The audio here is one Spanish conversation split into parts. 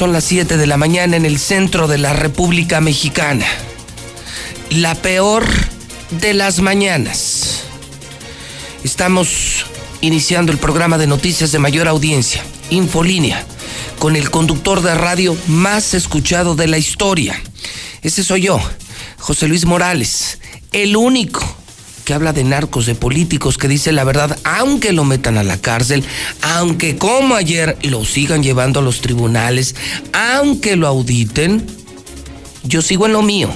Son las 7 de la mañana en el centro de la República Mexicana. La peor de las mañanas. Estamos iniciando el programa de noticias de mayor audiencia, Infolínea, con el conductor de radio más escuchado de la historia. Ese soy yo, José Luis Morales, el único que habla de narcos, de políticos, que dice la verdad, aunque lo metan a la cárcel, aunque como ayer lo sigan llevando a los tribunales, aunque lo auditen, yo sigo en lo mío,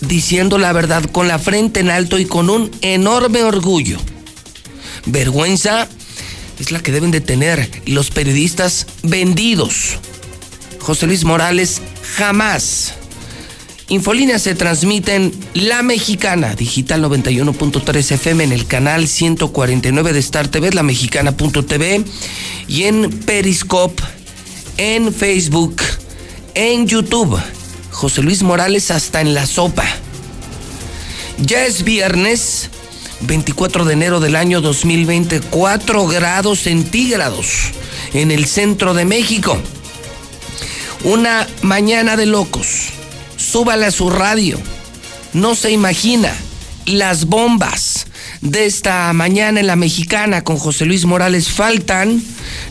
diciendo la verdad con la frente en alto y con un enorme orgullo. Vergüenza es la que deben de tener los periodistas vendidos. José Luis Morales jamás Infolínea se transmite en La Mexicana, digital 91.3 FM en el canal 149 de Star TV, la mexicana.tv y en Periscope, en Facebook, en YouTube. José Luis Morales hasta en la sopa. Ya es viernes, 24 de enero del año 2020, 4 grados centígrados en el centro de México. Una mañana de locos súbale a su radio. No se imagina las bombas de esta mañana en la mexicana con José Luis Morales. Faltan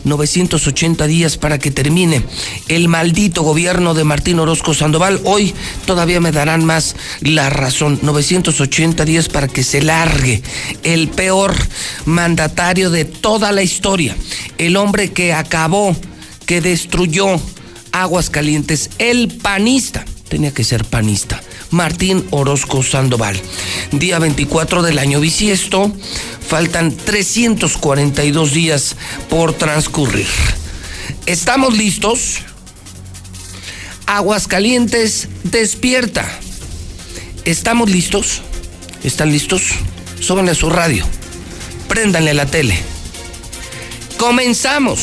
980 días para que termine el maldito gobierno de Martín Orozco Sandoval. Hoy todavía me darán más la razón. 980 días para que se largue el peor mandatario de toda la historia. El hombre que acabó, que destruyó Aguas Calientes, el panista tenía que ser panista. Martín Orozco Sandoval. Día 24 del año bisiesto, faltan 342 días por transcurrir. ¿Estamos listos? Aguascalientes despierta. ¿Estamos listos? ¿Están listos? Súbanle a su radio. Préndanle la tele. Comenzamos.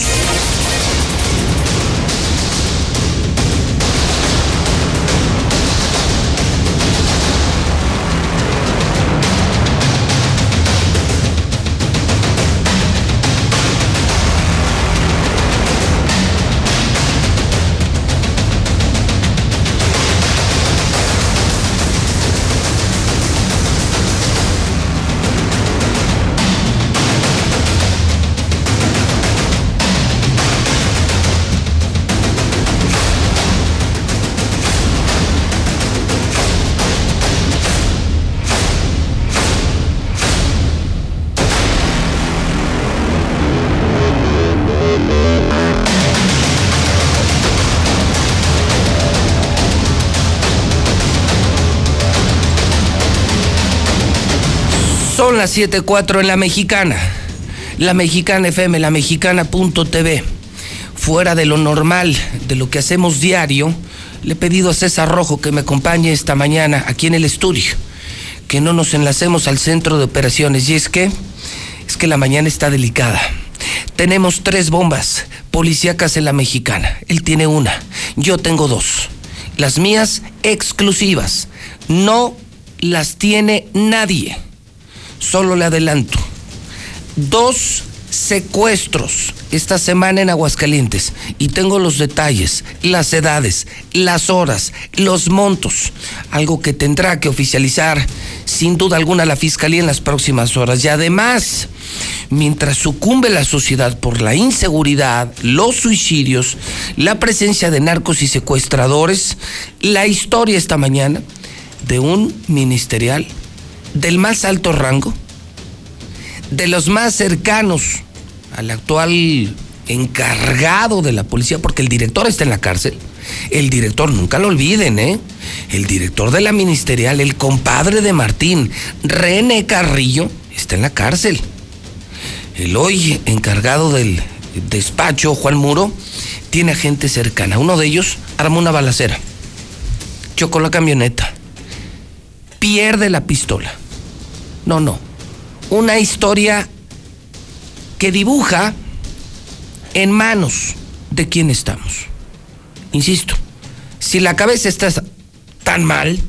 Las 7.4 en la mexicana. La mexicana FM, la mexicana.tv. Fuera de lo normal, de lo que hacemos diario, le he pedido a César Rojo que me acompañe esta mañana aquí en el estudio. Que no nos enlacemos al centro de operaciones. Y es que, es que la mañana está delicada. Tenemos tres bombas policíacas en la mexicana. Él tiene una. Yo tengo dos. Las mías exclusivas. No las tiene nadie solo le adelanto, dos secuestros esta semana en Aguascalientes. Y tengo los detalles, las edades, las horas, los montos, algo que tendrá que oficializar sin duda alguna la Fiscalía en las próximas horas. Y además, mientras sucumbe la sociedad por la inseguridad, los suicidios, la presencia de narcos y secuestradores, la historia esta mañana de un ministerial del más alto rango, de los más cercanos al actual encargado de la policía, porque el director está en la cárcel. El director, nunca lo olviden, ¿eh? El director de la ministerial, el compadre de Martín, René Carrillo, está en la cárcel. El hoy encargado del despacho, Juan Muro, tiene gente cercana. Uno de ellos armó una balacera, chocó la camioneta, pierde la pistola no, no. Una historia que dibuja en manos de quién estamos. Insisto, si la cabeza está tan mal,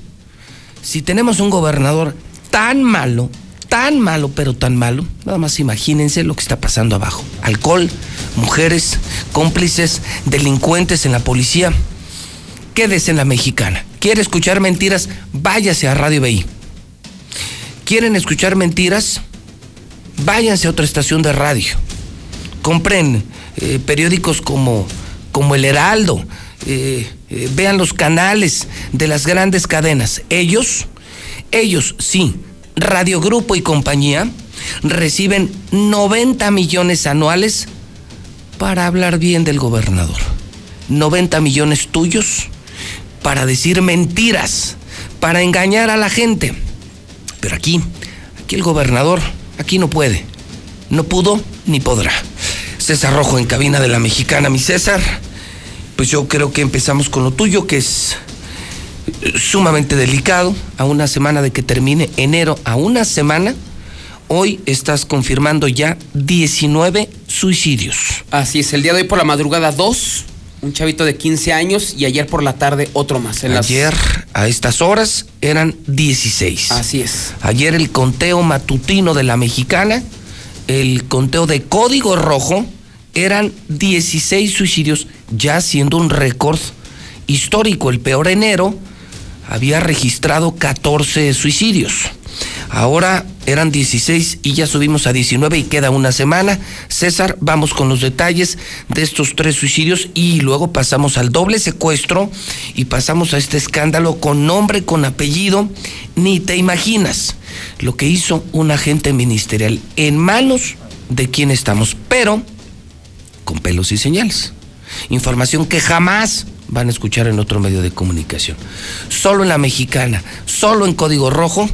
si tenemos un gobernador tan malo, tan malo, pero tan malo, nada más imagínense lo que está pasando abajo. Alcohol, mujeres, cómplices, delincuentes en la policía. Quédese en la mexicana. ¿Quiere escuchar mentiras? Váyase a Radio BI. ¿Quieren escuchar mentiras? Váyanse a otra estación de radio. Compren eh, periódicos como, como El Heraldo. Eh, eh, vean los canales de las grandes cadenas. Ellos, ellos sí, Radio Grupo y compañía, reciben 90 millones anuales para hablar bien del gobernador. 90 millones tuyos para decir mentiras, para engañar a la gente. Pero aquí, aquí el gobernador, aquí no puede. No pudo ni podrá. César Rojo en cabina de la mexicana, mi César. Pues yo creo que empezamos con lo tuyo, que es sumamente delicado, a una semana de que termine enero, a una semana, hoy estás confirmando ya 19 suicidios. Así es, el día de hoy por la madrugada 2, un chavito de 15 años y ayer por la tarde otro más. ayer a estas horas eran 16. Así es. Ayer el conteo matutino de la mexicana, el conteo de código rojo, eran 16 suicidios, ya siendo un récord histórico. El peor enero había registrado 14 suicidios. Ahora eran 16 y ya subimos a 19 y queda una semana. César, vamos con los detalles de estos tres suicidios y luego pasamos al doble secuestro y pasamos a este escándalo con nombre, con apellido. Ni te imaginas lo que hizo un agente ministerial en manos de quien estamos, pero con pelos y señales. Información que jamás van a escuchar en otro medio de comunicación. Solo en la mexicana, solo en código rojo.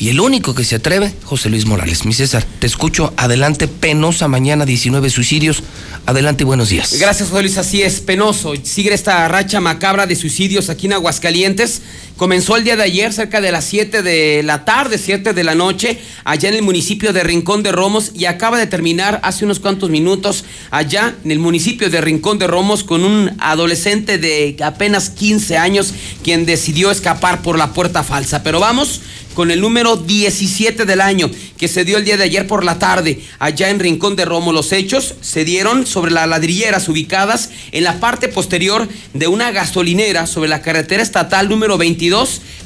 Y el único que se atreve, José Luis Morales. Mi César, te escucho. Adelante, penosa mañana, 19 suicidios. Adelante buenos días. Gracias, José Luis. Así es, penoso. Sigue esta racha macabra de suicidios aquí en Aguascalientes. Comenzó el día de ayer, cerca de las 7 de la tarde, 7 de la noche, allá en el municipio de Rincón de Romos, y acaba de terminar hace unos cuantos minutos allá en el municipio de Rincón de Romos con un adolescente de apenas 15 años quien decidió escapar por la puerta falsa. Pero vamos con el número 17 del año que se dio el día de ayer por la tarde allá en Rincón de Romo. Los hechos se dieron sobre las ladrilleras ubicadas en la parte posterior de una gasolinera sobre la carretera estatal número 22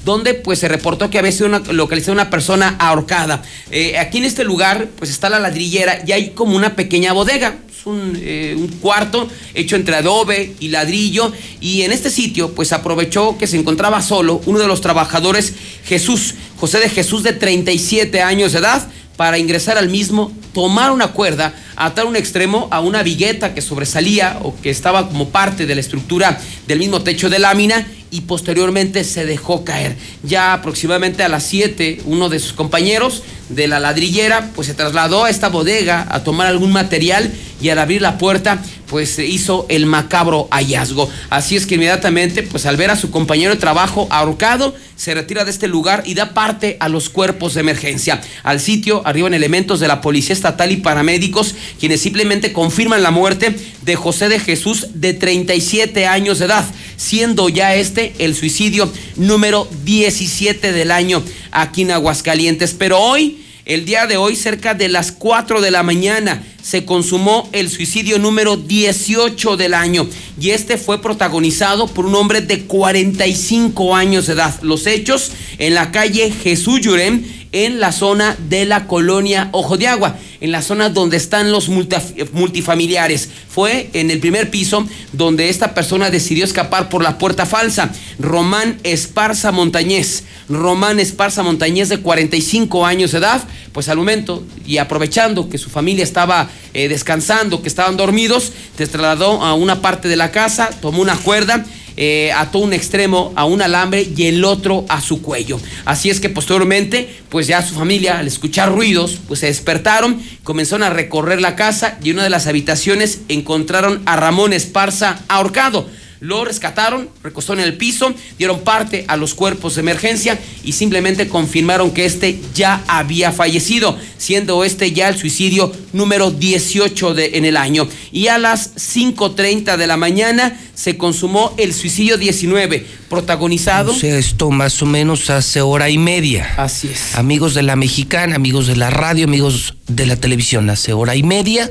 donde pues se reportó que había sido una, localizada una persona ahorcada. Eh, aquí en este lugar pues está la ladrillera y hay como una pequeña bodega, eh, un, cuarto hecho entre adobe y ladrillo y en este sitio pues aprovechó que se encontraba solo uno de los trabajadores, Jesús, José de Jesús de 37 años de edad, para ingresar al mismo, tomar una cuerda, atar un extremo a una vigueta que sobresalía o que estaba como parte de la estructura del mismo techo de lámina y posteriormente se dejó caer. Ya aproximadamente a las 7, uno de sus compañeros de la ladrillera pues se trasladó a esta bodega a tomar algún material y al abrir la puerta pues se hizo el macabro hallazgo. Así es que inmediatamente pues al ver a su compañero de trabajo ahorcado se retira de este lugar y da parte a los cuerpos de emergencia. Al sitio arriban elementos de la Policía Estatal y paramédicos quienes simplemente confirman la muerte de José de Jesús de 37 años de edad, siendo ya este el suicidio número 17 del año aquí en Aguascalientes. Pero hoy el día de hoy, cerca de las 4 de la mañana, se consumó el suicidio número 18 del año y este fue protagonizado por un hombre de 45 años de edad. Los hechos en la calle Jesús Yurem, en la zona de la colonia Ojo de Agua en la zona donde están los multifamiliares. Fue en el primer piso donde esta persona decidió escapar por la puerta falsa. Román Esparza Montañez. Román Esparza Montañez de 45 años de edad, pues al momento y aprovechando que su familia estaba eh, descansando, que estaban dormidos, se trasladó a una parte de la casa, tomó una cuerda eh, ató un extremo a un alambre y el otro a su cuello. Así es que posteriormente, pues ya su familia, al escuchar ruidos, pues se despertaron, comenzaron a recorrer la casa y en una de las habitaciones encontraron a Ramón Esparza ahorcado. Lo rescataron, recostó en el piso, dieron parte a los cuerpos de emergencia y simplemente confirmaron que este ya había fallecido, siendo este ya el suicidio número 18 de, en el año. Y a las 5.30 de la mañana se consumó el suicidio 19, protagonizado. O sea, esto más o menos hace hora y media. Así es. Amigos de la mexicana, amigos de la radio, amigos de la televisión, hace hora y media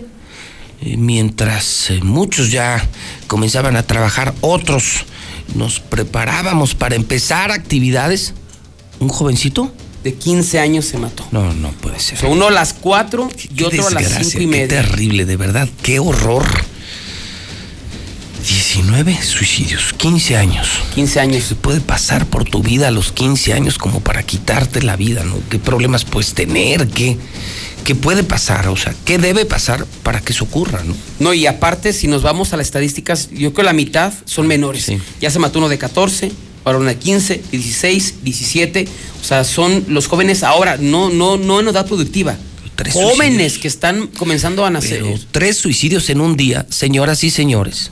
mientras eh, muchos ya comenzaban a trabajar, otros nos preparábamos para empezar actividades, un jovencito de 15 años se mató. No, no puede ser. O sea, uno a las 4 y otro a las 5 y media. Qué terrible, de verdad, qué horror. 19 suicidios, 15 años. 15 años. Se puede pasar por tu vida a los 15 años como para quitarte la vida, ¿no? ¿Qué problemas puedes tener? ¿Qué, qué puede pasar? O sea, ¿qué debe pasar para que eso ocurra, no? No, y aparte, si nos vamos a las estadísticas, yo creo que la mitad son menores. Sí. Ya se mató uno de 14, ahora uno de 15, 16, 17. O sea, son los jóvenes ahora, no, no, no en edad productiva. Tres jóvenes suicidios. que están comenzando a nacer. Pero tres suicidios en un día, señoras y señores.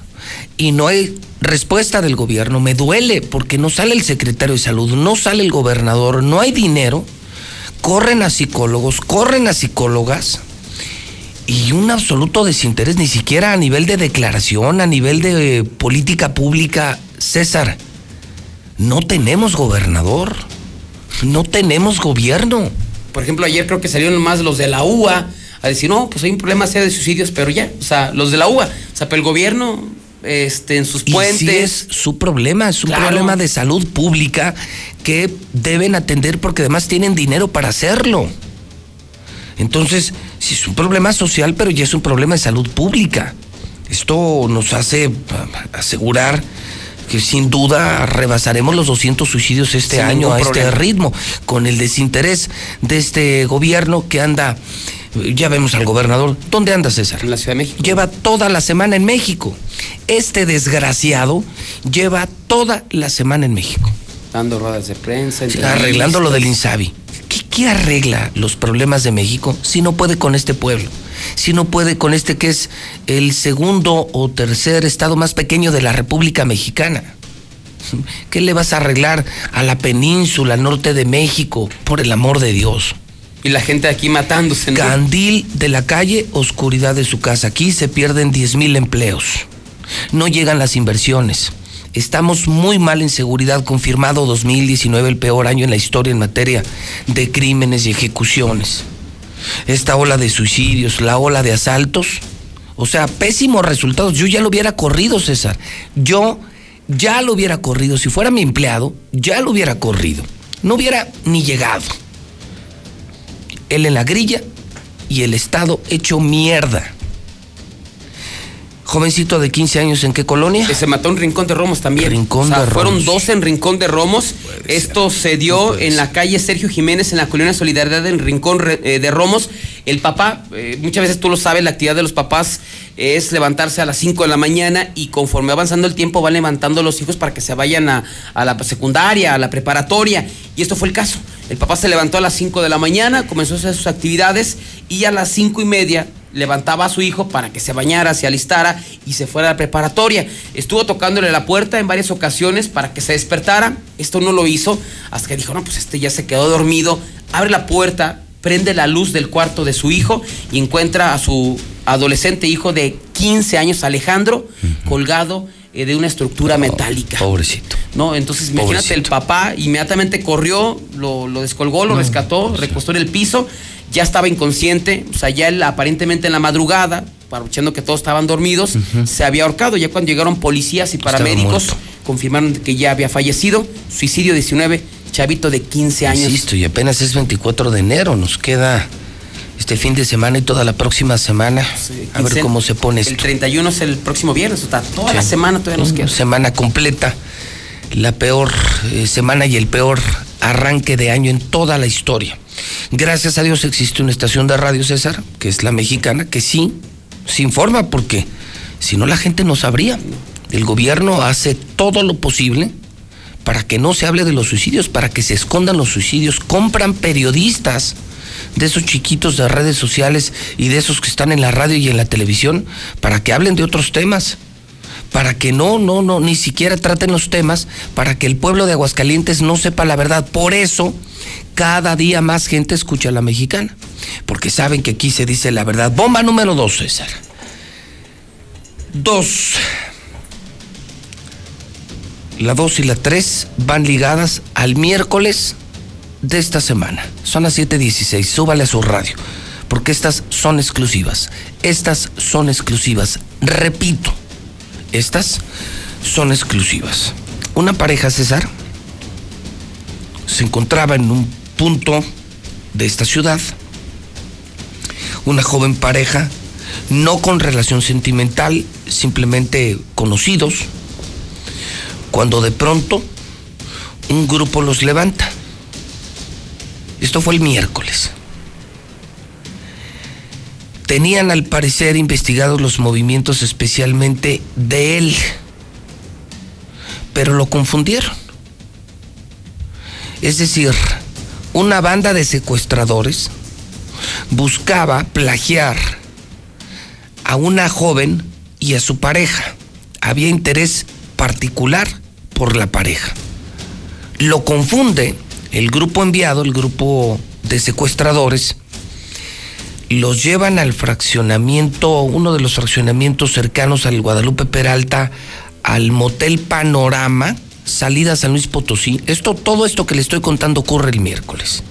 Y no hay respuesta del gobierno. Me duele porque no sale el secretario de salud, no sale el gobernador, no hay dinero. Corren a psicólogos, corren a psicólogas. Y un absoluto desinterés, ni siquiera a nivel de declaración, a nivel de eh, política pública. César, no tenemos gobernador, no tenemos gobierno. Por ejemplo, ayer creo que salieron más los de la UA a decir, no, pues hay un problema sea de suicidios, pero ya, o sea, los de la UA, o sea, pero el gobierno, este, en sus Y puentes. sí es su problema, es un Claro. problema de salud pública que deben atender porque además tienen dinero para hacerlo. Entonces, sí es un problema social, pero ya es un problema de salud pública. Esto nos hace ah, asegurar que sin duda rebasaremos los 200 suicidios este Sin año a este ritmo, con el desinterés de este gobierno que anda, ya vemos al gobernador, ¿dónde anda César? en la Ciudad de México. Lleva toda la semana en México. Este desgraciado lleva toda la semana en México. Dando ruedas de prensa. Arreglando lo del. Insabi. ¿Qué, qué arregla los problemas de México si no puede con este pueblo? Si no puede con este que es el segundo o tercer estado más pequeño de la República Mexicana. ¿Qué le vas a arreglar a la península norte de México? Por el amor de Dios. Y la gente aquí matándose. ¿no? Candil de la calle, oscuridad de su casa. Aquí se pierden 10 mil empleos. No llegan las inversiones. Estamos muy mal en seguridad, confirmado 2019 el peor año en la historia en materia de crímenes y ejecuciones. Esta ola de suicidios, la ola de asaltos, o sea, pésimos resultados. Yo ya lo hubiera corrido, César. Yo ya lo hubiera corrido. Si fuera mi empleado, ya lo hubiera corrido. No hubiera ni llegado él en la grilla y el Estado hecho mierda. Jovencito de 15 años, ¿en qué colonia? Que se mató en Rincón de Romos también. Rincón o sea, de fueron Romos. dos en Rincón de Romos. puede Esto ser. se dio No en la calle Sergio Jiménez, en la colonia Solidaridad en Rincón eh, de Romos. El papá, eh, muchas veces tú lo sabes, la actividad de los papás es levantarse a las 5 de la mañana y conforme va avanzando el tiempo van levantando a los hijos para que se vayan a, a la secundaria, a la preparatoria. Y esto fue el caso. El papá se levantó a las 5 de la mañana, comenzó a hacer sus actividades y a las cinco y media levantaba a su hijo para que se bañara, se alistara y se fuera a la preparatoria. Estuvo tocándole la puerta en varias ocasiones para que se despertara. Esto no lo hizo hasta que dijo, no, pues este ya se quedó dormido. Abre la puerta, prende la luz del cuarto de su hijo y encuentra a su adolescente hijo de 15 años, Alejandro, colgado eh, de una estructura metálica. Pobrecito. ¿no? Entonces, imagínate, el papá inmediatamente corrió, lo, lo descolgó, lo rescató, recostó en el piso, ya estaba inconsciente, o sea, ya él aparentemente en la madrugada, aprovechando que todos estaban dormidos, se había ahorcado. Ya cuando llegaron policías y paramédicos, confirmaron que ya había fallecido. Suicidio 19, chavito de 15 años. Insisto, y apenas es 24 de enero, nos queda este fin de semana y toda la próxima semana. a ver cómo se pone El esto. 31 es el próximo viernes, o sea, toda Sí. la semana todavía nos queda. Semana completa, la peor eh, semana y el peor arranque de año en toda la historia. Gracias a Dios existe una estación de radio, César, que es la mexicana, que sí se informa porque si no la gente no sabría. El gobierno hace todo lo posible para que no se hable de los suicidios, para que se escondan los suicidios. Compran periodistas de esos chiquitos de redes sociales y de esos que están en la radio y en la televisión para que hablen de otros temas para que no, no, no, ni siquiera traten los temas, para que el pueblo de Aguascalientes no sepa la verdad. Por eso, cada día más gente escucha a la mexicana, porque saben que aquí se dice la verdad. Bomba número dos, César. Dos. La dos y la tres van ligadas al miércoles de esta semana. Son las 7:16. Súbale a su radio. porque estas son exclusivas. Estas son exclusivas. Repito, estas son exclusivas. Una pareja, César, se encontraba en un punto de esta ciudad. Una joven pareja, no con relación sentimental, simplemente conocidos, cuando de pronto un grupo los levanta. Esto fue el miércoles. Tenían al parecer investigados los movimientos especialmente de él, pero lo confundieron. Es decir, una banda de secuestradores buscaba plagiar a una joven y a su pareja. Había interés particular por la pareja. Lo confunde el grupo enviado, el grupo de secuestradores, los llevan al fraccionamiento, uno de los fraccionamientos cercanos al Guadalupe Peralta, al motel Panorama, salida San Luis Potosí. Esto, todo esto que le estoy contando ocurre el miércoles.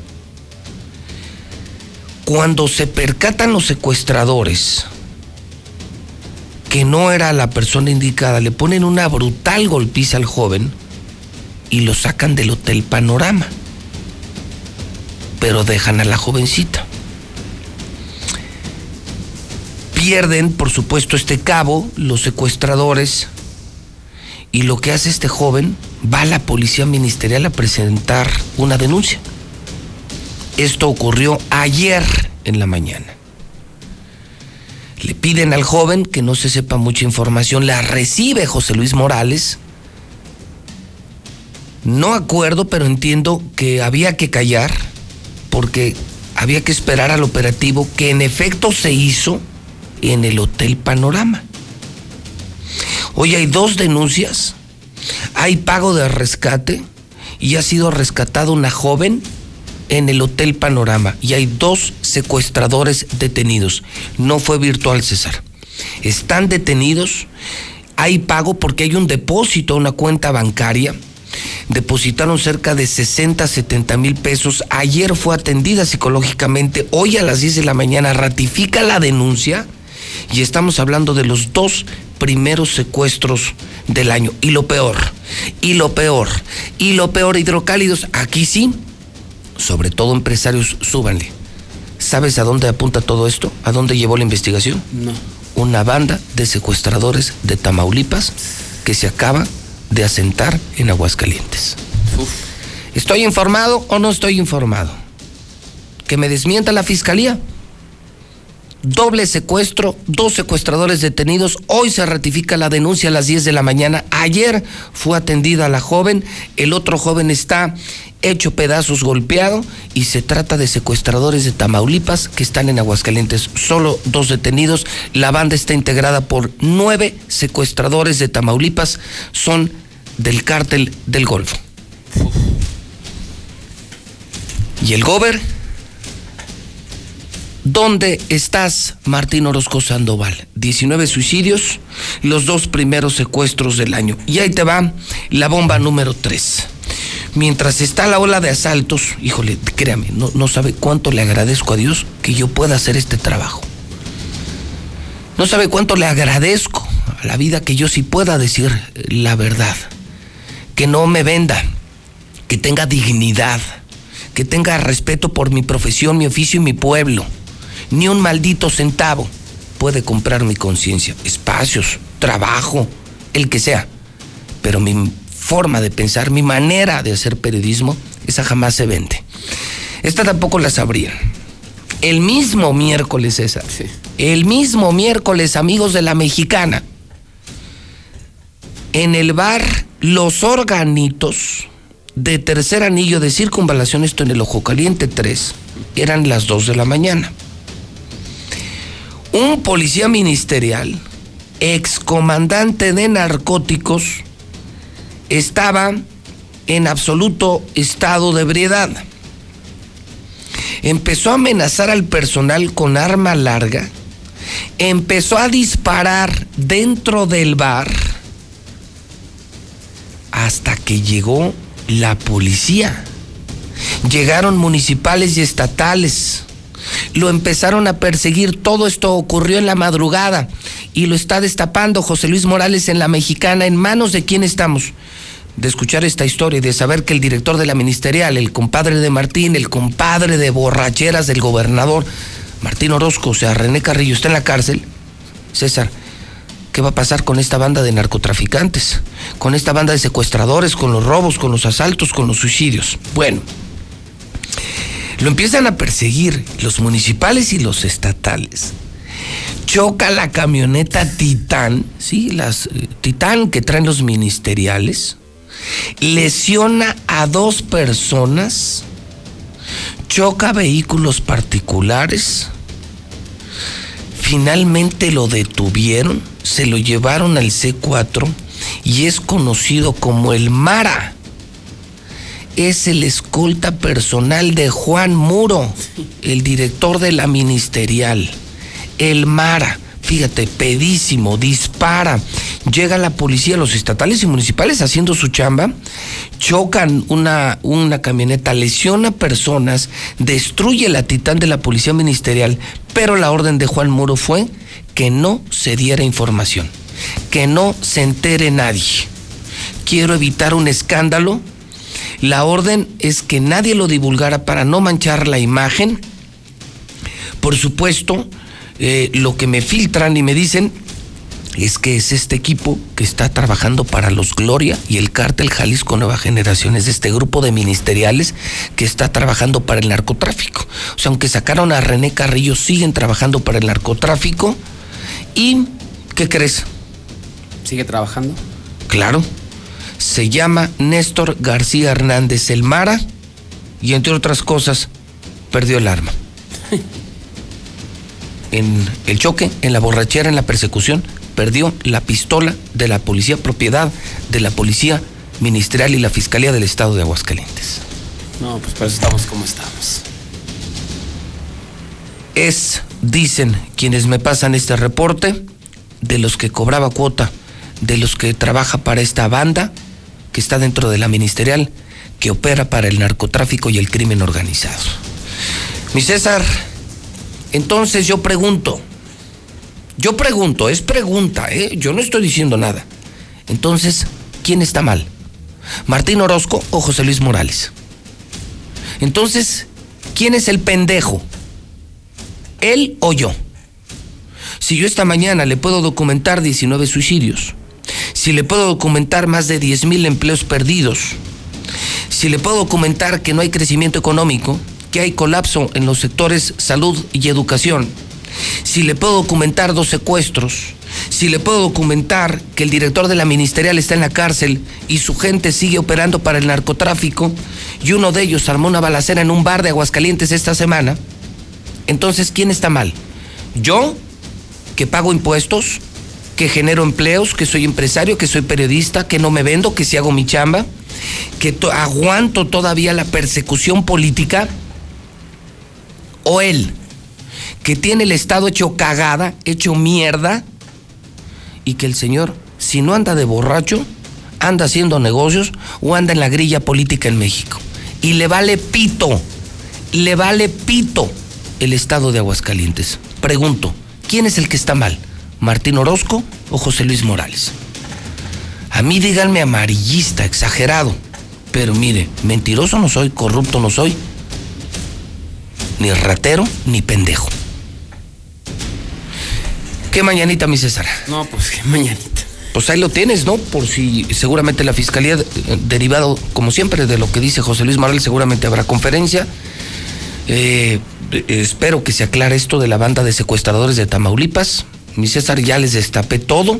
Cuando se percatan los secuestradores que no era la persona indicada, le ponen una brutal golpiza al joven y lo sacan del hotel Panorama. Pero dejan a la jovencita pierden, por supuesto, este cabo, los secuestradores, y lo que hace este joven, va a la policía ministerial a presentar una denuncia. Esto ocurrió ayer en la mañana. Le piden al joven que no se sepa mucha información, la recibe José Luis Morales. No acuerdo, pero entiendo que había que callar porque había que esperar al operativo que en efecto se hizo en el Hotel Panorama. Hoy hay dos denuncias, hay pago de rescate y ha sido rescatada una joven en el Hotel Panorama y hay dos secuestradores detenidos. No fue virtual, César. Están detenidos, hay pago porque hay un depósito, una cuenta bancaria. Depositaron cerca de 60, 70 mil pesos. Ayer fue atendida psicológicamente. Hoy a las 10 de la mañana ratifica la denuncia y estamos hablando de los dos primeros secuestros del año. Y lo peor, y lo peor, y lo peor, hidrocálidos, aquí sí, sobre todo empresarios, súbanle. ¿Sabes a dónde apunta todo esto? ¿A dónde llevó la investigación? No. Una banda de secuestradores de Tamaulipas que se acaba de asentar en Aguascalientes. ¿Estoy informado o no estoy informado? ¿Que me desmienta la fiscalía? Doble secuestro, dos secuestradores detenidos. Hoy se ratifica la denuncia a las 10 de la mañana. Ayer fue atendida la joven, el otro joven está hecho pedazos, golpeado, y se trata de secuestradores de Tamaulipas que están en Aguascalientes. Solo dos detenidos. La banda está integrada por nueve secuestradores de Tamaulipas. Son del cártel del Golfo. Y el gober ¿Dónde estás, Martín Orozco Sandoval? 19 suicidios, los dos primeros secuestros del año. Y ahí te va la bomba número 3. Mientras está la ola de asaltos, híjole, créame, no, no sabe cuánto le agradezco a Dios que yo pueda hacer este trabajo. No sabe cuánto le agradezco a la vida que yo sí pueda decir la verdad. Que no me venda, que tenga dignidad, que tenga respeto por mi profesión, mi oficio y mi pueblo ni un maldito centavo puede comprar mi conciencia, espacios, trabajo, el que sea. Pero mi forma de pensar, mi manera de hacer periodismo, esa jamás se vende. Esta tampoco la sabría. El mismo miércoles, esa. El mismo miércoles, amigos de la mexicana. En el bar Los Organitos de tercer anillo de circunvalación, esto en el Ojo Caliente 3, eran las 2 de la mañana un policía ministerial, excomandante de narcóticos, estaba en absoluto estado de ebriedad. Empezó a amenazar al personal con arma larga, empezó a disparar dentro del bar hasta que llegó la policía. Llegaron municipales y estatales lo empezaron a perseguir. Todo esto ocurrió en la madrugada y lo está destapando José Luis Morales en la mexicana. ¿En manos de quién estamos? De escuchar esta historia y de saber que el director de la ministerial, el compadre de Martín, el compadre de borracheras del gobernador, Martín Orozco, o sea, René Carrillo, está en la cárcel. César, ¿qué va a pasar con esta banda de narcotraficantes? Con esta banda de secuestradores, con los robos, con los asaltos, con los suicidios. Bueno. Lo empiezan a perseguir los municipales y los estatales. Choca la camioneta Titán, sí, las eh, Titán que traen los ministeriales. Lesiona a dos personas. Choca vehículos particulares. Finalmente lo detuvieron, se lo llevaron al C4 y es conocido como el Mara es el escolta personal de Juan Muro, el director de la ministerial. El Mara, fíjate, pedísimo, dispara. Llega la policía, los estatales y municipales haciendo su chamba, chocan una, una camioneta, lesiona personas, destruye la titán de la policía ministerial, pero la orden de Juan Muro fue que no se diera información, que no se entere nadie. Quiero evitar un escándalo la orden es que nadie lo divulgara para no manchar la imagen. Por supuesto, eh, lo que me filtran y me dicen es que es este equipo que está trabajando para los Gloria y el cártel Jalisco Nueva Generación, es este grupo de ministeriales que está trabajando para el narcotráfico. O sea, aunque sacaron a René Carrillo, siguen trabajando para el narcotráfico. ¿Y qué crees? ¿Sigue trabajando? Claro se llama Néstor García Hernández El Mara y entre otras cosas perdió el arma. En el choque, en la borrachera, en la persecución, perdió la pistola de la policía propiedad de la policía ministerial y la fiscalía del estado de Aguascalientes. No, pues por eso estamos como estamos. Es, dicen quienes me pasan este reporte, de los que cobraba cuota, de los que trabaja para esta banda, que está dentro de la ministerial que opera para el narcotráfico y el crimen organizado. Mi César, entonces yo pregunto, yo pregunto, es pregunta, ¿eh? yo no estoy diciendo nada. Entonces, ¿quién está mal? ¿Martín Orozco o José Luis Morales? Entonces, ¿quién es el pendejo? ¿Él o yo? Si yo esta mañana le puedo documentar 19 suicidios, si le puedo documentar más de 10 mil empleos perdidos, si le puedo documentar que no hay crecimiento económico, que hay colapso en los sectores salud y educación, si le puedo documentar dos secuestros, si le puedo documentar que el director de la ministerial está en la cárcel y su gente sigue operando para el narcotráfico y uno de ellos armó una balacera en un bar de Aguascalientes esta semana, entonces ¿quién está mal? ¿Yo, que pago impuestos? Que genero empleos, que soy empresario, que soy periodista, que no me vendo, que si hago mi chamba, que aguanto todavía la persecución política, o él, que tiene el Estado hecho cagada, hecho mierda, y que el señor, si no anda de borracho, anda haciendo negocios o anda en la grilla política en México. Y le vale pito, le vale pito el Estado de Aguascalientes. Pregunto, ¿quién es el que está mal? Martín Orozco o José Luis Morales. A mí díganme amarillista, exagerado, pero mire, mentiroso no soy, corrupto no soy, ni ratero ni pendejo. ¿Qué mañanita, mi César? No, pues qué mañanita. Pues ahí lo tienes, ¿no? Por si seguramente la fiscalía, eh, derivado, como siempre, de lo que dice José Luis Morales, seguramente habrá conferencia. Eh, espero que se aclare esto de la banda de secuestradores de Tamaulipas mi César ya les destapé todo.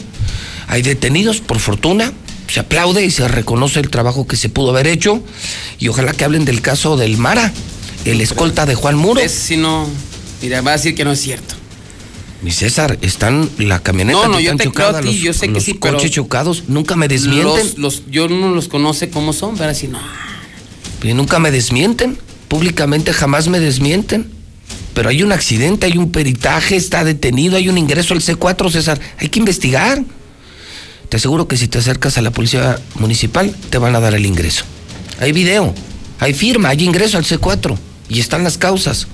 Hay detenidos, por fortuna. Se aplaude y se reconoce el trabajo que se pudo haber hecho. Y ojalá que hablen del caso del Mara, el escolta de Juan Muro. si no, mira, va a decir que no es cierto. Mi César, están la camioneta. No, no, yo te creo a ti, yo sé que sí, pero. coches chocados, nunca me desmienten. Los, yo no los conoce cómo son, pero así no. Y nunca me desmienten. Públicamente jamás me desmienten pero hay un accidente, hay un peritaje, está detenido, hay un ingreso al C4, César. Hay que investigar. Te aseguro que si te acercas a la policía municipal, te van a dar el ingreso. Hay video, hay firma, hay ingreso al C4 y están las causas.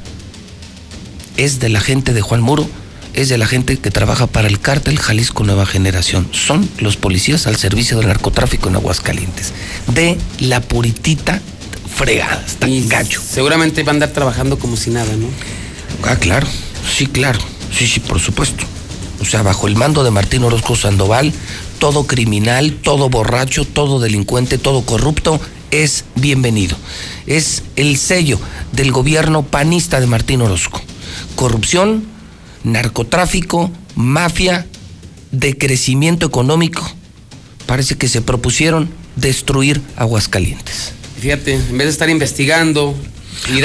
es de la gente de Juan Muro, es de la gente que trabaja para el cártel Jalisco Nueva Generación. Son los policías al servicio del narcotráfico en Aguascalientes. De la puritita fregada, está Y gacho. Seguramente va a andar trabajando como si nada, ¿no? Ah, claro, sí, claro, sí, sí, por supuesto. O sea, bajo el mando de Martín Orozco Sandoval, todo criminal, todo borracho, todo delincuente, todo corrupto es bienvenido. Es el sello del gobierno panista de Martín Orozco. Corrupción, narcotráfico, mafia, decrecimiento económico. Parece que se propusieron destruir Aguascalientes. Fíjate, en vez de estar investigando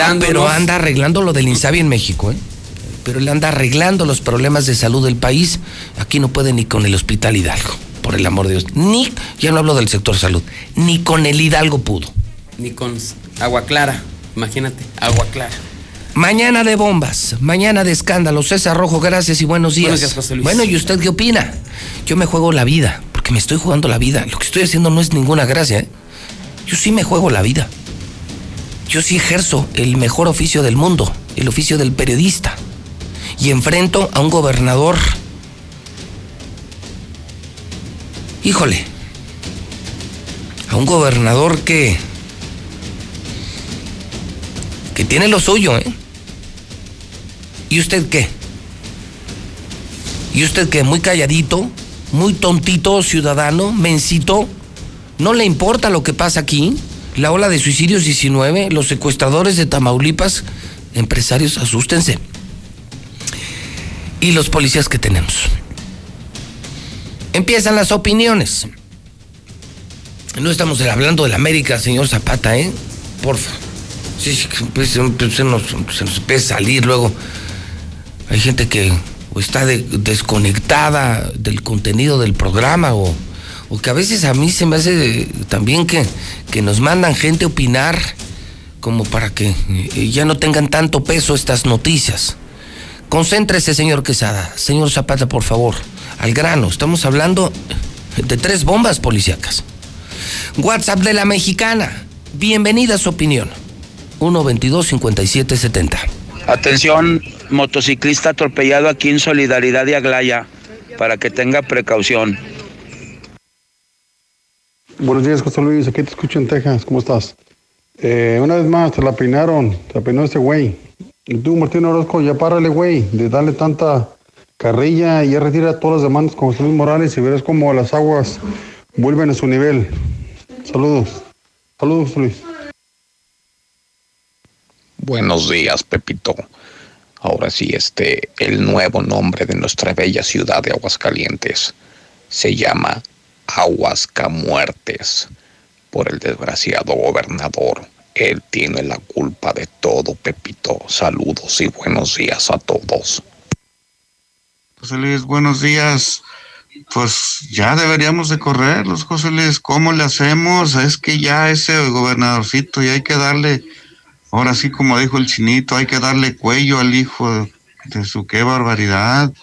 Ah, pero anda arreglando lo del Insabi en México, ¿eh? Pero él anda arreglando los problemas de salud del país. Aquí no puede ni con el Hospital Hidalgo, por el amor de Dios. Ni, ya no hablo del sector salud, ni con el Hidalgo pudo. Ni con agua clara. Imagínate, agua clara. Mañana de bombas, mañana de escándalos. César Rojo, gracias y buenos días. Buenos días, José Luis. Bueno, ¿y usted qué opina? Yo me juego la vida, porque me estoy jugando la vida. Lo que estoy haciendo no es ninguna gracia, ¿eh? Yo sí me juego la vida. Yo sí ejerzo el mejor oficio del mundo, el oficio del periodista. Y enfrento a un gobernador. Híjole. A un gobernador que. que tiene lo suyo, ¿eh? ¿Y usted qué? ¿Y usted qué? Muy calladito, muy tontito, ciudadano, mencito. ¿No le importa lo que pasa aquí? La ola de suicidios 19, los secuestradores de Tamaulipas, empresarios, asústense. Y los policías que tenemos. Empiezan las opiniones. No estamos hablando de la América, señor Zapata, ¿eh? Porfa. Sí, sí, pues, se, nos, se empieza a salir luego. Hay gente que está de- desconectada del contenido del programa o, o que a veces a mí se me hace también que, que nos mandan gente opinar como para que eh, ya no tengan tanto peso estas noticias. Concéntrese, señor Quesada. Señor Zapata, por favor. Al grano. Estamos hablando de tres bombas policíacas. WhatsApp de la mexicana. Bienvenida a su opinión. 122-5770. Atención, motociclista atropellado aquí en Solidaridad de Aglaya, para que tenga precaución. Buenos días, José Luis. Aquí te escucho en Texas. ¿Cómo estás? Eh, una vez más, te la peinaron. Te la peinó este güey. Y tú, Martín Orozco, ya párale, güey, de darle tanta carrilla y ya retira todas las demandas con José Luis Morales y verás cómo las aguas vuelven a su nivel. Saludos. Saludos, Luis. Buenos días, Pepito. Ahora sí, este, el nuevo nombre de nuestra bella ciudad de Aguascalientes se llama Aguascamuertes por el desgraciado gobernador. Él tiene la culpa de todo, Pepito. Saludos y buenos días a todos. José Luis, buenos días. Pues ya deberíamos de correrlos, José Luis. ¿Cómo le hacemos? Es que ya ese gobernadorcito y hay que darle, ahora sí como dijo el chinito, hay que darle cuello al hijo de, de su qué barbaridad.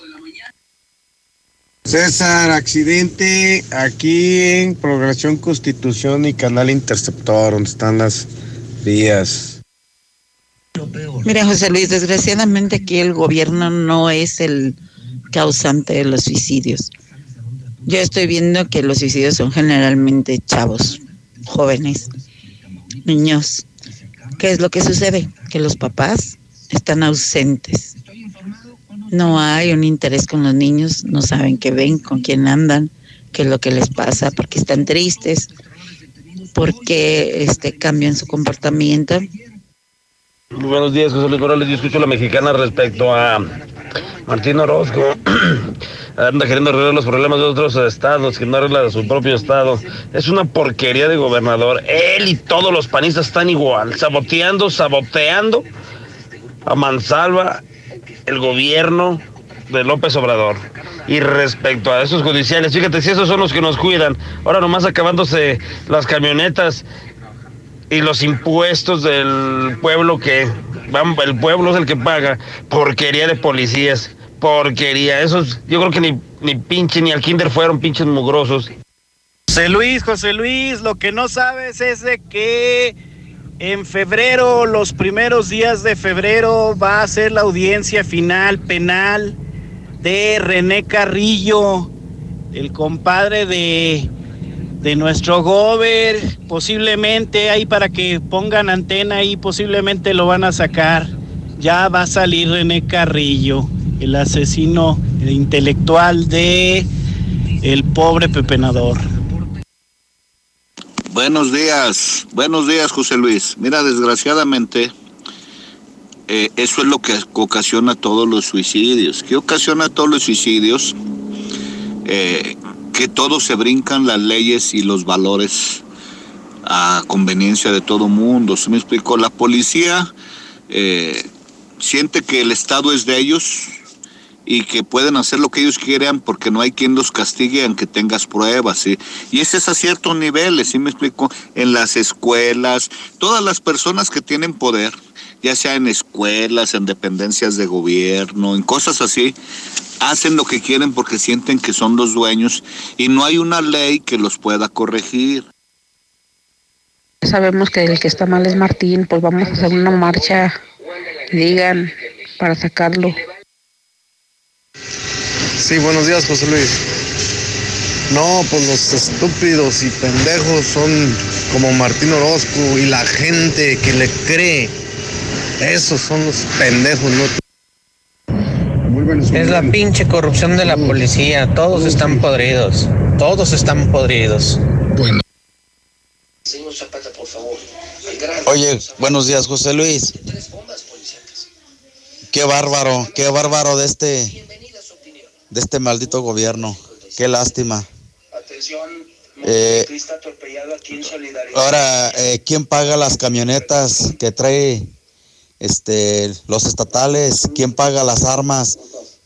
César, accidente aquí en Progresión Constitución y Canal Interceptor, donde están las vías. Mira, José Luis, desgraciadamente aquí el gobierno no es el causante de los suicidios. Yo estoy viendo que los suicidios son generalmente chavos, jóvenes, niños. ¿Qué es lo que sucede? Que los papás están ausentes. No hay un interés con los niños, no saben qué ven, con quién andan, qué es lo que les pasa, porque están tristes, porque este, cambian su comportamiento. Muy buenos días, José Luis Morales. Yo escucho a la mexicana respecto a Martín Orozco. Anda queriendo arreglar los problemas de otros estados, que no arregla su propio estado. Es una porquería de gobernador. Él y todos los panistas están igual, saboteando, saboteando a Mansalva, el gobierno de López Obrador. Y respecto a esos judiciales, fíjate, si esos son los que nos cuidan, ahora nomás acabándose las camionetas y los impuestos del pueblo que el pueblo es el que paga porquería de policías, porquería. Esos, yo creo que ni, ni pinche ni al kinder fueron pinches mugrosos. José Luis, José Luis, lo que no sabes es de que En febrero, los primeros días de febrero, va a ser la audiencia final penal de René Carrillo, el compadre de, de nuestro gober. Posiblemente ahí para que pongan antena ahí, posiblemente lo van a sacar. Ya va a salir René Carrillo, el asesino intelectual de el pobre pepenador. Buenos días, buenos días José Luis. Mira, desgraciadamente, eh, eso es lo que ocasiona todos los suicidios. ¿Qué ocasiona todos los suicidios? Eh, que todos se brincan las leyes y los valores a conveniencia de todo mundo. ¿Se me explicó? La policía eh, siente que el Estado es de ellos y que pueden hacer lo que ellos quieran porque no hay quien los castigue aunque tengas pruebas. ¿sí? Y ese es a ciertos niveles, ¿sí me explico? En las escuelas, todas las personas que tienen poder, ya sea en escuelas, en dependencias de gobierno, en cosas así, hacen lo que quieren porque sienten que son los dueños y no hay una ley que los pueda corregir. Sabemos que el que está mal es Martín, pues vamos a hacer una marcha, digan, para sacarlo. Sí, buenos días, José Luis. No, pues los estúpidos y pendejos son como Martín Orozco y la gente que le cree. Esos son los pendejos, ¿no? Es la pinche corrupción de la policía. Todos están podridos. Todos están podridos. Bueno. Oye, buenos días, José Luis. Qué bárbaro, qué bárbaro de este de este maldito gobierno. Qué lástima. Eh, ahora, eh, ¿quién paga las camionetas que trae este, los estatales? ¿Quién paga las armas?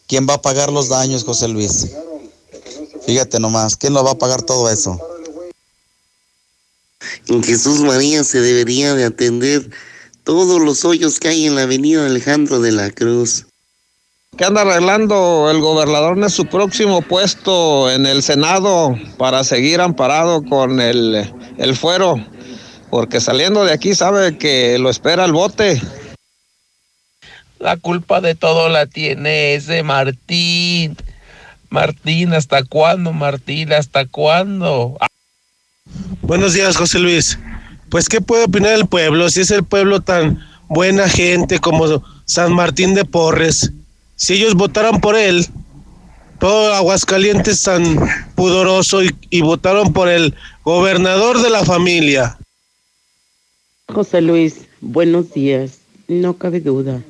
¿Quién va a pagar los daños, José Luis? Fíjate nomás, ¿quién lo va a pagar todo eso? En Jesús María se debería de atender todos los hoyos que hay en la avenida Alejandro de la Cruz. ¿Qué anda arreglando el gobernador en su próximo puesto en el Senado para seguir amparado con el, el fuero? Porque saliendo de aquí sabe que lo espera el bote. La culpa de todo la tiene ese Martín. Martín, ¿hasta cuándo, Martín? ¿Hasta cuándo? Buenos días, José Luis. Pues, ¿qué puede opinar el pueblo si es el pueblo tan buena gente como San Martín de Porres? Si ellos votaran por él, todo Aguascalientes tan pudoroso y, y votaron por el gobernador de la familia. José Luis, buenos días. No cabe duda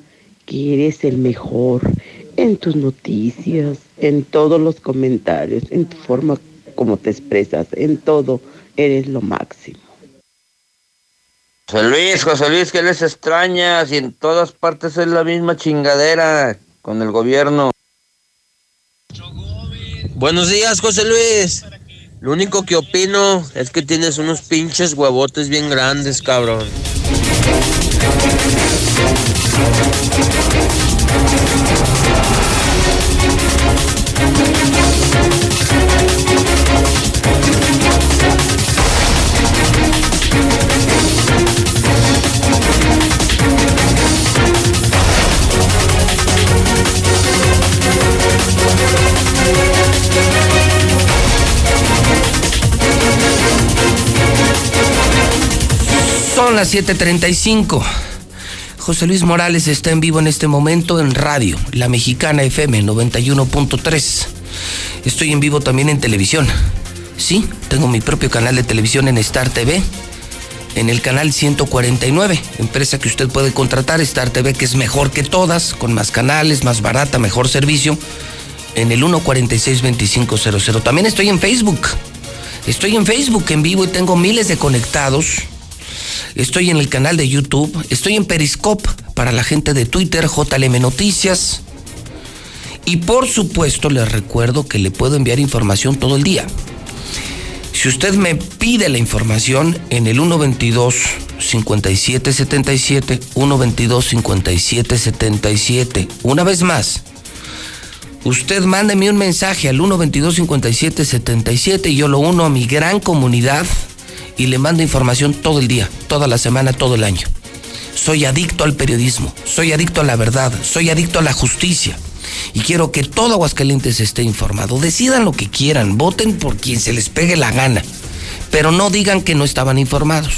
que eres el mejor en tus noticias, en todos los comentarios, en tu forma como te expresas, en todo eres lo máximo. José Luis, José Luis, ¿qué les extraña? Si en todas partes es la misma chingadera con el gobierno. Buenos días, José Luis. Lo único que opino es que tienes unos pinches huevotes bien grandes, cabrón. Son las 7:35. José Luis Morales está en vivo en este momento en radio, La Mexicana FM 91.3. Estoy en vivo también en televisión. Sí, tengo mi propio canal de televisión en Star TV, en el canal 149, empresa que usted puede contratar, Star TV, que es mejor que todas, con más canales, más barata, mejor servicio, en el 146-2500. También estoy en Facebook. Estoy en Facebook en vivo y tengo miles de conectados estoy en el canal de YouTube, estoy en Periscope para la gente de Twitter, JLM Noticias. Y por supuesto les recuerdo que le puedo enviar información todo el día. Si usted me pide la información en el 122 5777 122 5777, una vez más, usted mándeme un mensaje al 122 5777 y yo lo uno a mi gran comunidad y le mando información todo el día, toda la semana, todo el año. Soy adicto al periodismo, soy adicto a la verdad, soy adicto a la justicia. Y quiero que todo Aguascalientes esté informado. Decidan lo que quieran, voten por quien se les pegue la gana. Pero no digan que no estaban informados.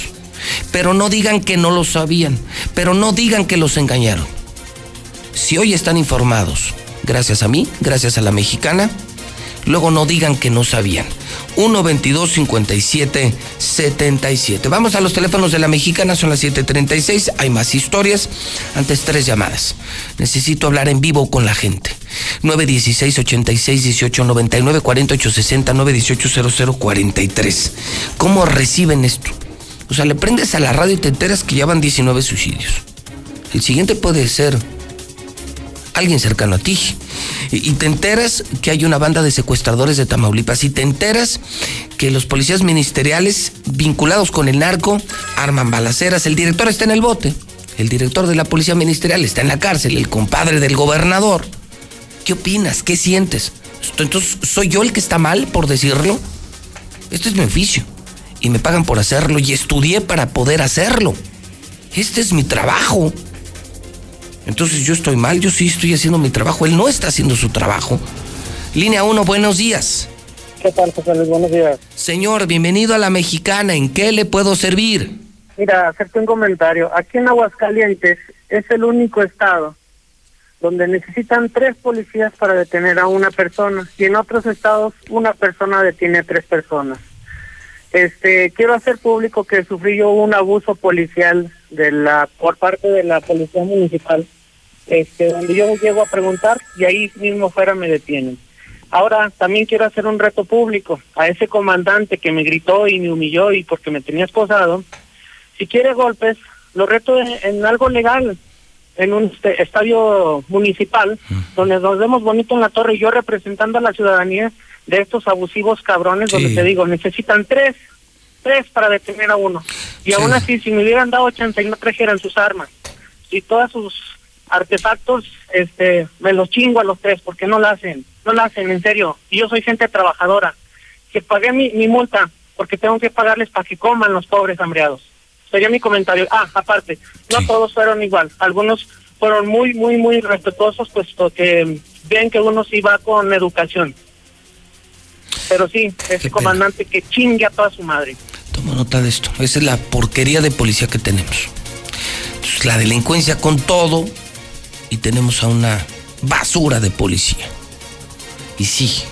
Pero no digan que no lo sabían. Pero no digan que los engañaron. Si hoy están informados, gracias a mí, gracias a la mexicana, luego no digan que no sabían. 1 22 57 77. Vamos a los teléfonos de la mexicana, son las 7:36. Hay más historias. Antes tres llamadas. Necesito hablar en vivo con la gente. 916 86 18 99 48 60 918 00 43. ¿Cómo reciben esto? O sea, le prendes a la radio y te enteras que ya van 19 suicidios. El siguiente puede ser alguien cercano a ti. Y, te enteras que hay una banda de secuestradores de Tamaulipas. Y te enteras que los policías ministeriales vinculados con el narco arman balaceras. El director está en el bote. El director de la policía ministerial está en la cárcel. El compadre del gobernador. ¿Qué opinas? ¿Qué sientes? Entonces, ¿soy yo el que está mal por decirlo? Este es mi oficio. Y me pagan por hacerlo. Y estudié para poder hacerlo. Este es mi trabajo. Entonces yo estoy mal, yo sí estoy haciendo mi trabajo, él no está haciendo su trabajo. Línea 1, buenos días. ¿Qué tal, José Luis? Buenos días. Señor, bienvenido a la mexicana, ¿en qué le puedo servir? Mira, hacerte un comentario. Aquí en Aguascalientes es el único estado donde necesitan tres policías para detener a una persona y en otros estados una persona detiene a tres personas. Este, quiero hacer público que sufrí yo un abuso policial de la por parte de la policía municipal, este, donde yo llego a preguntar y ahí mismo fuera me detienen. Ahora también quiero hacer un reto público a ese comandante que me gritó y me humilló y porque me tenía esposado. Si quiere golpes, lo reto en, en algo legal, en un este, estadio municipal, donde nos vemos bonito en la torre y yo representando a la ciudadanía de estos abusivos cabrones, donde te digo, necesitan tres, tres para detener a uno. Y aún así, si me hubieran dado chance y no trajeran sus armas y todos sus artefactos, este, me los chingo a los tres, porque no lo hacen, no lo hacen, en serio. Y yo soy gente trabajadora, que pagué mi, mi multa, porque tengo que pagarles para que coman los pobres hambreados. Sería mi comentario. Ah, aparte, no todos fueron igual. Algunos fueron muy, muy, muy respetuosos, puesto que ven que uno sí va con educación. Pero sí, ese comandante que chingue a toda su madre. Toma nota de esto. Esa es la porquería de policía que tenemos. Entonces, la delincuencia con todo y tenemos a una basura de policía. Y sí, sí,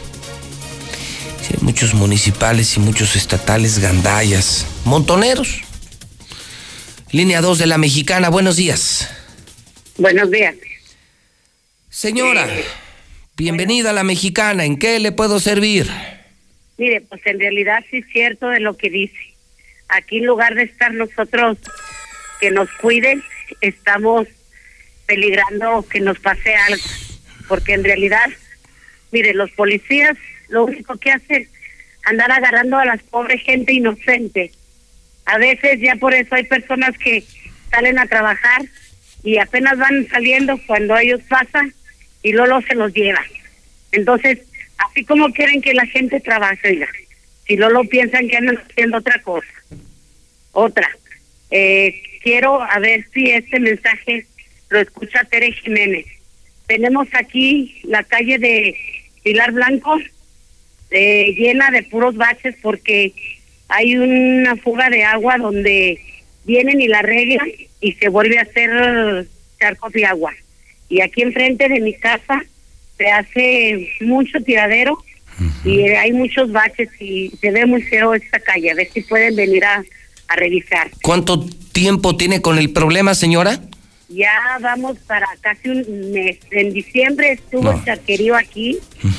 hay muchos municipales y muchos estatales gandallas, montoneros. Línea 2 de la Mexicana, buenos días. Buenos días. Señora, bienvenida a la Mexicana, ¿en qué le puedo servir? Mire, pues en realidad sí es cierto de lo que dice. Aquí en lugar de estar nosotros que nos cuiden, estamos peligrando que nos pase algo. Porque en realidad, mire, los policías lo único que hacen andar agarrando a las pobres gente inocente. A veces ya por eso hay personas que salen a trabajar y apenas van saliendo cuando ellos pasan y luego se los llevan. Entonces, así como quieren que la gente trabaje, oiga, si luego piensan que andan haciendo otra cosa. Otra, eh, quiero a ver si este mensaje lo escucha Tere Jiménez. Tenemos aquí la calle de Pilar Blanco eh, llena de puros baches porque hay una fuga de agua donde vienen y la arreglan y se vuelve a hacer charcos de agua. Y aquí enfrente de mi casa se hace mucho tiradero y hay muchos baches y se ve muy feo esta calle. A ver si pueden venir a, a revisar. ¿Cuánto tiempo tiene con el problema, señora? Ya vamos para casi un mes. En diciembre estuvo el chaquerío aquí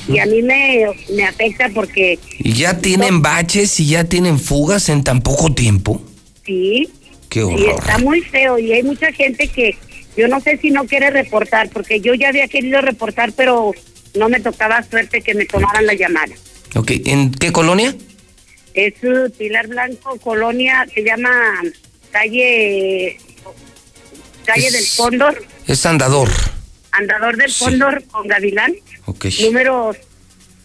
y a mí me, me afecta porque ¿Y ya tienen baches y ya tienen fugas en tan poco tiempo? sí, Qué y horror. está muy feo y hay mucha gente que yo no sé si no quiere reportar porque yo ya había querido reportar pero no me tocaba suerte que me tomaran la llamada. Ok, ¿en qué colonia? Es uh, Pilar Blanco, Colonia, se llama calle calle del Cóndor, Es Andador. Andador del Cóndor con Gavilán, Ok. número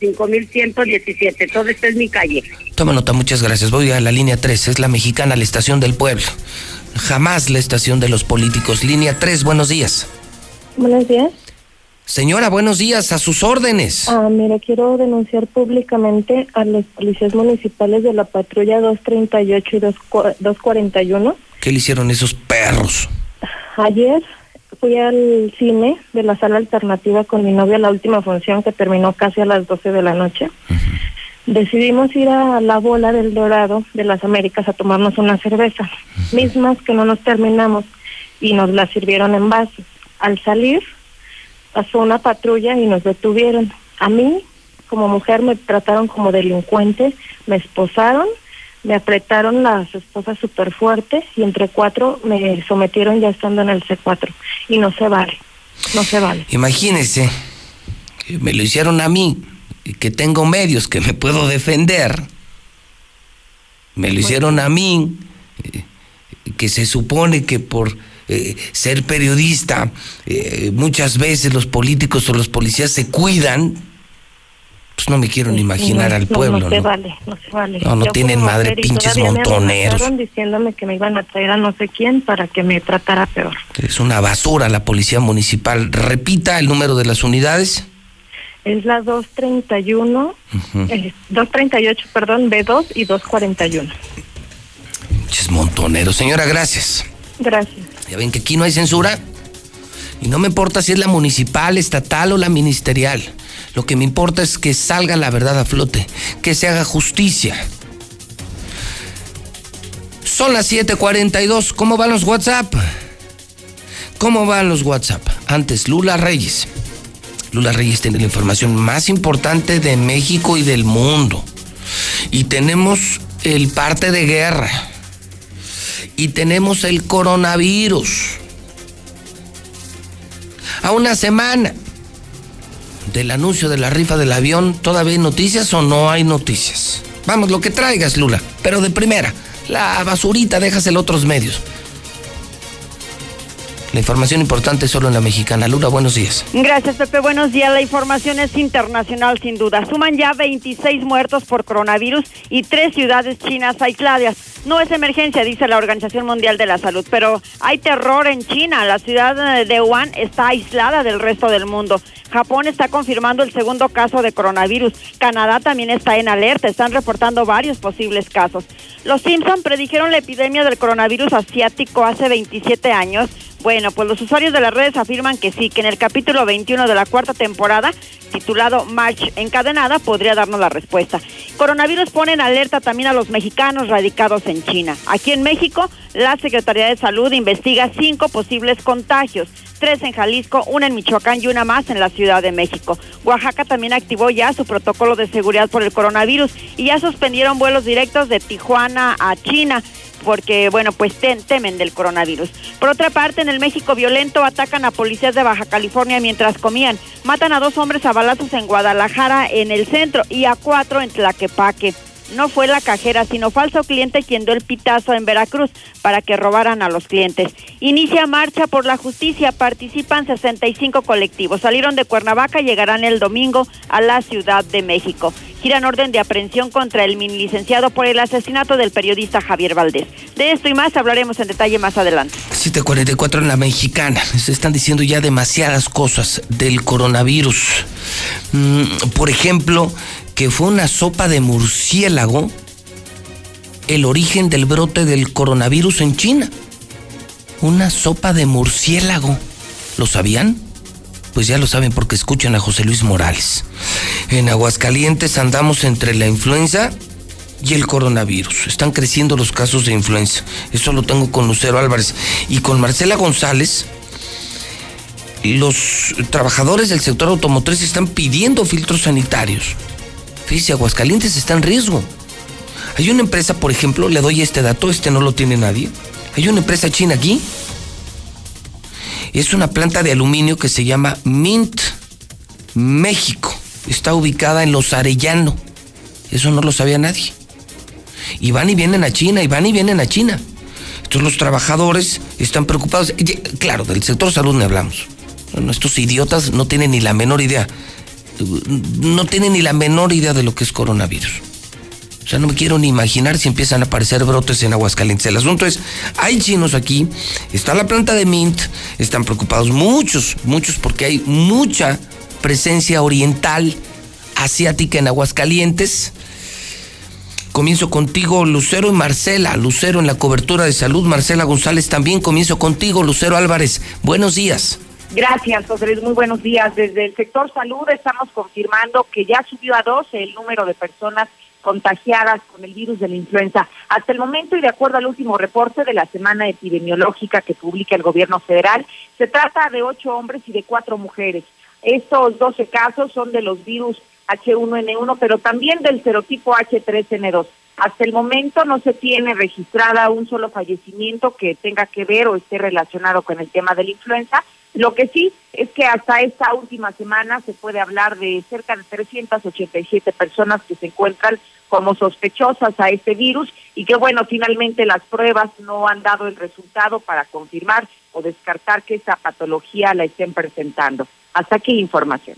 5117. Todo esto es mi calle. Toma nota, muchas gracias. Voy a la línea 3, es la mexicana, la estación del pueblo. Jamás la estación de los políticos. Línea 3, buenos días. Buenos días. Señora, buenos días, a sus órdenes. Ah, mira, quiero denunciar públicamente a los policías municipales de la patrulla 238 y 2 241. ¿Qué le hicieron esos perros? Ayer fui al cine de la sala alternativa con mi novia la última función que terminó casi a las 12 de la noche. Decidimos ir a la bola del Dorado de las Américas a tomarnos una cerveza, mismas que no nos terminamos y nos la sirvieron en vasos. Al salir pasó una patrulla y nos detuvieron. A mí, como mujer, me trataron como delincuente, me esposaron, me apretaron las esposas súper fuerte y entre cuatro me sometieron ya estando en el C4. Y no se vale, no se vale. Imagínese, me lo hicieron a mí, que tengo medios, que me puedo defender. Me lo hicieron a mí, eh, que se supone que por eh, ser periodista, eh, muchas veces los políticos o los policías se cuidan, pues no me quiero ni imaginar No, al no, pueblo, No, se ¿no? vale, no se vale. No, no Yo tienen madre, pinches me montoneros. amenazaron diciéndome que me iban a traer a no sé quién para que me tratara peor. Es una basura la policía municipal. Repita el número de las unidades. Es la 231, Ujú. eh, 238, perdón, B2 y 241. Pinches montoneros. Señora, gracias. Gracias. Ya ven que aquí no hay censura. Y no me importa si es la municipal, estatal o la ministerial. Lo que me importa es que salga la verdad a flote, que se haga justicia. Son las 7:42. ¿Cómo van los WhatsApp? ¿Cómo van los WhatsApp? Antes, Lula Reyes. Lula Reyes tiene la información más importante de México y del mundo. Y tenemos el parte de guerra. Y tenemos el coronavirus. A una semana del anuncio de la rifa del avión, ¿todavía hay noticias o no hay noticias? Vamos, lo que traigas, Lula, pero de primera. La basurita, dejas en otros medios. La información importante solo en la mexicana. Lula, buenos días. Gracias, Pepe. Buenos días. La información es internacional, sin duda. Suman ya 26 muertos por coronavirus y tres ciudades chinas aisladas. No es emergencia, dice la Organización Mundial de la Salud, pero hay terror en China. La ciudad de Wuhan está aislada del resto del mundo. Japón está confirmando el segundo caso de coronavirus. Canadá también está en alerta. Están reportando varios posibles casos. Los Simpson predijeron la epidemia del coronavirus asiático hace 27 años. Bueno, pues los usuarios de las redes afirman que sí, que en el capítulo 21 de la cuarta temporada, titulado March Encadenada, podría darnos la respuesta. Coronavirus pone en alerta también a los mexicanos radicados en China. Aquí en México, la Secretaría de Salud investiga cinco posibles contagios tres en Jalisco, una en Michoacán y una más en la Ciudad de México. Oaxaca también activó ya su protocolo de seguridad por el coronavirus y ya suspendieron vuelos directos de Tijuana a China porque, bueno, pues tem- temen del coronavirus. Por otra parte, en el México violento atacan a policías de Baja California mientras comían. Matan a dos hombres a balazos en Guadalajara, en el centro, y a cuatro en Tlaquepaque. No fue la cajera, sino falso cliente quien dio el pitazo en Veracruz para que robaran a los clientes. Inicia marcha por la justicia, participan 65 colectivos. Salieron de Cuernavaca y llegarán el domingo a la Ciudad de México. Giran orden de aprehensión contra el mini licenciado por el asesinato del periodista Javier Valdés. De esto y más hablaremos en detalle más adelante. 744 en la mexicana. Se están diciendo ya demasiadas cosas del coronavirus. Mm, por ejemplo, que fue una sopa de murciélago el origen del brote del coronavirus en China. Una sopa de murciélago. ¿Lo sabían? Pues ya lo saben porque escuchan a José Luis Morales. En Aguascalientes andamos entre la influenza y el coronavirus. Están creciendo los casos de influenza. Eso lo tengo con Lucero Álvarez. Y con Marcela González, los trabajadores del sector automotriz están pidiendo filtros sanitarios. Fíjese, Aguascalientes está en riesgo. Hay una empresa, por ejemplo, le doy este dato, este no lo tiene nadie. Hay una empresa china aquí. Es una planta de aluminio que se llama Mint México. Está ubicada en Los Arellano. Eso no lo sabía nadie. Y van y vienen a China, y van y vienen a China. Entonces los trabajadores están preocupados. Claro, del sector salud no hablamos. Bueno, estos idiotas no tienen ni la menor idea. No tienen ni la menor idea de lo que es coronavirus. O sea, no me quiero ni imaginar si empiezan a aparecer brotes en Aguascalientes. El asunto es, hay chinos aquí, está la planta de Mint, están preocupados muchos, muchos porque hay mucha presencia oriental, asiática en Aguascalientes. Comienzo contigo, Lucero y Marcela. Lucero en la cobertura de salud, Marcela González también. Comienzo contigo, Lucero Álvarez. Buenos días. Gracias, José. Muy buenos días. Desde el sector salud estamos confirmando que ya subió a 12 el número de personas contagiadas con el virus de la influenza. Hasta el momento y de acuerdo al último reporte de la semana epidemiológica que publica el gobierno federal, se trata de ocho hombres y de cuatro mujeres. Estos 12 casos son de los virus H1N1, pero también del serotipo H3N2. Hasta el momento no se tiene registrada un solo fallecimiento que tenga que ver o esté relacionado con el tema de la influenza. Lo que sí es que hasta esta última semana se puede hablar de cerca de 387 personas que se encuentran como sospechosas a este virus y que bueno, finalmente las pruebas no han dado el resultado para confirmar o descartar que esa patología la estén presentando. Hasta aquí información.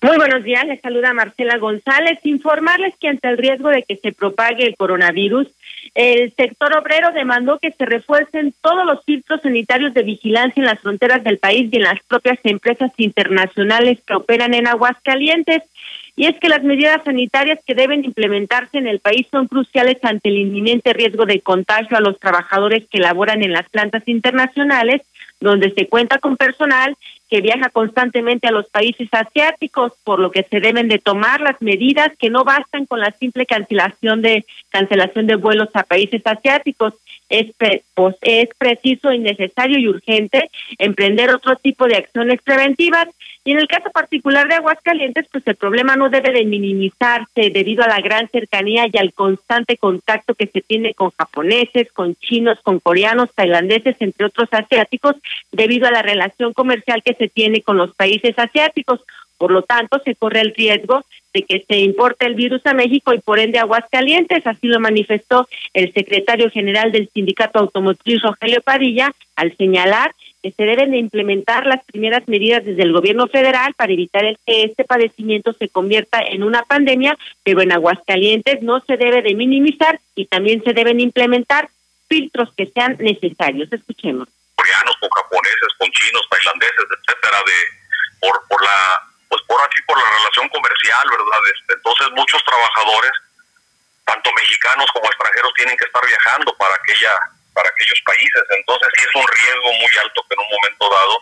Muy buenos días, les saluda Marcela González. Informarles que ante el riesgo de que se propague el coronavirus, el sector obrero demandó que se refuercen todos los filtros sanitarios de vigilancia en las fronteras del país y en las propias empresas internacionales que operan en Aguascalientes. Y es que las medidas sanitarias que deben implementarse en el país son cruciales ante el inminente riesgo de contagio a los trabajadores que laboran en las plantas internacionales, donde se cuenta con personal que viaja constantemente a los países asiáticos, por lo que se deben de tomar las medidas que no bastan con la simple cancelación de cancelación de vuelos a países asiáticos. Es, pues, es preciso y necesario y urgente emprender otro tipo de acciones preventivas y en el caso particular de Aguascalientes, pues el problema no debe de minimizarse debido a la gran cercanía y al constante contacto que se tiene con japoneses, con chinos, con coreanos, tailandeses, entre otros asiáticos, debido a la relación comercial que se tiene con los países asiáticos. Por lo tanto, se corre el riesgo de que se importe el virus a México y por ende Aguascalientes. Así lo manifestó el secretario general del Sindicato Automotriz, Rogelio Padilla, al señalar se deben de implementar las primeras medidas desde el gobierno federal para evitar el que este padecimiento se convierta en una pandemia, pero en Aguascalientes no se debe de minimizar y también se deben implementar filtros que sean necesarios. Escuchemos. Coreanos, con japoneses, con chinos, tailandeses, etcétera, de por por la pues por así por la relación comercial, ¿verdad? Este, entonces muchos trabajadores, tanto mexicanos como extranjeros, tienen que estar viajando para aquella para aquellos países. Entonces sí es un riesgo muy alto que en un momento dado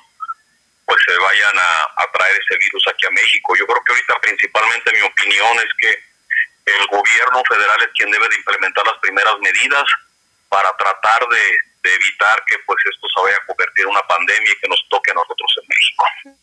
pues se vayan a, traer ese virus aquí a México. Yo creo que ahorita principalmente mi opinión es que el gobierno federal es quien debe de implementar las primeras medidas para tratar de, de evitar que pues esto se vaya a convertir en una pandemia y que nos toque a nosotros en México.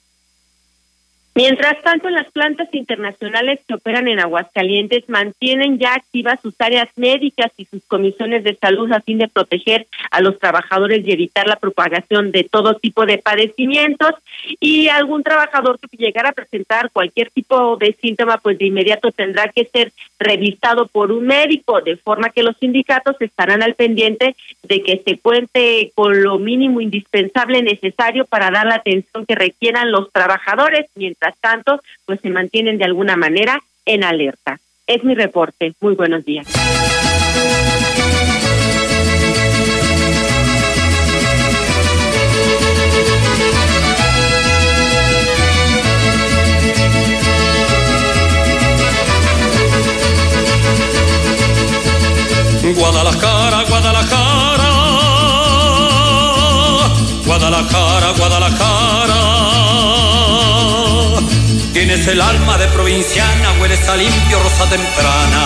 Mientras tanto, las plantas internacionales que operan en Aguascalientes mantienen ya activas sus áreas médicas y sus comisiones de salud a fin de proteger a los trabajadores y evitar la propagación de todo tipo de padecimientos. Y algún trabajador que llegara a presentar cualquier tipo de síntoma, pues de inmediato tendrá que ser revisado por un médico, de forma que los sindicatos estarán al pendiente de que se cuente con lo mínimo indispensable necesario para dar la atención que requieran los trabajadores, mientras tanto, pues se mantienen de alguna manera en alerta. Es mi reporte. Muy buenos días. Guadalajara, Guadalajara, Guadalajara, Guadalajara Tienes el alma de provinciana, hueles a limpio, rosa temprana.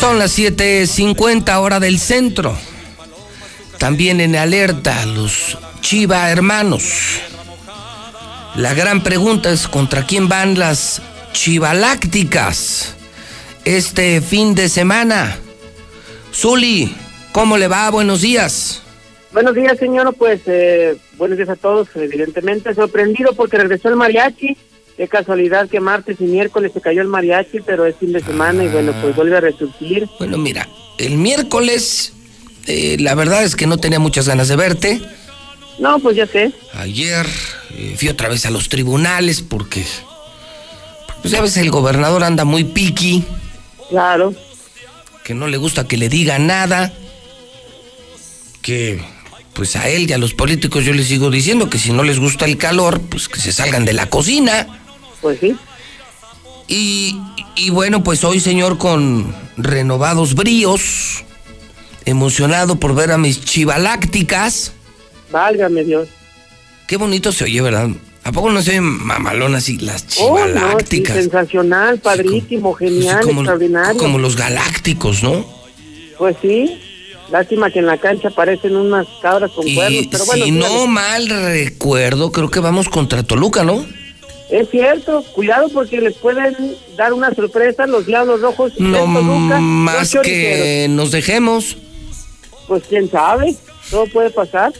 Son las 7:50 hora del centro. También en alerta los Chiva hermanos. La gran pregunta es contra quién van las chivalácticas este fin de semana. Zuli, ¿cómo le va? Buenos días. Buenos días, señor. Pues eh, buenos días a todos. Evidentemente sorprendido porque regresó el mariachi. Qué casualidad que martes y miércoles se cayó el mariachi, pero es fin de semana y bueno, pues vuelve a resurgir. Bueno, mira, el miércoles eh, la verdad es que no tenía muchas ganas de verte. No, pues ya sé. Ayer eh, fui otra vez a los tribunales porque Pues ya ves, el gobernador anda muy piqui. Claro. Que no le gusta que le diga nada. Que pues a él y a los políticos yo les sigo diciendo que si no les gusta el calor, pues que se salgan de la cocina. Pues sí. Y, y bueno, pues hoy, señor, con renovados bríos, emocionado por ver a mis chivalácticas. Válgame Dios. Qué bonito se oye, ¿verdad? ¿A poco no se oyen mamalón así las Oh, no, sí, chivalácticas? sensacional, padrísimo, genial, como, extraordinario. como los galácticos, ¿no? Pues sí. Lástima que en la cancha aparecen unas cabras con cuernos, Y pero bueno. si no mal recuerdo, creo que vamos contra Toluca, ¿no? Es cierto, cuidado porque les pueden dar una sorpresa los Diablos Rojos No Toluca, más que nos dejemos. Pues quién sabe, todo puede pasar.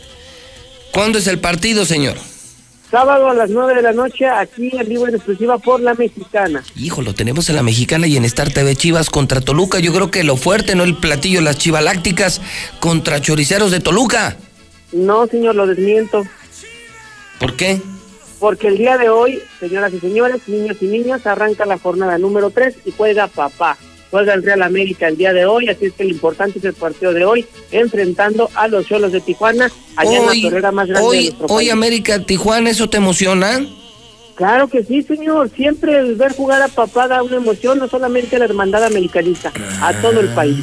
¿Cuándo es el partido, señor? Sábado a las 9 de la noche, aquí en vivo en exclusiva por La Mexicana. Hijo, lo tenemos en la mexicana y en Star TV Chivas contra Toluca. Yo creo que lo fuerte, no el platillo, las chivalácticas contra choriceros de Toluca. No, señor, lo desmiento. ¿Por qué? Porque el día de hoy, señoras y señores, niños y niñas, arranca la jornada número 3 y juega papá. Juega el Real América el día de hoy, así es que lo importante es el partido de hoy, enfrentando a los Cholos de Tijuana, allá en Hoy, la torrera más grande de hoy, nuestro hoy país. América Tijuana, ¿eso te emociona? Claro que sí, señor. Siempre el ver jugar a papá da una emoción, no solamente a la hermandad americanista, a todo el país.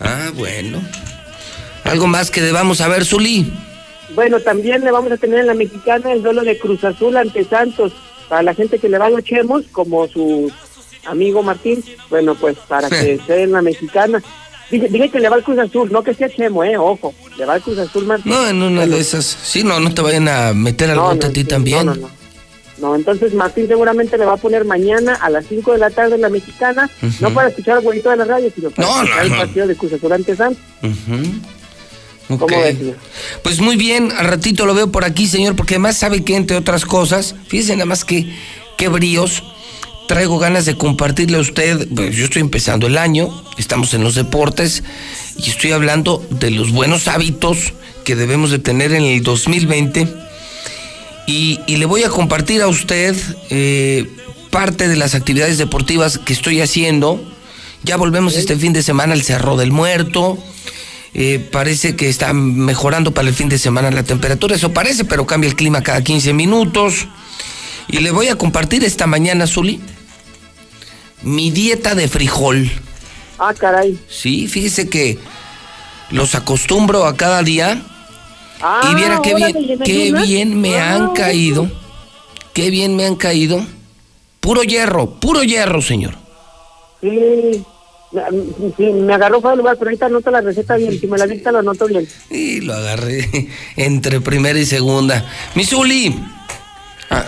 Ah, bueno. ¿Algo más que debamos saber, Zuli? Bueno, también le vamos a tener en la mexicana el duelo de Cruz Azul ante Santos. Para la gente que le va a Chemos, como su amigo Martín, bueno, pues para que esté en la mexicana. Dije, dije que le va al Cruz Azul, no que sea Chemo, eh, ojo. Le va al Cruz Azul, Martín. No, en una de esas. Sí, no, no te vayan a meter al No, a ti sí, también. no, no, no. No, entonces Martín seguramente le va a poner mañana a las 5 de la tarde en la mexicana, no para escuchar al bonito de la radio, sino para No, no, escuchar el partido de Cruz Azul ante Santos. ¿Cómo Ok. ves, señor? Pues muy bien, al ratito lo veo por aquí, señor, porque además sabe que, entre otras cosas, fíjese nada más que, qué bríos, traigo ganas de compartirle a usted, pues yo estoy empezando el año, estamos en los deportes, y estoy hablando de los buenos hábitos que debemos de tener en el 2020, y, le voy a compartir a usted eh, parte de las actividades deportivas que estoy haciendo. Ya volvemos este fin de semana al Cerro del Muerto. Eh, parece que está mejorando para el fin de semana la temperatura, eso parece, pero cambia el clima cada 15 minutos. Y le voy a compartir esta mañana, Zuli, mi dieta de frijol. Ah, caray. Sí, fíjese que los acostumbro a cada día. Ah, y viera qué bien, ¿y qué bien me Ah, han caído. Qué bien me han caído. Puro hierro, puro hierro, señor. Sí, sí, me agarró fuera lugar, pero ahorita anoto la receta bien. Si me la dicta, lo anoto bien. Y lo agarré entre primera y segunda. Mi Zuli, ah,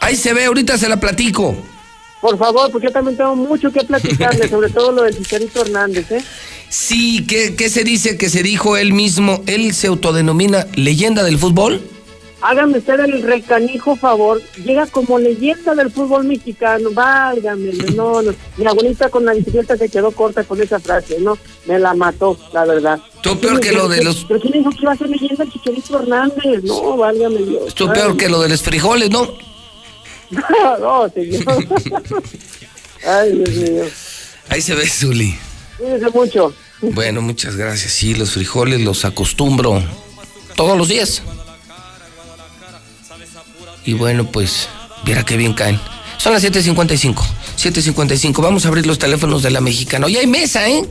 ahí se ve, ahorita se la platico. Por favor, porque yo también tengo mucho que platicarle, sobre todo lo del Chicharito Hernández, ¿eh? Sí, ¿qué, ¿qué se dice que se dijo él mismo? Él se autodenomina leyenda del fútbol. Hágame usted el recanijo favor, llega como leyenda del fútbol mexicano, válgame, no, no. Mi abuelita con la bicicleta se quedó corta con esa frase, ¿no? Me la mató, la verdad. Tú peor que lo de los- ¿Pero quién dijo que iba a ser leyenda el Chicharito Hernández? No, válgame Dios. Esto peor que lo de los frijoles, ¿no? no, señor. Ay, Dios mío. Ahí se ve, Zuli. Cuídese mucho. Bueno, muchas gracias. Sí, los frijoles los acostumbro todos los días. Y bueno, pues, viera qué bien caen. Son las 7.55. 7.55. Vamos a abrir los teléfonos de la mexicana. Hoy hay mesa, ¿eh?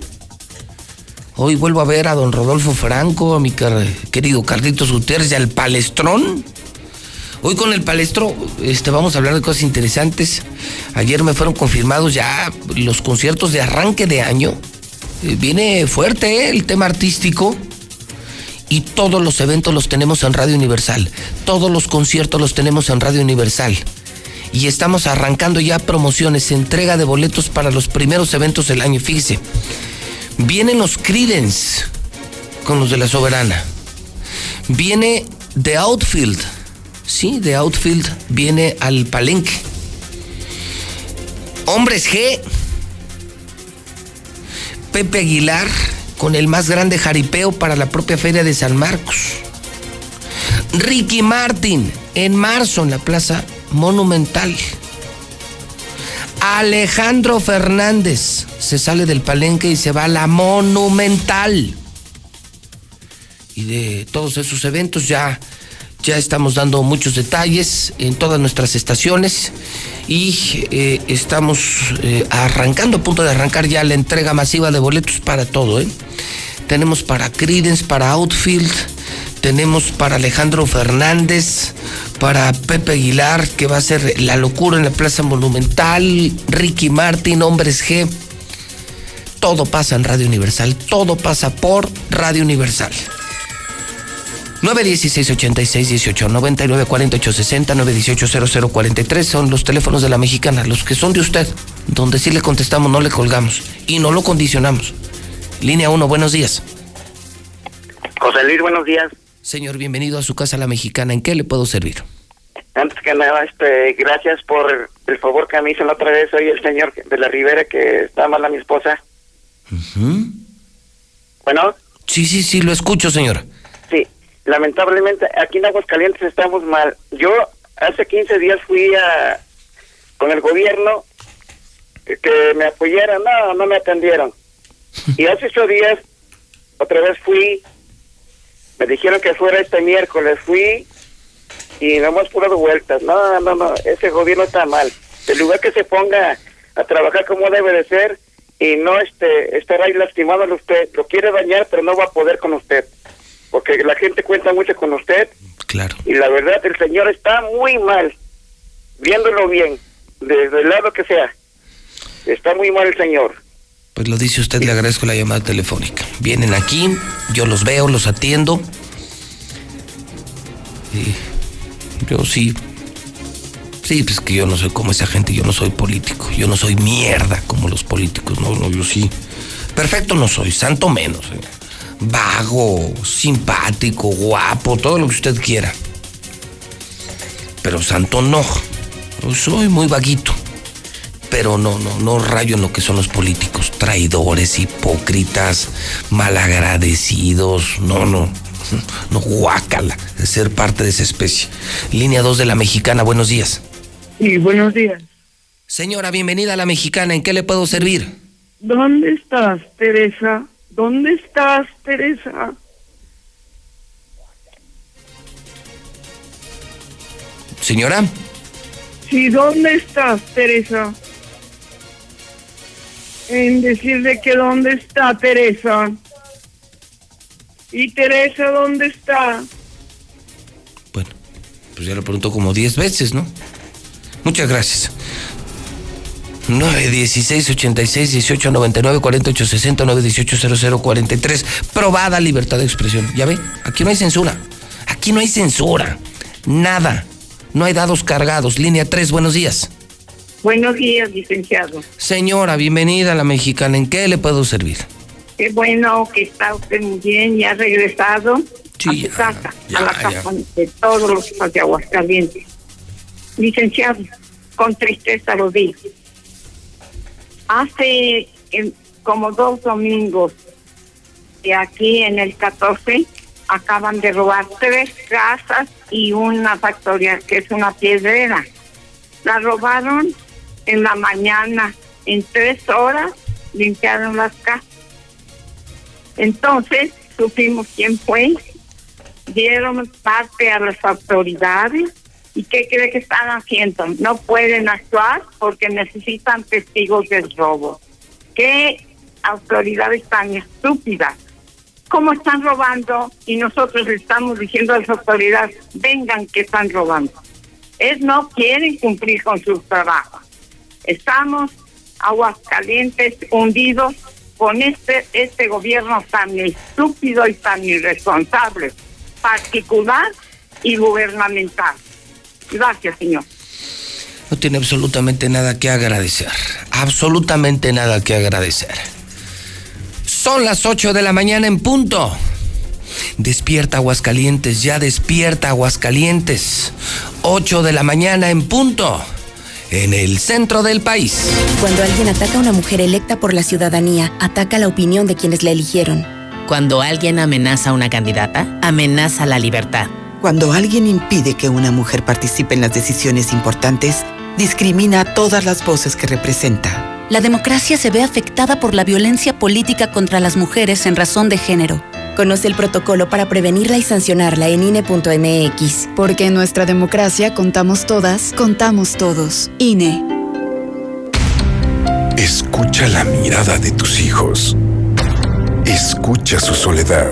Hoy vuelvo a ver a don Rodolfo Franco, a mi querido Carlitos Gutiérrez y al palestrón. Hoy con el palestro este, vamos a hablar de cosas interesantes. Ayer me fueron confirmados ya los conciertos de arranque de año. Eh, Viene fuerte ¿eh? el tema artístico. Y todos los eventos los tenemos en Radio Universal. Todos los conciertos los tenemos en Radio Universal. Y estamos arrancando ya promociones, entrega de boletos para los primeros eventos del año. Fíjese, vienen los Credence con los de la Soberana. Viene The Outfield. Sí, The Outfield viene al palenque. Hombres G. Pepe Aguilar con el más grande jaripeo para la propia Feria de San Marcos. Ricky Martin en marzo en la Plaza Monumental. Alejandro Fernández se sale del palenque y se va a la Monumental. Y de todos esos eventos ya, ya estamos dando muchos detalles en todas nuestras estaciones y eh, estamos eh, arrancando, a punto de arrancar ya la entrega masiva de boletos para todo. ¿eh? Tenemos para Credence, para Outfield, tenemos para Alejandro Fernández, para Pepe Aguilar, que va a ser La Locura en la Plaza Monumental, Ricky Martin, Hombres G. Todo pasa en Radio Universal, todo pasa por Radio Universal. 916 86 18 99 48 60 918 0043 son los teléfonos de la mexicana, los que son de usted, donde sí le contestamos, no le colgamos y no lo condicionamos. Línea 1, buenos días. José Luis, buenos días. Señor, bienvenido a su casa la mexicana. ¿En qué le puedo servir? Antes que nada, este, gracias por el favor que me hizo la otra vez. Soy el señor de la Rivera que está mal a mi esposa. Bueno. Sí, sí, sí, lo escucho, señor. Lamentablemente aquí en Aguascalientes estamos mal. Yo hace 15 días fui a con el gobierno que me apoyaran, no, no me atendieron. Y hace ocho días otra vez fui me dijeron que fuera este miércoles, fui y no hemos dado vueltas. No, no, no, ese gobierno está mal. El lugar que se ponga a trabajar como debe de ser y no este estar ahí lastimándole usted. Lo quiere dañar, pero no va a poder con usted. Porque la gente cuenta mucho con usted. Claro. Y la verdad, el señor está muy mal. Viéndolo bien, desde el lado que sea. Está muy mal el señor. Pues lo dice usted, le agradezco la llamada telefónica. Vienen aquí, yo los veo, los atiendo. Y yo sí. Sí, pues que yo no soy como esa gente, yo no soy político. Yo no soy mierda como los políticos. No, no, yo sí. Perfecto no soy, santo menos. eh. Vago, simpático, guapo, todo lo que usted quiera. Pero santo no. Yo soy muy vaguito pero no, no, no rayo en lo que son los políticos, traidores, hipócritas, malagradecidos, no, no, no, guácala, de ser parte de esa especie. Línea 2 de la mexicana, buenos días. Sí, buenos días. Señora, bienvenida a la mexicana, ¿en qué le puedo servir? ¿Dónde estás, Teresa? ¿Dónde estás, Teresa? Señora, Sí, ¿dónde estás, Teresa? En decirle que dónde está Teresa. ¿Y Teresa dónde está? pues ya lo preguntó como 10 veces, ¿no? Muchas gracias. 916 86 18 99 48 60 918 00 43 probada libertad de expresión. Ya ve aquí no hay censura. Aquí no hay censura. Nada. No hay dados cargados. Línea 3 buenos días. Buenos días, licenciado. señora bienvenida a la mexicana. En qué le puedo servir Qué bueno que está usted muy bien y ha regresado a su casa, a la casa de todos los de Aguascalientes. Licenciado, con tristeza lo digo. Hace em, como dos domingos de aquí en el 14 acaban de robar tres casas y una factoría que es una piedrera. La robaron en la mañana, en tres horas limpiaron las casas. Entonces supimos quién fue, dieron parte a las autoridades y qué cree que están haciendo. No pueden actuar porque necesitan testigos del robo. ¿Qué autoridades tan estúpidas? ¿Cómo están robando? Y nosotros le estamos diciendo a las autoridades, vengan que están robando. Es no quieren cumplir con sus trabajos. Estamos aguascalientes hundidos con este, este gobierno tan estúpido y tan irresponsable, particular y gubernamental. Gracias, señor. no tiene absolutamente nada que agradecer absolutamente nada que agradecer son las 8 de la mañana en punto Despierta Aguascalientes, ya despierta Aguascalientes. 8 de la mañana en punto. En el centro del país. Cuando alguien ataca a una mujer electa por la ciudadanía, ataca la opinión de quienes la eligieron. Cuando alguien amenaza a una candidata, amenaza la libertad. Cuando alguien impide que una mujer participe en las decisiones importantes, discrimina a todas las voces que representa. La democracia se ve afectada por la violencia política contra las mujeres en razón de género. Conoce el protocolo para prevenirla y sancionarla en INE.mx. Porque en nuestra democracia contamos todas, contamos todos. INE. Escucha la mirada de tus hijos. Escucha su soledad.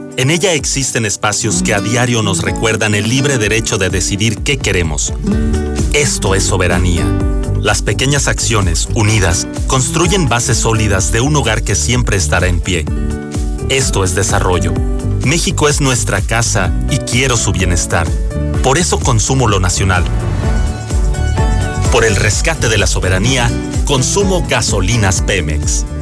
En ella existen espacios que a diario nos recuerdan el libre derecho de decidir qué queremos. Esto es soberanía. Las pequeñas acciones, unidas, construyen bases sólidas de un hogar que siempre estará en pie. Esto es desarrollo. México es nuestra casa y quiero su bienestar. Por eso consumo lo nacional. Por el rescate de la soberanía, consumo gasolinas Pemex.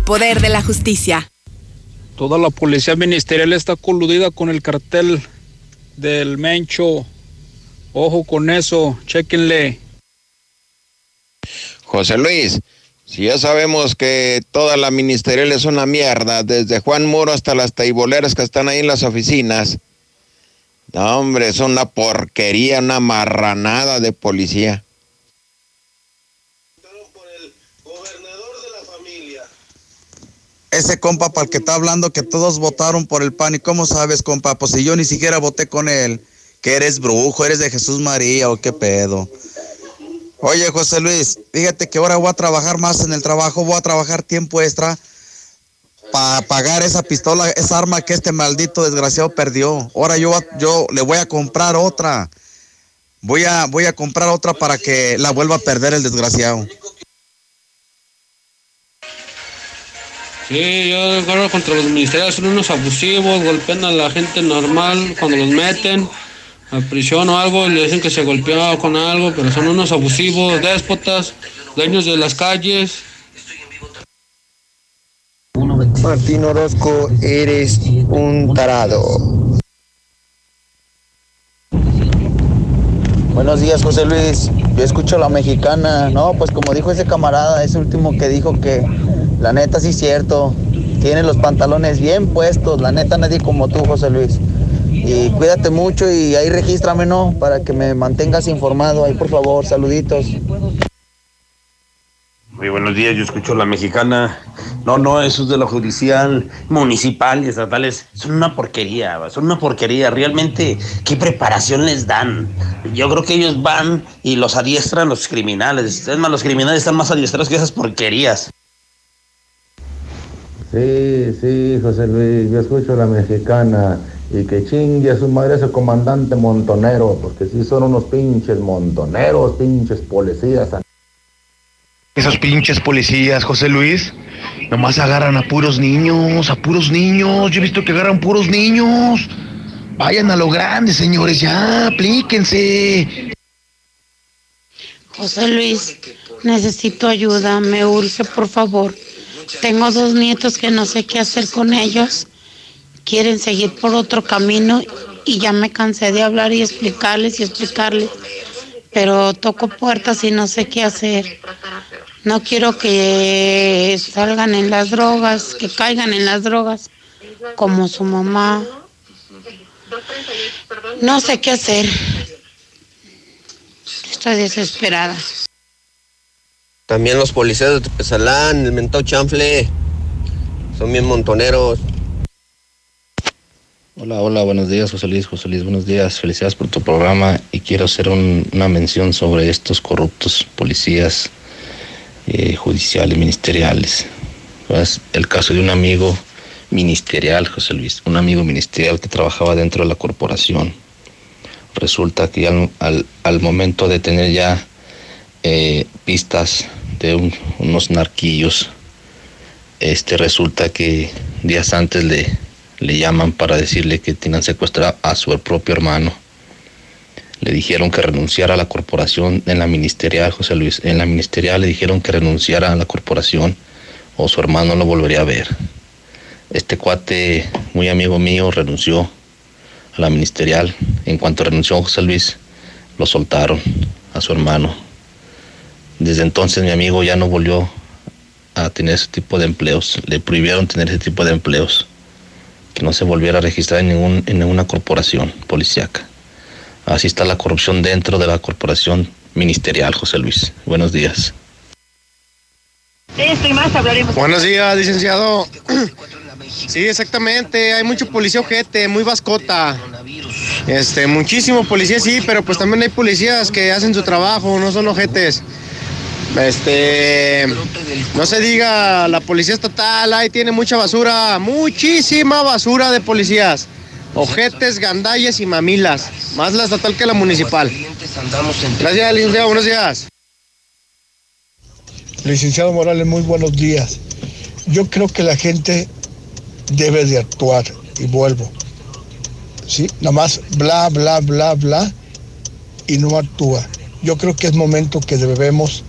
poder de la justicia. Toda la policía ministerial está coludida con el cartel del Mencho. Ojo con eso, chequenle. José Luis, si ya sabemos que toda la ministerial es una mierda, desde Juan Muro hasta las taiboleras que están ahí en las oficinas. No, hombre, es una porquería, una marranada de policía. Ese compa para el que está hablando que todos votaron por el PAN. ¿Y cómo sabes, compa? Pues si yo ni siquiera voté con él. Que eres brujo, eres de Jesús María o qué pedo. Oye, José Luis, fíjate que ahora voy a trabajar más en el trabajo, voy a trabajar tiempo extra para pagar esa pistola, esa arma que este maldito desgraciado perdió. Ahora yo, yo le voy a comprar otra. Voy a, voy a comprar otra para que la vuelva a perder el desgraciado. Sí, yo creo contra los ministerios son unos abusivos, golpean a la gente normal cuando los meten a prisión o algo, le dicen que se golpeó con algo, pero son unos abusivos, déspotas, dueños de las calles. Martín Orozco, eres un tarado. Buenos días, José Luis. Yo escucho a la mexicana. No, pues como dijo ese camarada, ese último que dijo que la neta sí es cierto. Tiene los pantalones bien puestos. La neta nadie como tú, José Luis. Y cuídate mucho y ahí regístrame, ¿no? Para que me mantengas informado. Ahí, por favor, saluditos. Muy buenos días, yo escucho a la mexicana. No, no, esos de la judicial, municipal y estatales son una porquería, son una porquería. Realmente, ¿qué preparación les dan? Yo creo que ellos van y los adiestran los criminales. Es más, los criminales están más adiestrados que esas porquerías. Sí, sí, José Luis, yo escucho a la mexicana y que chingue a su madre ese comandante montonero, porque sí son unos pinches montoneros, pinches policías. Esos pinches policías, José Luis, nomás agarran a puros niños, a puros niños. Yo he visto que agarran puros niños. Vayan a lo grande, señores, ya, aplíquense. José Luis, necesito ayuda, me urge, por favor. Tengo dos nietos que no sé qué hacer con ellos. Quieren seguir por otro camino y ya me cansé de hablar y explicarles y explicarles. Pero toco puertas y no sé qué hacer. No quiero que salgan en las drogas, que caigan en las drogas, como su mamá. No sé qué hacer. Estoy desesperada. También los policías de Tepezalán, el mentado chanfle, son bien montoneros. Hola, hola, buenos días, José Luis, José Luis, buenos días, felicidades por tu programa y quiero hacer un- una mención sobre estos corruptos policías eh, judiciales, ministeriales. Es el caso de un amigo ministerial, José Luis, un amigo ministerial que trabajaba dentro de la corporación. Resulta que al, al- al momento de tener ya eh, pistas de un- unos narquillos, este resulta que días antes le, le llaman para decirle que tienen secuestrado a su propio hermano. Le dijeron que renunciara a la corporación en la ministerial, José Luis. En la ministerial le dijeron que renunciara a la corporación o su hermano lo volvería a ver. Este cuate, muy amigo mío, renunció a la ministerial. En cuanto renunció José Luis, lo soltaron a su hermano. Desde entonces mi amigo ya no volvió a tener ese tipo de empleos. Le prohibieron tener ese tipo de empleos. Que no se volviera a registrar en, ningún, en ninguna corporación policíaca. Así está la corrupción dentro de la corporación ministerial, José Luis. Buenos días. Esto y más hablaremos. Buenos días, licenciado. Sí, exactamente. Hay mucho policía ojete, muy vascota. Este, muchísimo policía, sí, pero pues también hay policías que hacen su trabajo, no son ojetes. Este, no se diga, la policía estatal ahí tiene mucha basura, muchísima basura de policías. Ojetes, gandallas y mamilas. Más la estatal que la municipal. Gracias, licenciado. Buenos días. Licenciado Morales, muy buenos días. Yo creo que la gente debe de actuar y vuelvo. ¿Sí? Nada más bla, bla, bla, bla y no actúa. Yo creo que es momento que debemos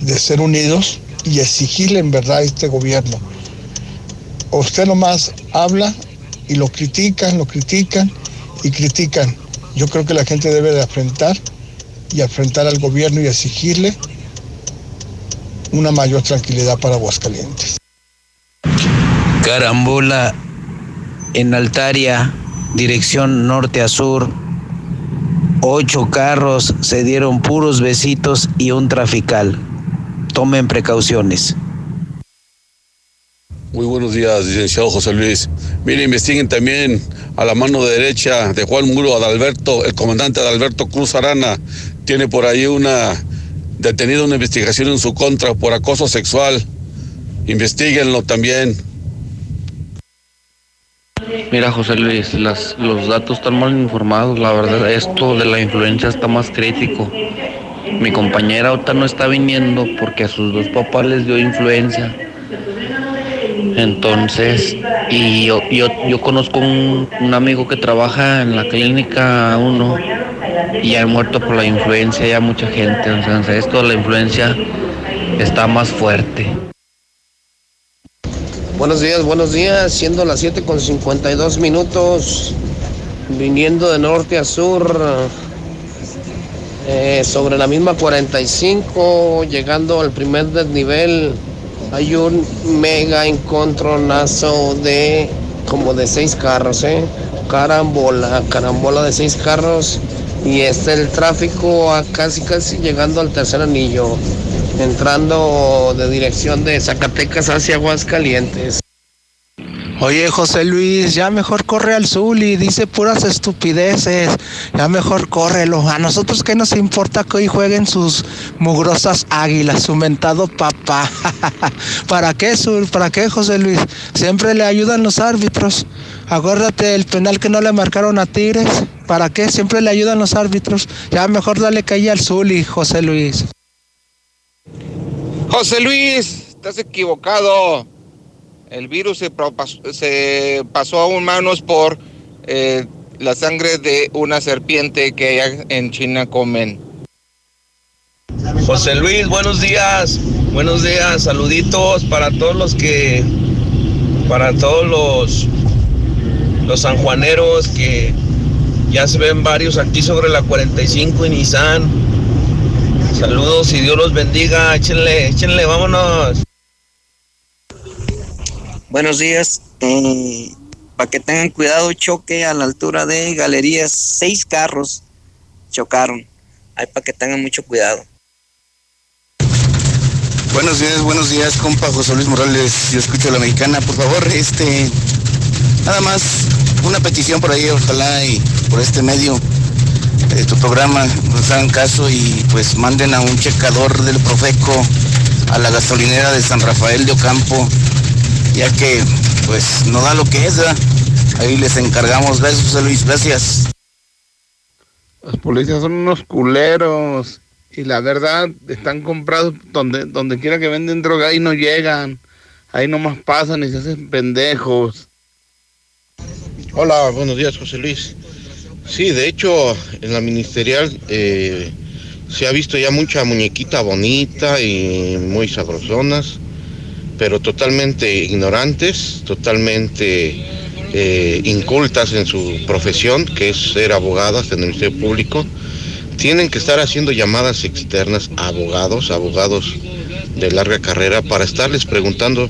de ser unidos y exigirle en verdad a este gobierno. Usted nomás habla y lo critican, lo critican y critican. Yo creo que la gente debe de afrontar y afrontar al gobierno y exigirle una mayor tranquilidad para Aguascalientes. Carambola en Altaria, dirección norte a sur. Ocho carros se dieron puros besitos y un trafical. Tomen precauciones. Muy buenos días, licenciado José Luis. Mire, investiguen también a la mano derecha de Juan Muro Adalberto, el comandante Adalberto Cruz Arana. Tiene por ahí una detenida una investigación en su contra por acoso sexual. Investíguenlo también. Mira, José Luis, las- los datos están mal informados. La verdad, esto de la influencia está más crítico. Mi compañera ahorita no está viniendo porque a sus dos papás les dio influencia. Entonces, y yo, yo, yo conozco un, amigo que trabaja en la clínica 1 y ha muerto por la influencia ya mucha gente. Entonces, esto de la influencia está más fuerte. Buenos días, buenos días. Siendo las 7 con 52 minutos, viniendo de norte a sur, eh, sobre la misma 45, llegando al primer desnivel, hay un mega encontronazo de como de seis carros, ¿eh? Carambola, carambola de seis carros. Y está el tráfico a casi, casi llegando al tercer anillo, entrando de dirección de Zacatecas hacia Aguascalientes. Oye, José Luis, ya mejor corre al Zuli, dice puras estupideces. Ya mejor córrelo. A nosotros qué nos importa que hoy jueguen sus mugrosas águilas, su mentado papá. ¿Para qué, Zul? ¿Para qué, José Luis? Siempre le ayudan los árbitros. Acuérdate el penal que no le marcaron a Tigres. ¿Para qué? Siempre le ayudan los árbitros. Ya mejor dale calle al Zuli, José Luis. José Luis, estás equivocado. El virus se, pasó a humanos por eh, la sangre de una serpiente que allá en China comen. José Luis, buenos días. Buenos días, saluditos para todos los que, para todos los, los sanjuaneros que ya se ven varios aquí sobre la 45 y Nissan. Saludos y Dios los bendiga. Échenle, échenle, vámonos. Buenos días. Eh, para que tengan cuidado, choque a la altura de galerías. Seis carros chocaron. Ahí para que tengan mucho cuidado. Buenos días, buenos días, compa José Luis Morales. Yo escucho a la mexicana. Por favor, este, nada más una petición por ahí, ojalá y por este medio de tu programa nos hagan caso y pues manden a un checador del Profeco a la gasolinera de San Rafael de Ocampo, ya que pues no da lo que es, ¿verdad? Ahí les encargamos. Besos, José Luis, gracias. Los policías son unos culeros y la verdad están comprados donde, donde quiera que venden droga y no llegan. Ahí nomás pasan y se hacen pendejos. Hola, buenos días, José Luis. Sí, de hecho, en la ministerial eh, se ha visto ya mucha muñequita bonita y muy sabrosonas, pero totalmente ignorantes, totalmente eh, incultas en su profesión, que es ser abogadas en el Ministerio Público. Tienen que estar haciendo llamadas externas a abogados, abogados de larga carrera, para estarles preguntando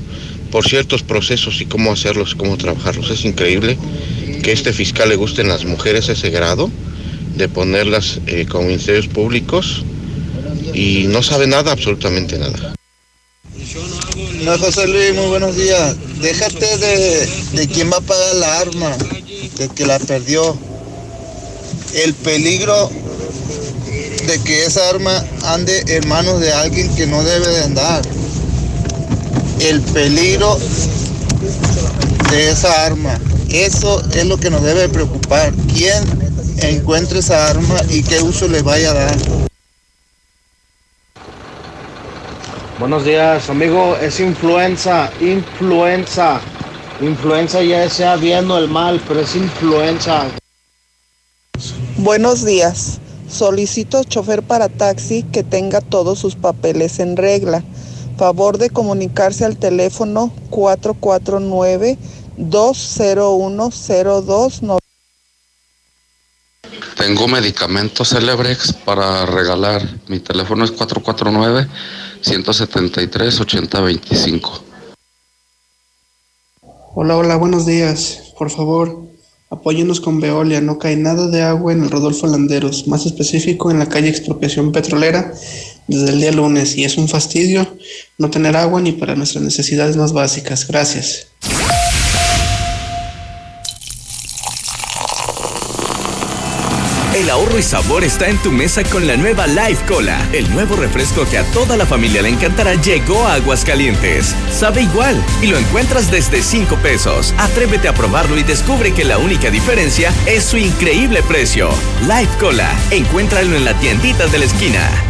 por ciertos procesos y cómo hacerlos, cómo trabajarlos. Es increíble que este fiscal le gusten las mujeres a ese grado de ponerlas eh, como ministerios públicos y no sabe nada, absolutamente nada. No, José Luis, muy buenos días. Déjate de, de quién va a pagar la arma, de que la perdió. El peligro de que esa arma ande en manos de alguien que no debe de andar. El peligro de esa arma. Eso es lo que nos debe preocupar. ¿Quién encuentre esa arma y qué uso le vaya a dar? Buenos días, amigo. Es influenza, influenza. Influenza ya sea viendo el mal, pero es influenza. Buenos días. Solicito chofer para taxi que tenga todos sus papeles en regla. Favor de comunicarse al teléfono 449 20102 Tengo medicamentos Celebrex para regalar. Mi teléfono es 449-173-8025. Hola, hola, buenos días. Por favor, apóyenos con Veolia. No cae nada de agua en el Rodolfo Landeros, más específico en la calle Expropiación Petrolera, desde el día lunes. Y es un fastidio no tener agua ni para nuestras necesidades más básicas. Gracias. El ahorro y sabor está en tu mesa con la nueva Life Cola. El nuevo refresco que a toda la familia le encantará llegó a Aguascalientes. Sabe igual y lo encuentras desde 5 pesos. Atrévete a probarlo y descubre que la única diferencia es su increíble precio. Life Cola. Encuéntralo en la tiendita de la esquina.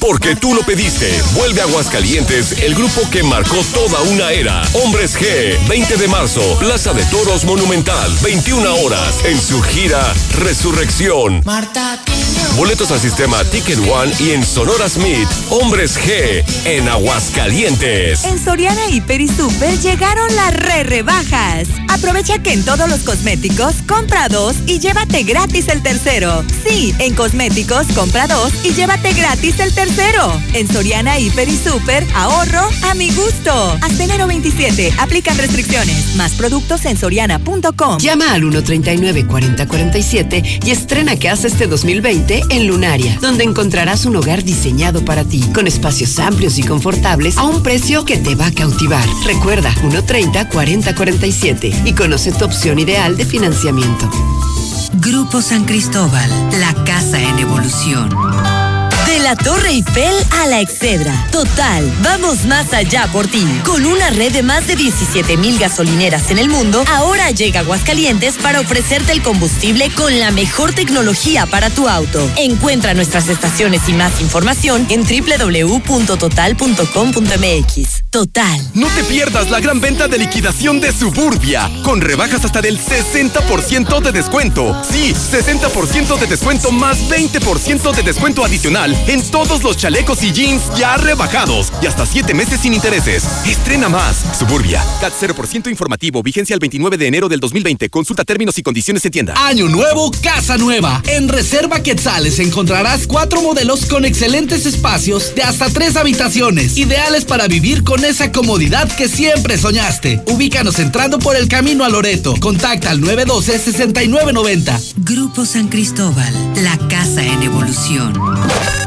Porque tú lo pediste. Vuelve a Aguascalientes el grupo que marcó toda una era. Hombres G, 20 de marzo, Plaza de Toros Monumental, 21 horas, en su gira Resurrección. Boletos al sistema Ticket One y en Sonora Smith, Hombres G, en Aguascalientes. En Soriana Hiper y Super llegaron las re rebajas. Aprovecha que en todos los cosméticos compra dos y llévate gratis el tercero. Sí, en cosméticos compra dos y llévate gratis el tercero. En Soriana Hiper y Super, ahorro a mi gusto. Hasta enero 27, aplican restricciones. Más productos en soriana.com. Llama al 139-4047 y estrena que hace este 2020 en Lunaria, donde encontrarás un hogar diseñado para ti, con espacios amplios y confortables a un precio que te va a cautivar. Recuerda, 130-4047 y conoce tu opción ideal de financiamiento. Grupo San Cristóbal, la casa en evolución. De la Torre Eiffel a la Excedra. Total, vamos más allá por ti. Con una red de más de 17 mil gasolineras en el mundo, ahora llega Aguascalientes para ofrecerte el combustible con la mejor tecnología para tu auto. Encuentra nuestras estaciones y más información en www.total.com.mx. Total. No te pierdas la gran venta de liquidación de Suburbia, con rebajas hasta del 60% de descuento. Sí, 60% de descuento más 20% de descuento adicional en todos los chalecos y jeans ya rebajados y hasta 7 meses sin intereses. Estrena más. Suburbia. CAT 0% informativo. Vigencia el 29 de enero del 2020. Consulta términos y condiciones en tienda. Año nuevo, casa nueva. En Reserva Quetzales encontrarás cuatro modelos con excelentes espacios de hasta tres habitaciones, ideales para vivir con esa comodidad que siempre soñaste. Ubícanos entrando por el camino a Loreto. Contacta al 912-6990. Grupo San Cristóbal, la casa en evolución.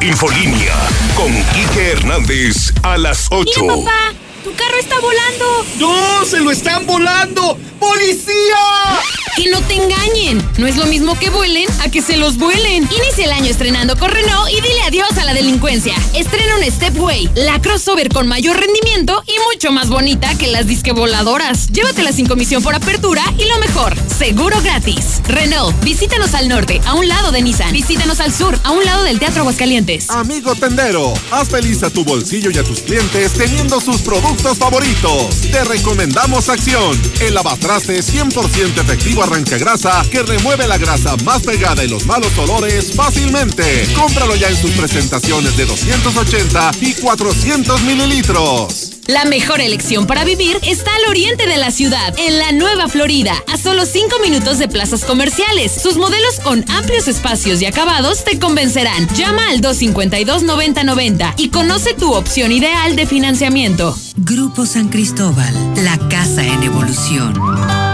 Infolínea con Quique Hernández a las 8. Mira, papá, tu carro está volando. ¡No! ¡Se lo están volando! ¡Policía! Que no te engañen. No es lo mismo que vuelen a que se los vuelen. Inicia el año estrenando con Renault y dile adiós a la delincuencia. Estrena un Stepway, la crossover con mayor rendimiento y mucho más bonita que las disque voladoras. Llévatela sin comisión por apertura y lo mejor, seguro gratis. Renault, visítanos al norte, a un lado de Nissan. Visítanos al sur, a un lado del Teatro Aguascalientes. Amigo tendero, haz feliz a tu bolsillo y a tus clientes teniendo sus productos favoritos. Te recomendamos Acción, el lavatraste 100% efectivo arranca grasa que remueve la grasa más pegada y los malos olores fácilmente. Cómpralo ya en sus presentaciones de 280 y 400 mililitros. La mejor elección para vivir está al oriente de la ciudad, en la Nueva Florida, a solo 5 minutos de plazas comerciales. Sus modelos con amplios espacios y acabados te convencerán. Llama al 252-9090 y conoce tu opción ideal de financiamiento. Grupo San Cristóbal, la casa en evolución.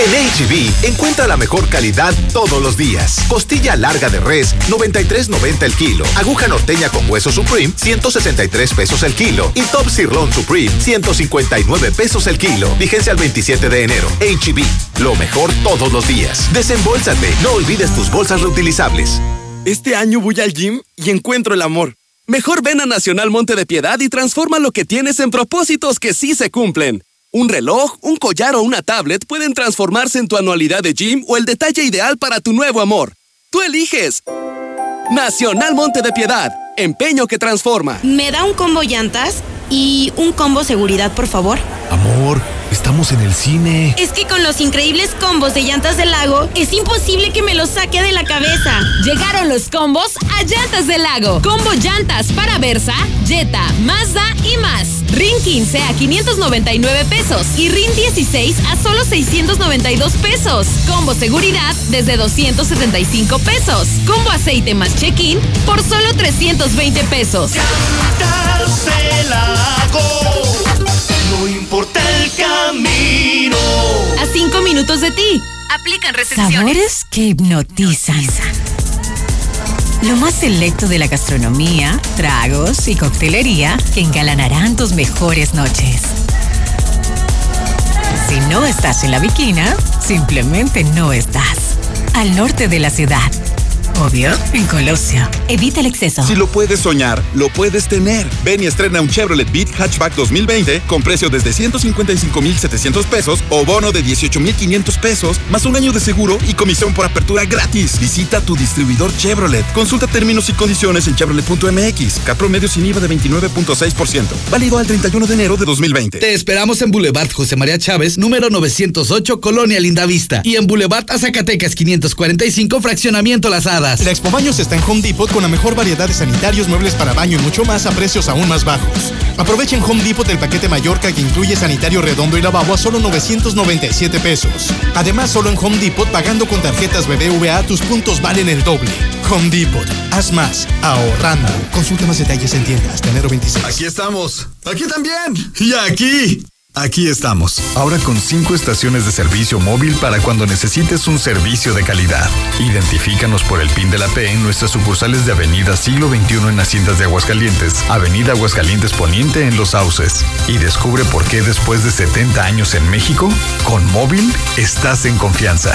En HB, encuentra la mejor calidad todos los días. Costilla larga de res, 93.90 el kilo. Aguja norteña con hueso Supreme, 163 pesos el kilo. Y Top Sirloin Supreme, 159 pesos el kilo. Vigencia al 27 de enero. HB, lo mejor todos los días. Desembolsate, no olvides tus bolsas reutilizables. Este año voy al gym y encuentro el amor. Mejor ven a Nacional Monte de Piedad y transforma lo que tienes en propósitos que sí se cumplen. Un reloj, un collar o una tablet pueden transformarse en tu anualidad de gym o el detalle ideal para tu nuevo amor. Tú eliges. Nacional Monte de Piedad. Empeño que transforma. ¿Me da un combo llantas y un combo seguridad, por favor? Amor, estamos en el cine. Es que con los increíbles combos de llantas del lago, es imposible que me los saque de la cabeza. Llegaron los combos a Llantas del Lago. Combo llantas para Versa, Jetta, Mazda y más. RIN 15 a 599 pesos y RIN 16 a solo 692 pesos. Combo seguridad desde 275 pesos. Combo aceite más check-in por solo 320 pesos. Llantas del Lago, no importa el camino. A 5 minutos de ti. Aplican restricciones. Sabores que hipnotizan. Lo más selecto de la gastronomía, tragos y coctelería que engalanarán tus mejores noches. Si no estás en la Viquina, simplemente no estás. Al norte de la ciudad. Obvio, en Colosio. Evita el exceso. Si lo puedes soñar, lo puedes tener. Ven y estrena un Chevrolet Beat Hatchback 2020 con precio desde 155,700 pesos o bono de 18,500 pesos, más un año de seguro y comisión por apertura gratis. Visita tu distribuidor Chevrolet. Consulta términos y condiciones en chevrolet.mx. Cat promedio sin IVA de 29.6%. Válido al 31 de enero de 2020. Te esperamos en Boulevard José María Chávez, número 908, Colonia Lindavista. Y en Boulevard a Zacatecas 545, Fraccionamiento Las La Expo Baños está en Home Depot con la mejor variedad de sanitarios, muebles para baño y mucho más a precios aún más bajos. Aprovechen Home Depot el paquete Mallorca que incluye sanitario redondo y lavabo a solo 997 pesos. Además, solo en Home Depot pagando con tarjetas BBVA tus puntos valen el doble. Home Depot, haz más, ahorrando. Consulta más detalles en tiendas hasta enero 26. Aquí estamos. Aquí también. Y aquí. Aquí estamos, ahora con cinco estaciones de servicio móvil para cuando necesites un servicio de calidad. Identifícanos por el PIN de la P en nuestras sucursales de Avenida Siglo XXI en Haciendas de Aguascalientes, Avenida Aguascalientes Poniente en Los Sauces. Y descubre por qué después de 70 años en México, con móvil estás en confianza.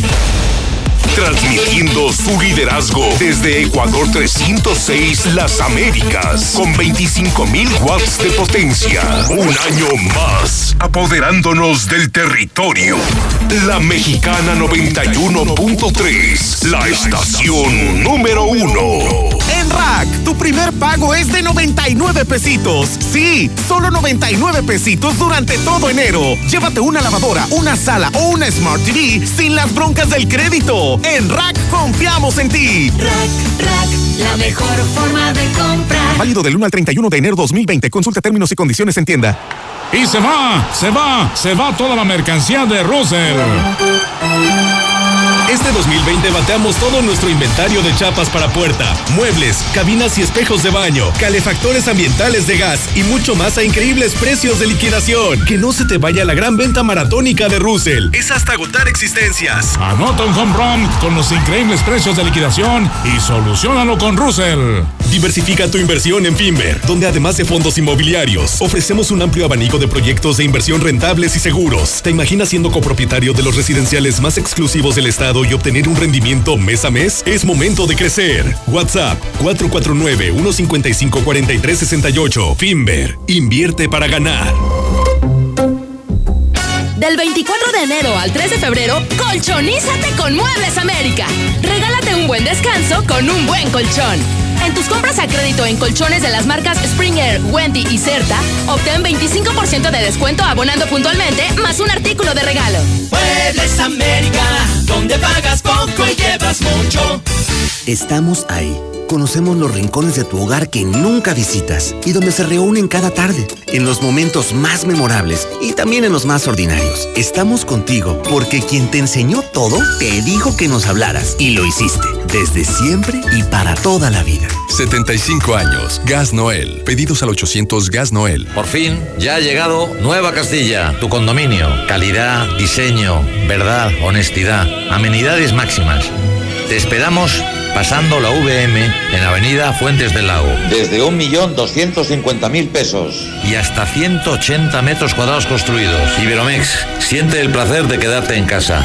Transmitiendo su liderazgo desde Ecuador 306 Las Américas con 25.000 watts de potencia. Un año más, apoderándonos del territorio. La Mexicana 91.3, la estación número uno. En Rack, tu primer pago es de 99 pesitos. Sí, solo 99 pesitos durante todo enero. Llévate una lavadora, una sala o una Smart TV sin las broncas del crédito. En Rack confiamos en ti. Rack, Rack, la mejor forma de comprar. Válido del 1 al 31 de enero 2020. Consulta términos y condiciones en tienda. Y se va, se va, se va toda la mercancía de Russell. Este 2020 bateamos todo nuestro inventario de chapas para puerta, muebles, cabinas y espejos de baño, calefactores ambientales de gas y mucho más a increíbles precios de liquidación. Que no se te vaya la gran venta maratónica de Russell. Es hasta agotar existencias. Anota un home run con los increíbles precios de liquidación y solucionalo con Russell. Diversifica tu inversión en Finver, donde además de fondos inmobiliarios, ofrecemos un amplio abanico de proyectos de inversión rentables y seguros. ¿Te imaginas siendo copropietario de los residenciales más exclusivos del estado y obtener un rendimiento mes a mes? Es momento de crecer. WhatsApp 449-155-4368. Finver, invierte para ganar. Del 24 de enero al 3 de febrero, colchonízate con Muebles América. Regálate un buen descanso con un buen colchón. En tus compras a crédito en colchones de las marcas Springer, Wendy y Certa, obtén 25% de descuento abonando puntualmente más un artículo de regalo. Muebles América, donde pagas poco y llevas mucho. Estamos ahí. Conocemos los rincones de tu hogar que nunca visitas y donde se reúnen cada tarde, en los momentos más memorables y también en los más ordinarios. Estamos contigo porque quien te enseñó todo te dijo que nos hablaras y lo hiciste, desde siempre y para toda la vida. 75 años. Gas Noel. Pedidos al 800 Gas Noel. Por fin, ya ha llegado Nueva Castilla, tu condominio. Calidad, diseño, verdad, honestidad, amenidades máximas. Te esperamos pasando la VM en Avenida Fuentes del Lago. Desde 1.250.000 pesos. Y hasta 180 metros cuadrados construidos. Iberomex, siente el placer de quedarte en casa.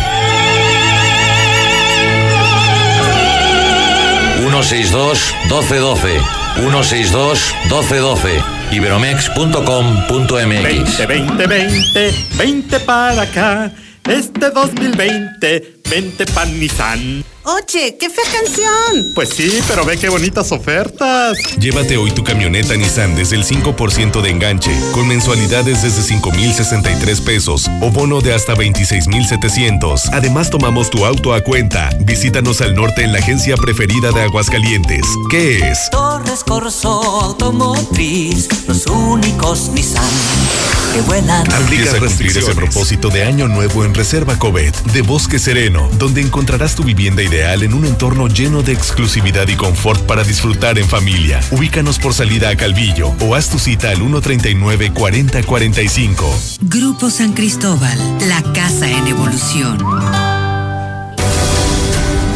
162 1212 162 1212 iberomex.com.mx 20, 20, 20, 20 para acá. Este 2020, 20 pan Nissan. Oye, qué fea canción. Pues sí, pero ve qué bonitas ofertas. Llévate hoy tu camioneta Nissan desde el 5% de enganche, con mensualidades desde 5,063 pesos o bono de hasta 26,700. Además, tomamos tu auto a cuenta. Visítanos al norte en la agencia preferida de Aguascalientes. ¿Qué es? Torres Corso Automotriz, los únicos Nissan que vuelan. Empieza a cumplir ese propósito de año nuevo en Reserva Covet de Bosque Sereno, donde encontrarás tu vivienda ideal en un entorno lleno de exclusividad y confort para disfrutar en familia. Ubícanos por salida a Calvillo o haz tu cita al 139 4045. Grupo San Cristóbal, la casa en evolución.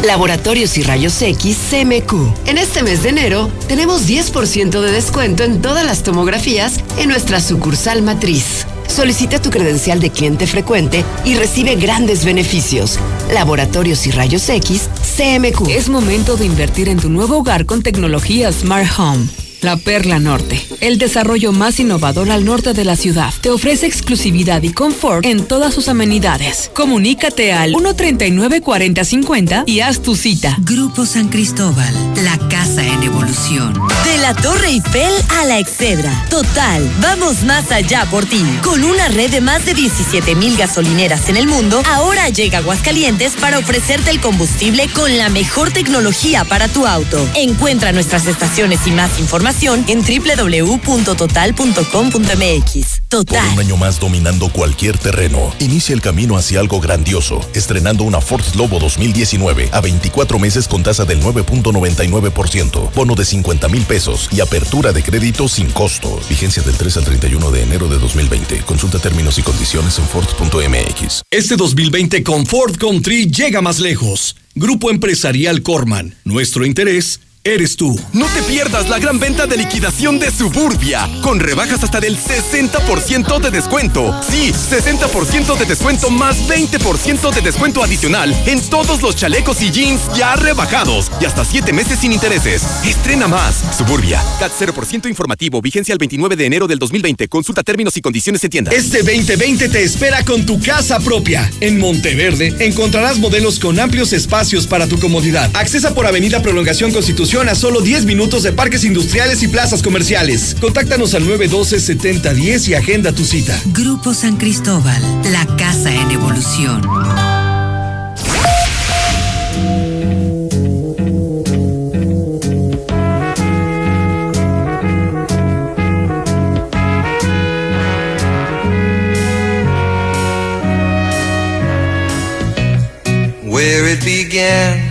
Laboratorios y Rayos X CMQ. En este mes de enero tenemos 10% de descuento en todas las tomografías en nuestra sucursal matriz. Solicita tu credencial de cliente frecuente y recibe grandes beneficios. Laboratorios y Rayos X CMQ. Es momento de invertir en tu nuevo hogar con tecnología Smart Home. La Perla Norte, el desarrollo más innovador al norte de la ciudad, te ofrece exclusividad y confort en todas sus amenidades. Comunícate al 139-4050 y haz tu cita. Grupo San Cristóbal, la casa en evolución. De la Torre Eiffel a la Excedra. Total, vamos más allá por ti. Con una red de más de 17 mil gasolineras en el mundo, ahora llega Aguascalientes para ofrecerte el combustible con la mejor tecnología para tu auto. Encuentra nuestras estaciones y más información en www.total.com.mx. Total. Por un año más dominando cualquier terreno. Inicia el camino hacia algo grandioso, estrenando una Ford Lobo 2019 a 24 meses con tasa del 9.99%, bono de 50 mil pesos y apertura de crédito sin costo. Vigencia del 3 al 31 de enero de 2020. Consulta términos y condiciones en Ford.mx. Este 2020 con Ford Country llega más lejos. Grupo Empresarial Corman. Nuestro interés eres tú. No te pierdas la gran venta de liquidación de Suburbia, con rebajas hasta del 60% de descuento. Sí, 60% de descuento más 20% de descuento adicional en todos los chalecos y jeans ya rebajados y hasta 7 meses sin intereses. Estrena más. Suburbia, CAT 0% informativo, vigencia el 29 de enero del 2020. Consulta términos y condiciones en tienda. Este 2020 te espera con tu casa propia. En Monteverde encontrarás modelos con amplios espacios para tu comodidad. Accesa por Avenida Prolongación A solo 10 minutos de parques industriales y plazas comerciales. Contáctanos al 912-7010 y agenda tu cita. Grupo San Cristóbal, la casa en evolución. Where it began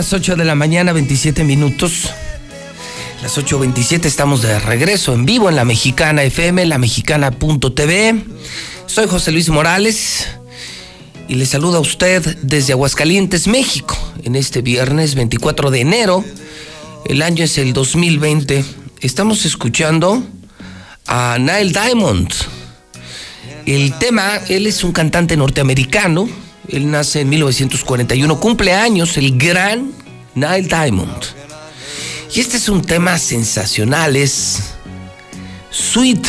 Las 8 de la mañana, 27 minutos. Las 8.27 estamos de regreso en vivo en la Mexicana FM, la mexicana.tv. Soy José Luis Morales y le saludo a usted desde Aguascalientes, México, en este viernes 24 de enero. El año es el 2020. Estamos escuchando a Nile Diamond. El tema, él es un cantante norteamericano. Él nace en 1941, cumple años el gran Nile Diamond. Y este es un tema sensacional, es Sweet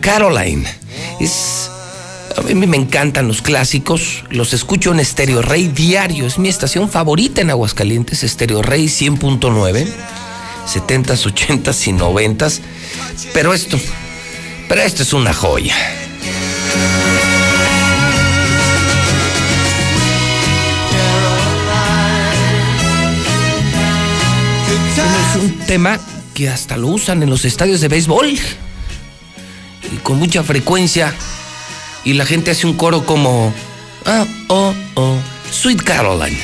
Caroline. Es a mí me encantan los clásicos, los escucho en Stereo Rey diario, es mi estación favorita en Aguascalientes, Stereo Rey 100.9, 70s, 80s y 90s. Pero esto, pero esto es una joya. Un tema que hasta lo usan en los estadios de béisbol y con mucha frecuencia y la gente hace un coro como ah, oh, oh, Sweet Caroline.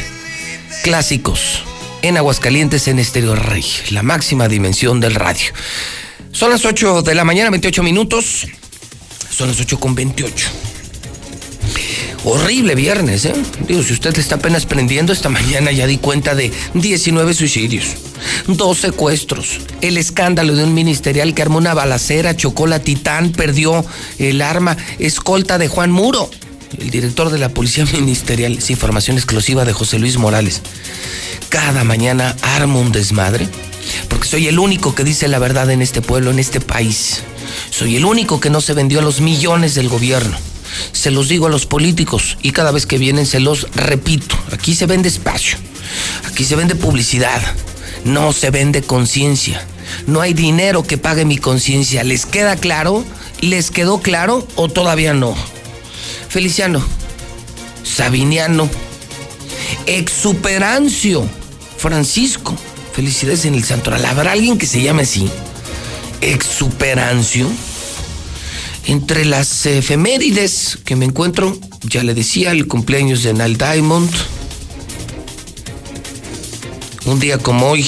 Clásicos en Aguascalientes en Estéreo Rey, la máxima dimensión del radio. Son las 8 de la mañana, 28 minutos. Son las 8 con 28. Horrible viernes, ¿eh? Digo, si usted está apenas prendiendo, esta mañana ya di cuenta de 19 suicidios, dos secuestros, el escándalo de un ministerial que armó una balacera, chocó la Titán, perdió el arma, escolta de Juan Muro, el director de la Policía Ministerial, es información exclusiva de José Luis Morales. Cada mañana armo un desmadre, porque soy el único que dice la verdad en este pueblo, en este país. Soy el único que no se vendió a los millones del gobierno se los digo a los políticos y cada vez que vienen se los repito. Aquí se vende espacio, aquí se vende publicidad, no se vende conciencia. No hay dinero que pague mi conciencia. ¿Les queda claro? ¿Les quedó claro o todavía no? Feliciano, Sabiniano, Exuperancio, Francisco, felicidades en el santoral. ¿Habrá alguien que se llame así? Exuperancio entre las efemérides que me encuentro, ya le decía, el cumpleaños de Nal Diamond. Un día como hoy,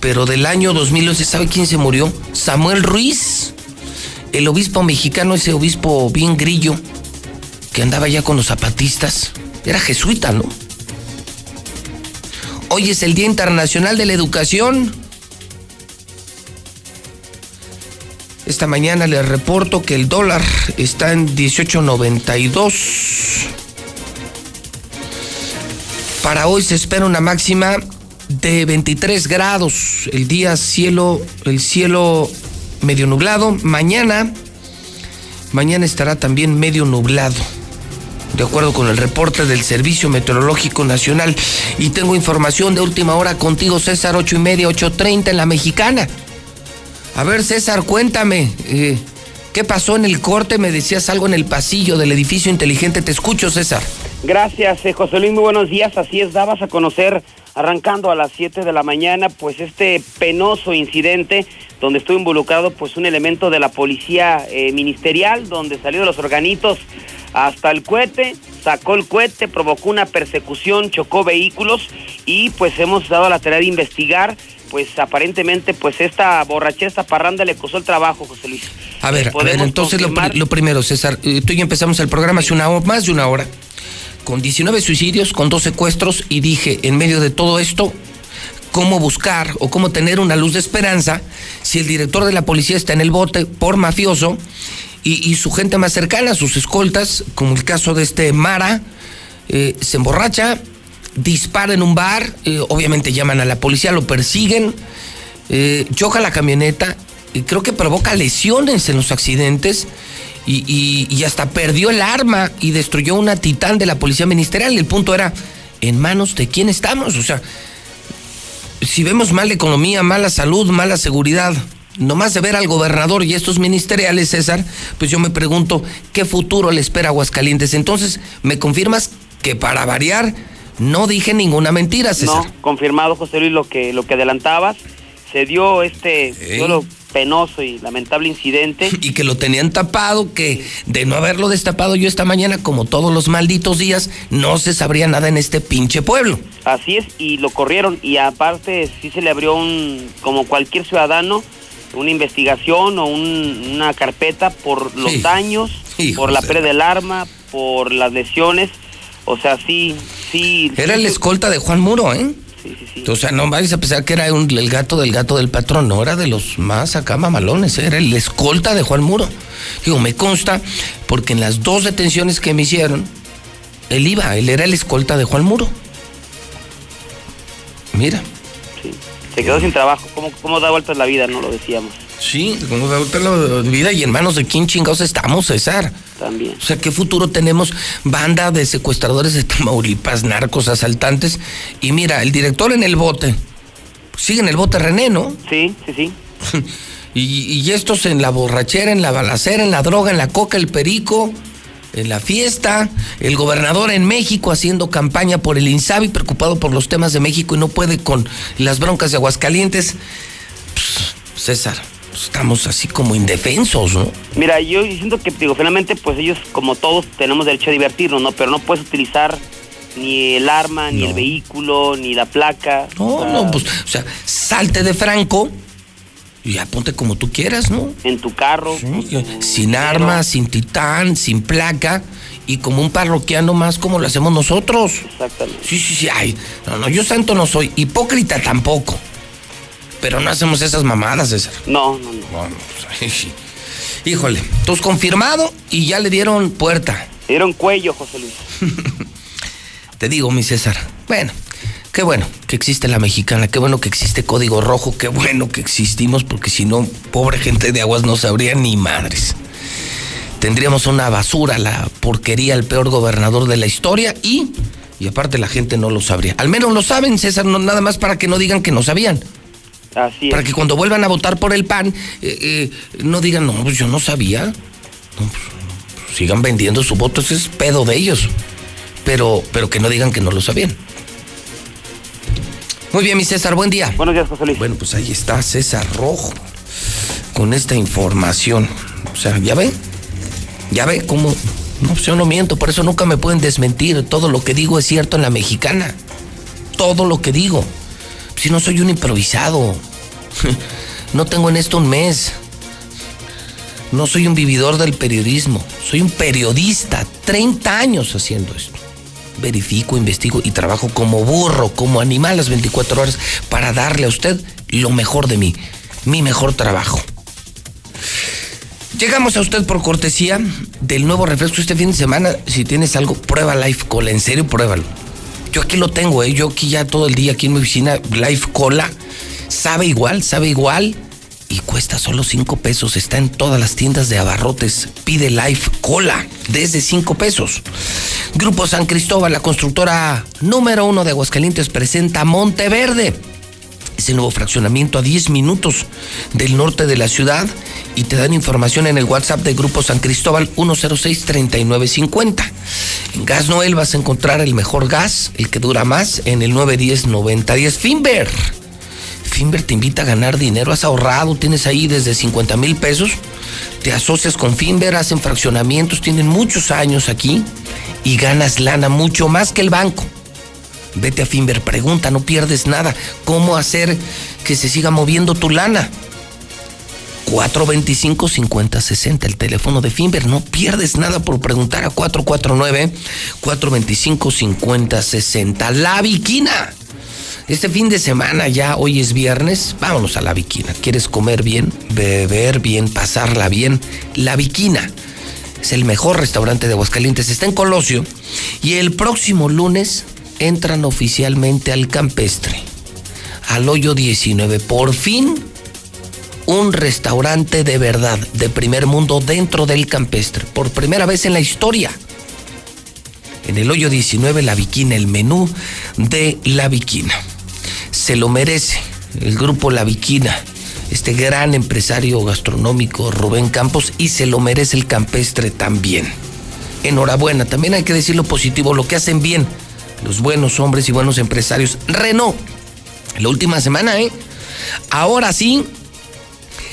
pero del año 2011, ¿sabe quién se murió? Samuel Ruiz, el obispo mexicano, ese obispo bien grillo, que andaba ya con los zapatistas. Era jesuita, ¿no? Hoy es el Día Internacional de la Educación. Esta mañana les reporto que el dólar está en 18.92. Para hoy se espera una máxima de 23 grados. El día cielo, el cielo medio nublado. Mañana, mañana estará también medio nublado. De acuerdo con el reporte del Servicio Meteorológico Nacional. Y tengo información de última hora contigo, César, ocho y media, 8.30 en la mexicana. A ver, César, cuéntame. eh, ¿Qué pasó en el corte? Me decías algo en el pasillo del edificio inteligente. Te escucho, César. Gracias, eh, José Luis, muy buenos días. Así es, dabas a conocer, arrancando a las 7 de la mañana, pues este penoso incidente donde estuvo involucrado pues un elemento de la policía eh, ministerial, donde salió de los organitos hasta el cohete, sacó el cohete, provocó una persecución, chocó vehículos y pues hemos dado la tarea de investigar pues aparentemente pues esta borrachera, esta parranda le costó el trabajo, José Luis. A ver, a ver, entonces lo, primero, César, eh, tú y yo empezamos el programa hace una hora, más de una hora, con 19 suicidios, con dos secuestros, y dije, en medio de todo esto, cómo buscar o cómo tener una luz de esperanza si el director de la policía está en el bote por mafioso y, y su gente más cercana, sus escoltas, como el caso de este Mara, eh, se emborracha, dispara en un bar, eh, obviamente llaman a la policía, lo persiguen, eh, choca la camioneta, y creo que provoca lesiones en los accidentes y, y- y hasta perdió el arma y destruyó una titán de la policía ministerial. El punto era, ¿en manos de quién estamos? O sea, si vemos mala economía, mala salud, mala seguridad, nomás de ver al gobernador y estos ministeriales, César, pues yo me pregunto, ¿qué futuro le espera a Aguascalientes? Entonces, ¿me confirmas que para variar no dije ninguna mentira, César? No, confirmado, José Luis, lo que, lo que adelantabas. Se dio este solo penoso y lamentable incidente. y que lo tenían tapado, que de no haberlo destapado yo esta mañana, como todos los malditos días, no se sabría nada en este pinche pueblo. Así es, y lo corrieron. Y aparte, sí se le abrió un, como cualquier ciudadano, una investigación o un- una carpeta por los Sí. daños, por la pérdida del arma, por las lesiones. O sea, sí, sí. Era el escolta de Juan Muro, ¿eh? Sí, sí, sí. O sea, no vais a pensar que era un- el gato del gato del patrón, no era de los más acá mamalones, ¿eh? era el escolta de Juan Muro. Digo, me consta, porque en las dos detenciones que me hicieron, él iba, él era el escolta de Juan Muro. Mira. Se quedó sin trabajo. ¿Cómo, cómo da vueltas la vida? No lo decíamos. Sí, como de vuelta la vida y en manos de quién chingados estamos, César. También. O sea, ¿qué futuro tenemos? Banda de secuestradores de Tamaulipas, narcos, asaltantes. Y mira, el director en el bote. Sigue en el bote René, ¿no? Sí, sí, sí. y, y estos en la borrachera, en la balacera, en la droga, en la coca, el perico, en la fiesta. El gobernador en México haciendo campaña por el Insabi, preocupado por los temas de México y no puede con las broncas de Aguascalientes. Pues, César, estamos así como indefensos, ¿no? Mira, yo siento que, digo, finalmente, pues ellos, como todos, tenemos derecho a divertirnos, ¿no? Pero no puedes utilizar ni el arma, ni el vehículo, ni la placa. No, no, pues, o sea, salte de Franco y ya ponte como tú quieras, ¿no? En tu carro. Sin armas, sin titán, sin placa y como un parroquiano más como lo hacemos nosotros. Exactamente. Sí, sí, sí, ay, no, no, yo santo no soy, hipócrita tampoco. Pero no hacemos esas mamadas, César. No, no, no. No, no, pues. Híjole, entonces confirmado y ya le dieron puerta. Le dieron cuello, José Luis. Te digo, mi César. Bueno, qué bueno que existe la mexicana, qué bueno que existe Código Rojo, qué bueno que existimos, porque si no, pobre gente de aguas no sabría ni madres. Tendríamos una basura, la porquería, el peor gobernador de la historia y, y aparte la gente no lo sabría. Al menos lo saben, César, no, nada más para que no digan que no sabían. Así Para que cuando vuelvan a votar por el PAN, eh, eh, no digan, no, pues yo no sabía. No, pues, sigan vendiendo su voto, ese es pedo de ellos. Pero, pero que no digan que no lo sabían. Muy bien, mi César, buen día. Buenos días, José Luis. Bueno, pues ahí está César Rojo con esta información. O sea, ¿ya ve? ¿Ya ve cómo? No, pues yo no miento, por eso nunca me pueden desmentir. Todo lo que digo es cierto en la mexicana. Todo lo que digo. Si no soy un improvisado. No tengo en esto un mes. No soy un vividor del periodismo. Soy un periodista. 30 años haciendo esto. Verifico, investigo y trabajo como burro, como animal las 24 horas para darle a usted lo mejor de mí. Mi mejor trabajo. Llegamos a usted por cortesía del nuevo refresco este fin de semana. Si tienes algo, prueba Life Cola. En serio, pruébalo. Yo aquí lo tengo, ¿eh? Yo aquí ya todo el día, aquí en mi oficina, Life Cola. Sabe igual, sabe igual. Y cuesta solo 5 pesos. Está en todas las tiendas de abarrotes. Pide Life Cola desde 5 pesos. Grupo San Cristóbal, la constructora número uno de Aguascalientes, presenta Monteverde. Es el nuevo fraccionamiento a 10 minutos del norte de la ciudad y te dan información en el WhatsApp de Grupo San Cristóbal 106-3950. En Gas Noel vas a encontrar el mejor gas, el que dura más, en el 910-9010 Finver. Finver te invita a ganar dinero, has ahorrado, tienes ahí desde 50 mil pesos, te asocias con Finver, hacen fraccionamientos, tienen muchos años aquí y ganas lana mucho más que el banco. Vete a Finver, pregunta, no pierdes nada. ¿Cómo hacer que se siga moviendo tu lana? 425-5060, el teléfono de Finver. No pierdes nada por preguntar a 449-425-5060. La Viquina. Este fin de semana, ya hoy es viernes, vámonos a La Viquina. ¿Quieres comer bien, beber bien, pasarla bien? La Viquina. Es el mejor restaurante de Aguascalientes. Está en Colosio. Y el próximo lunes entran oficialmente al campestre, al hoyo 19. Por fin, un restaurante de verdad, de primer mundo dentro del campestre. Por primera vez en la historia. En el hoyo 19, la viquina, el menú de la viquina. Se lo merece el grupo La Viquina, este gran empresario gastronómico Rubén Campos, y se lo merece el campestre también. Enhorabuena, también hay que decir lo positivo, lo que hacen bien los buenos hombres y buenos empresarios. Renault, la última semana, ¿eh? Ahora sí,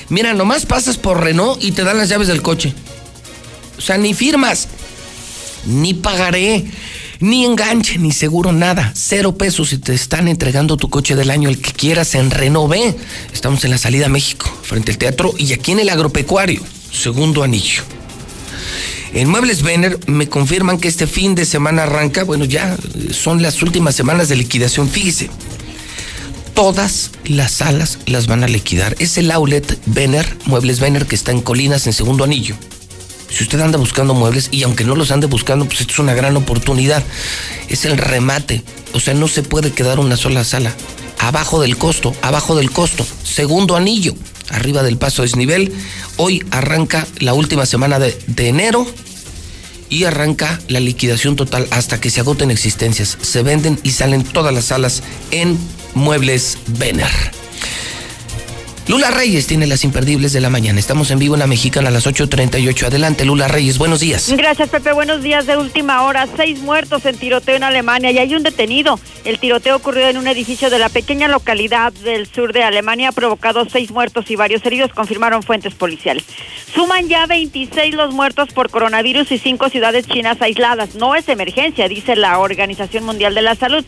mira, nomás pasas por Renault y te dan las llaves del coche. O sea, ni firmas, ni pagaré, ni enganche, ni seguro, nada. Cero pesos y te están entregando tu coche del año, el que quieras en B. Estamos en la salida a México, frente al teatro y aquí en el agropecuario, segundo anillo. En Muebles Vener me confirman que este fin de semana arranca, bueno, ya son las últimas semanas de liquidación, fíjese. Todas las salas las van a liquidar. Es el outlet Vener, Muebles Vener, que está en Colinas, en segundo anillo. Si usted anda buscando muebles, y aunque no los ande buscando, pues esto es una gran oportunidad. Es el remate. O sea, no se puede quedar una sola sala. Abajo del costo, abajo del costo. Segundo anillo, arriba del paso desnivel. Hoy arranca la última semana de, de enero y arranca la liquidación total hasta que se agoten existencias. Se venden y salen todas las salas en Muebles Vener. Lula Reyes tiene las imperdibles de la mañana. Estamos en vivo en la Mexicana a las 8.38. Adelante, Lula Reyes. Buenos días. Gracias, Pepe. Buenos días de última hora. Seis muertos en tiroteo en Alemania y hay un detenido. El tiroteo ocurrió en un edificio de la pequeña localidad del sur de Alemania. Ha provocado seis muertos y varios heridos, confirmaron fuentes policiales. Suman ya 26 los muertos por coronavirus y cinco ciudades chinas aisladas. No es emergencia, dice la Organización Mundial de la Salud.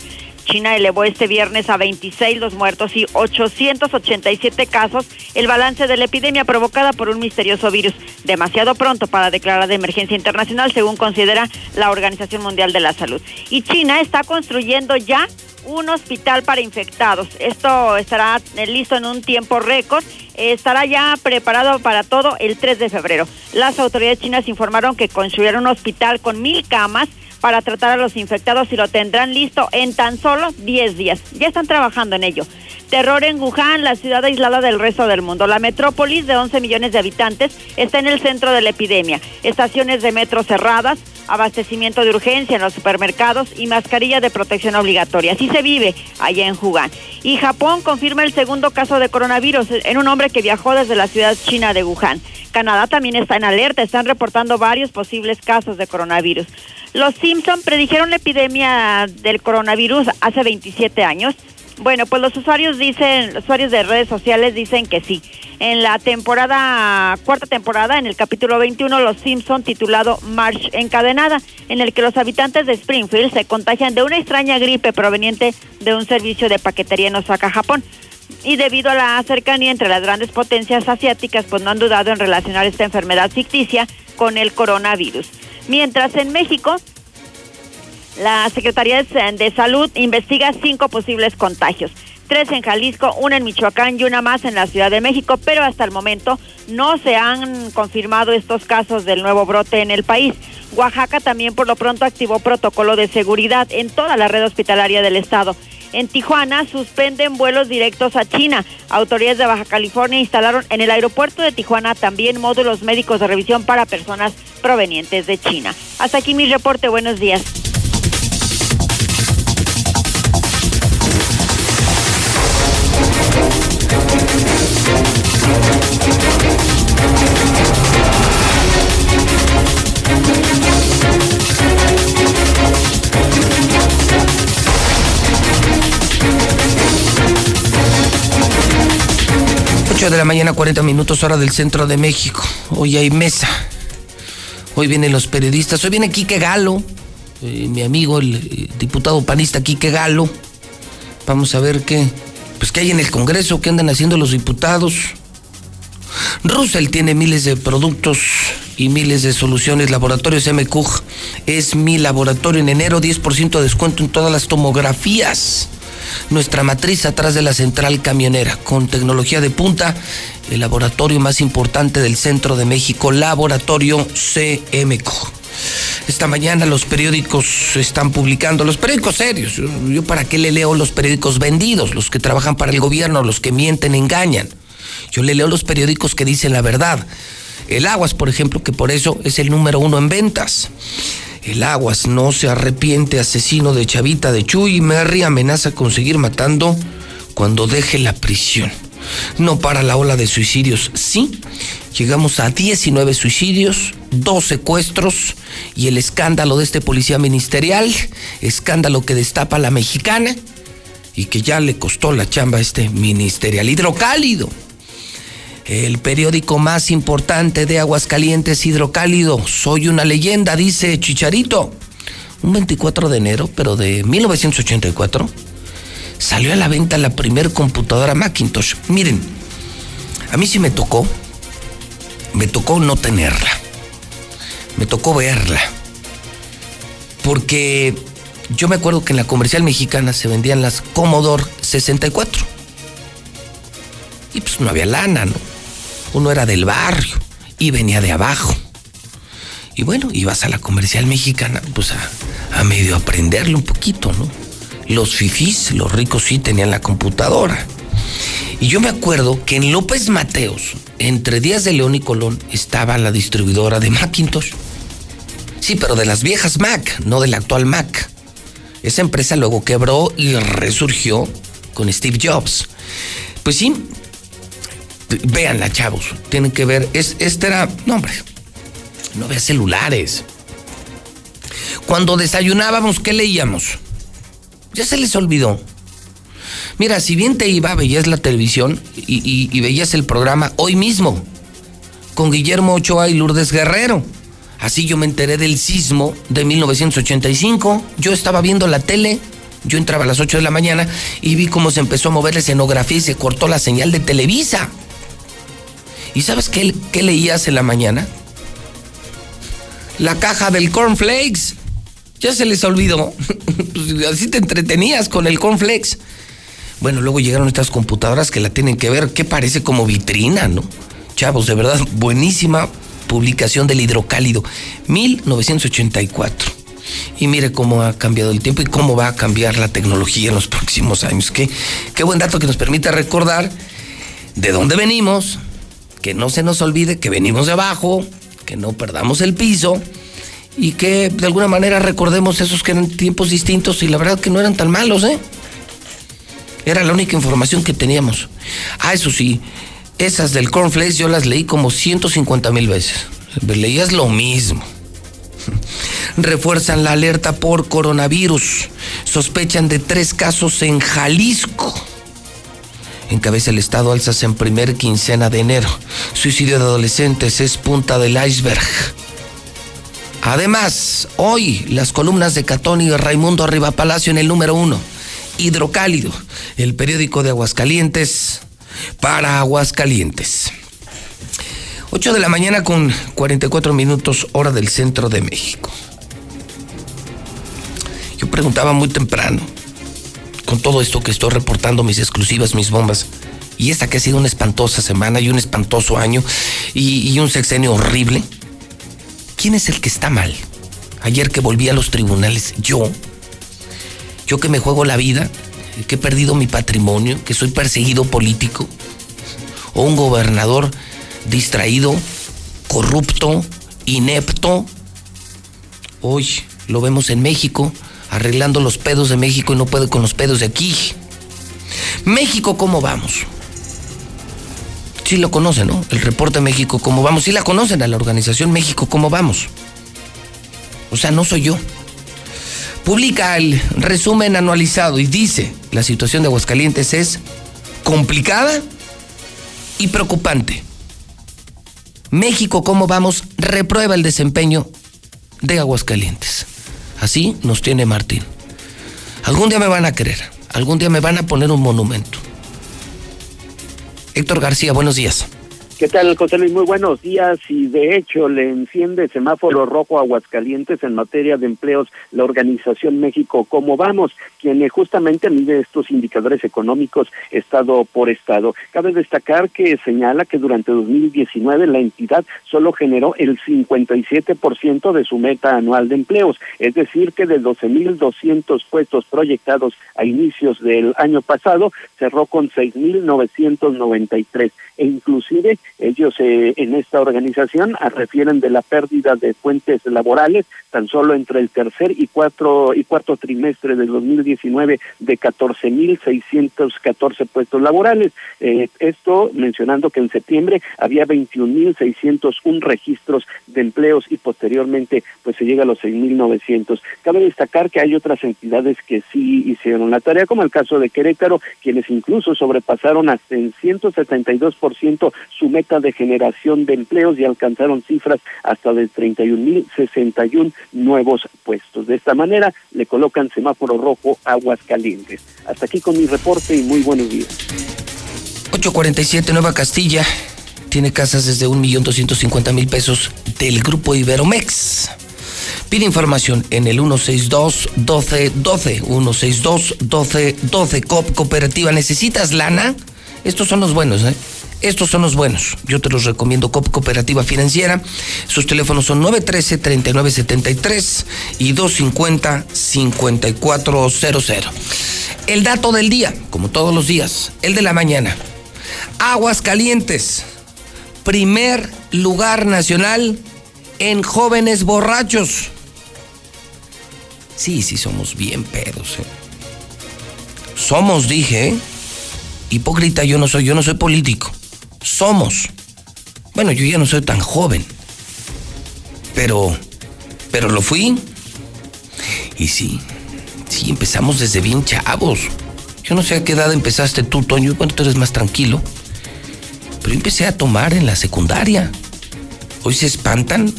China elevó este viernes a 26 los muertos y 887 casos el balance de la epidemia provocada por un misterioso virus. Demasiado pronto para declarar de emergencia internacional, según considera la Organización Mundial de la Salud. Y China está construyendo ya un hospital para infectados. Esto estará listo en un tiempo récord. Estará ya preparado para todo el 3 de febrero. Las autoridades chinas informaron que construirán un hospital con mil camas para tratar a los infectados y lo tendrán listo en tan solo 10 días. Ya están trabajando en ello. Terror en Wuhan, la ciudad aislada del resto del mundo. La metrópolis de 11 millones de habitantes está en el centro de la epidemia. Estaciones de metro cerradas, abastecimiento de urgencia en los supermercados y mascarilla de protección obligatoria. Así se vive allá en Wuhan. Y Japón confirma el segundo caso de coronavirus en un hombre que viajó desde la ciudad china de Wuhan. Canadá también está en alerta, están reportando varios posibles casos de coronavirus. Los Simpson predijeron la epidemia del coronavirus hace 27 años. Bueno, pues los usuarios dicen, los usuarios de redes sociales dicen que sí. En la temporada, cuarta temporada, en el capítulo 21, Los Simpson, titulado March Encadenada, en el que los habitantes de Springfield se contagian de una extraña gripe proveniente de un servicio de paquetería en Osaka, Japón. Y debido a la cercanía entre las grandes potencias asiáticas, pues no han dudado en relacionar esta enfermedad ficticia con el coronavirus. Mientras en México, la Secretaría de Salud investiga cinco posibles contagios. tres en Jalisco, una en Michoacán y una más en la Ciudad de México, pero hasta el momento no se han confirmado estos casos del nuevo brote en el país. Oaxaca también por lo pronto activó protocolo de seguridad en toda la red hospitalaria del estado. En Tijuana suspenden vuelos directos a China. Autoridades de Baja California instalaron en el aeropuerto de Tijuana también módulos médicos de revisión para personas provenientes de China. Hasta aquí mi reporte. Buenos días. 8 de la mañana, 40 minutos, hora del centro de México. Hoy hay mesa. Hoy vienen los periodistas. Hoy viene Quique Galo, eh, mi amigo, el eh, diputado panista Quique Galo. Vamos a ver qué, pues qué hay en el Congreso, qué andan haciendo los diputados. Russell tiene miles de productos y miles de soluciones. Laboratorios MQ es mi laboratorio en enero, 10% de descuento en todas las tomografías nuestra matriz atrás de la central camionera, con tecnología de punta, el laboratorio más importante del centro de México, Laboratorio CMCO. Esta mañana los periódicos están publicando, los periódicos serios. Yo, para qué le leo los periódicos vendidos, los que trabajan para el gobierno, los que mienten, engañan. Yo le leo los periódicos que dicen la verdad. El Aguas, por ejemplo, que por eso es el número uno en ventas. El Aguas no se arrepiente, asesino de Chavita de Chuy Merry amenaza con seguir matando cuando deje la prisión. No para la ola de suicidios, sí. Llegamos a 19 suicidios, dos secuestros y el escándalo de este policía ministerial, escándalo que destapa la mexicana y que ya le costó la chamba a este ministerial hidrocálido el periódico más importante de Aguascalientes, Hidrocálido. Soy una leyenda, dice Chicharito. Un 24 de enero, pero de 1984, salió a la venta la primer computadora Macintosh. Miren, a mí sí me tocó, me tocó no tenerla. Me tocó verla. Porque yo me acuerdo que en la comercial mexicana se vendían las Commodore 64. Y pues no había lana, ¿no? Uno era del barrio y venía de abajo. Y bueno, ibas a la comercial mexicana, pues a, medio aprenderle un poquito, ¿no? Los fifís, los ricos sí tenían la computadora. Y yo me acuerdo que en López Mateos, entre Díaz de León y Colón, estaba la distribuidora de Macintosh. Sí, pero de las viejas Mac, no del actual Mac. Esa empresa luego quebró y resurgió con Steve Jobs. Pues sí, Véanla, chavos. Tienen que ver. Es, este era. No, hombre. No había celulares. Cuando desayunábamos, ¿qué leíamos? Ya se les olvidó. Mira, si bien te iba, veías la televisión y, y veías el programa hoy mismo con Guillermo Ochoa y Lourdes Guerrero. Así yo me enteré del sismo de 1985. Yo estaba viendo la tele, yo entraba a las 8 de la mañana y vi cómo se empezó a mover la escenografía y se cortó la señal de Televisa. ¿Y sabes qué, qué leías en la mañana? La caja del cornflakes. Ya se les olvidó. Pues, así te entretenías con el cornflakes. Bueno, luego llegaron estas computadoras que la tienen que ver, que parece como vitrina, ¿no? Chavos, de verdad, buenísima publicación del hidrocálido, 1984. Y mire cómo ha cambiado el tiempo y cómo va a cambiar la tecnología en los próximos años. Qué, qué buen dato que nos permite recordar de dónde venimos, que no se nos olvide que venimos de abajo, que no perdamos el piso y que de alguna manera recordemos esos que eran tiempos distintos y la verdad que no eran tan malos, ¿eh? Era la única información que teníamos. Ah, eso sí, esas del Cornflakes yo las leí como 150 mil veces. Leías lo mismo. Refuerzan la alerta por coronavirus. Sospechan de tres casos en Jalisco encabeza el Estado alzas en primer quincena de enero. Suicidio de adolescentes es punta del iceberg. Además, hoy las columnas de Catón y Raimundo Arriba Palacio en el número uno. Hidrocálido, el periódico de Aguascalientes para Aguascalientes. 8 de la mañana con 44 minutos hora del centro de México. Yo preguntaba muy temprano, con todo esto que estoy reportando, mis exclusivas, mis bombas. Y esta que ha sido una espantosa semana y un espantoso año y, y un sexenio horrible. ¿Quién es el que está mal? Ayer que volví a los tribunales, yo, yo que me juego la vida, que he perdido mi patrimonio, que soy perseguido político, o un gobernador distraído, corrupto, inepto. Hoy lo vemos en México, arreglando los pedos de México y no puede con los pedos de aquí. México, ¿cómo vamos? Sí lo conocen, ¿no? El reporte México, ¿cómo vamos? Sí la conocen a la organización México, ¿cómo vamos? O sea, no soy yo. Publica el resumen anualizado y dice, la situación de Aguascalientes es complicada y preocupante. México, ¿cómo vamos? Reprueba el desempeño de Aguascalientes. Así nos tiene Martín. Algún día me van a querer, algún día me van a poner un monumento. Héctor García, buenos días. ¿Qué tal, José Luis? Muy buenos días. Y de hecho, le enciende semáforo rojo a Aguascalientes en materia de empleos la organización México Cómo Vamos, quien justamente mide estos indicadores económicos estado por estado. Cabe destacar que señala que durante 2019 la entidad solo generó el 57% de su meta anual de empleos, es decir, que de 12.200 puestos proyectados a inicios del año pasado, cerró con 6.993 e inclusive ellos eh, en esta organización ah, refieren de la pérdida de fuentes laborales tan solo entre el tercer y cuatro y cuarto trimestre del 2019 de 14.614 puestos laborales. Eh, esto mencionando que en septiembre había 21.601 registros de empleos y posteriormente pues se llega a los 6.900. Cabe destacar que hay otras entidades que sí hicieron la tarea, como el caso de Querétaro, quienes incluso sobrepasaron hasta en 172% su meta de generación de empleos y alcanzaron cifras hasta de 31.061 nuevos puestos. De esta manera le colocan semáforo rojo aguas calientes. Hasta aquí con mi reporte y muy buenos días. 847 Nueva Castilla tiene casas desde 1.250.000 pesos del grupo Iberomex. Pide información en el 162 12 12 162 12 12 COP Cooperativa. ¿Necesitas lana? Estos son los buenos, ¿eh? Estos son los buenos. Yo te los recomiendo, COP Cooperativa Financiera. Sus teléfonos son 913-3973 y 250-5400. El dato del día, como todos los días, el de la mañana. Aguas Calientes, primer lugar nacional en jóvenes borrachos. Sí, sí, somos bien pedos. ¿eh? Somos, dije, ¿eh? hipócrita yo no soy, yo no soy político somos. Bueno, yo ya no soy tan joven, pero, pero lo fui. Y sí, sí, empezamos desde bien chavos. Yo no sé a qué edad empezaste tú, Toño, bueno, tú eres más tranquilo. Pero empecé a tomar en la secundaria. Hoy se espantan,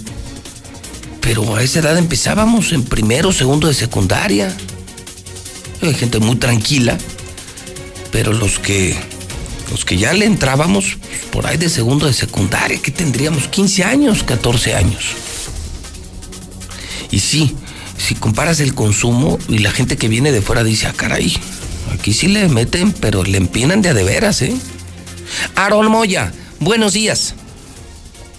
pero a esa edad empezábamos en primero, segundo de secundaria. Hay gente muy tranquila, pero los que los que ya le entrábamos por ahí de segundo de secundaria, que tendríamos 15 años, 14 años. Y sí, si comparas el consumo y la gente que viene de fuera dice, ah, caray, aquí sí le meten, pero le empinan de a de veras, ¿eh? Aaron Moya, buenos días.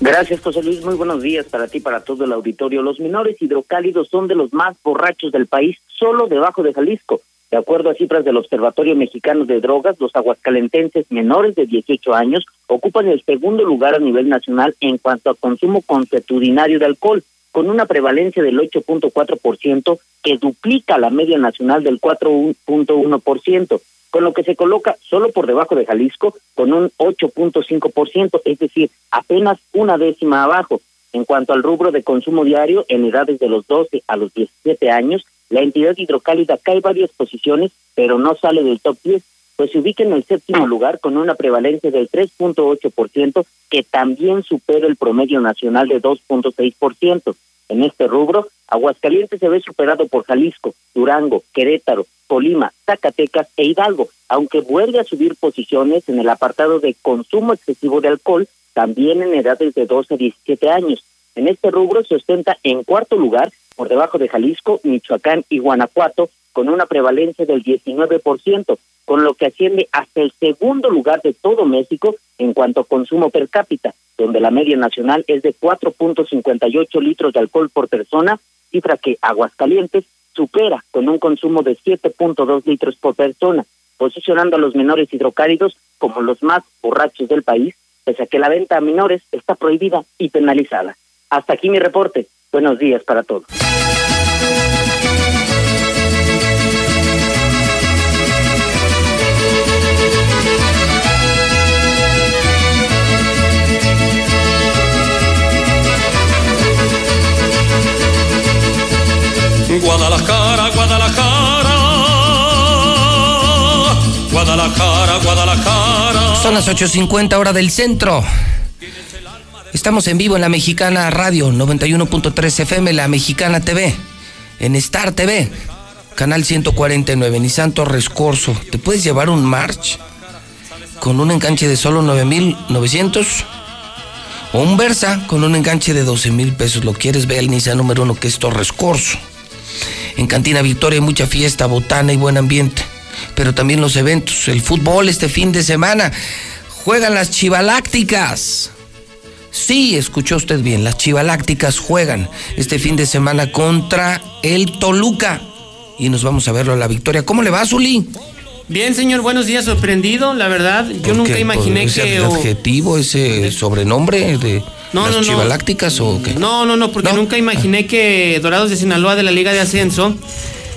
Gracias, José Luis. Muy buenos días para ti, para todo el auditorio. Los menores hidrocálidos son de los más borrachos del país, solo debajo de Jalisco. De acuerdo a cifras del Observatorio Mexicano de Drogas, los aguascalentenses menores de 18 años ocupan el segundo lugar a nivel nacional en cuanto a consumo consuetudinario de alcohol, con una prevalencia del 8.4% que duplica la media nacional del 4.1%, con lo que se coloca solo por debajo de Jalisco con un 8.5%, es decir, apenas una décima abajo. En cuanto al rubro de consumo diario en edades de los 12 a los 17 años, la entidad hidrocálida cae varias posiciones, pero no sale del top 10, pues se ubica en el séptimo lugar con una prevalencia del 3.8%, que también supera el promedio nacional de 2.6%. En este rubro, Aguascalientes se ve superado por Jalisco, Durango, Querétaro, Colima, Zacatecas e Hidalgo, aunque vuelve a subir posiciones en el apartado de consumo excesivo de alcohol, también en edades de 12 a 17 años. En este rubro se ostenta en cuarto lugar Por debajo de Jalisco, Michoacán y Guanajuato, con una prevalencia del 19%, con lo que asciende hasta el segundo lugar de todo México en cuanto a consumo per cápita, donde la media nacional es de 4.58 litros de alcohol por persona, cifra que Aguascalientes supera con un consumo de 7.2 litros por persona, posicionando a los menores hidrocálidos como los más borrachos del país, pese a que la venta a menores está prohibida y penalizada. Hasta aquí mi reporte. Buenos días para todos. Guadalajara, Guadalajara. Guadalajara, Guadalajara. Son las 8.50 hora del centro. Estamos en vivo en la Mexicana Radio 91.3 FM, la Mexicana TV, en Star TV, canal 149, Nissan Torres Corso. ¿Te puedes llevar un March con un enganche de solo 9.900? O un Versa con un enganche de 12 mil pesos. Lo quieres, ve al Nissan número uno que es Torres Corso. En Cantina Victoria hay mucha fiesta, botana y buen ambiente. Pero también los eventos, el fútbol este fin de semana. Juegan las chivalácticas. Sí, escuchó usted bien, las chivalácticas juegan este fin de semana contra el Toluca. Y nos vamos a verlo a la victoria. ¿Cómo le va, Zuli? Bien, señor, buenos días, sorprendido, la verdad. Yo nunca ¿Qué? imaginé ¿Ese que... adjetivo, ese sobrenombre de No, las no, no. chivalácticas o qué? No, no, no, porque nunca imaginé que Dorados de Sinaloa de la Liga de Ascenso,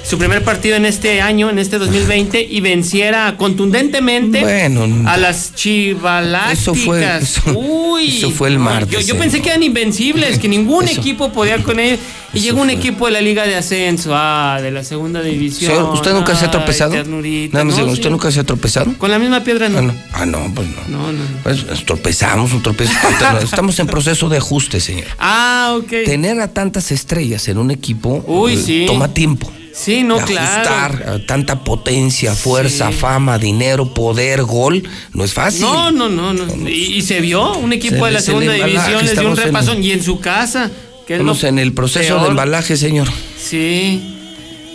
su primer partido en este año, en este 2020, y venciera contundentemente Bueno, a las Chivalácticas. Eso fue- eso- Uy, eso fue el martes, Yo, yo pensé que eran invencibles, que ningún equipo podía con ellos. Y llegó un equipo de la Liga de Ascenso, ah, de la segunda división. ¿usted nunca se ha tropezado? Nada más No, ¿usted nunca se ha tropezado? Con la misma piedra no. Ah, no, Ah, no, pues no. No, no, no. Pues, nos tropezamos, un no, Estamos en proceso de ajuste, señor. Ah, ok. Tener a tantas estrellas en un equipo Uy, eh, sí. toma tiempo. Sí, no, De claro. ajustar a tanta potencia, fuerza, fama, dinero, poder, gol, no es fácil. No, no, no, no. Y, y se vio un equipo Se de la segunda embalaje, división les dio un estamos en- repasón y en su casa. Que Estamos en el proceso peor. de embalaje, señor. Sí.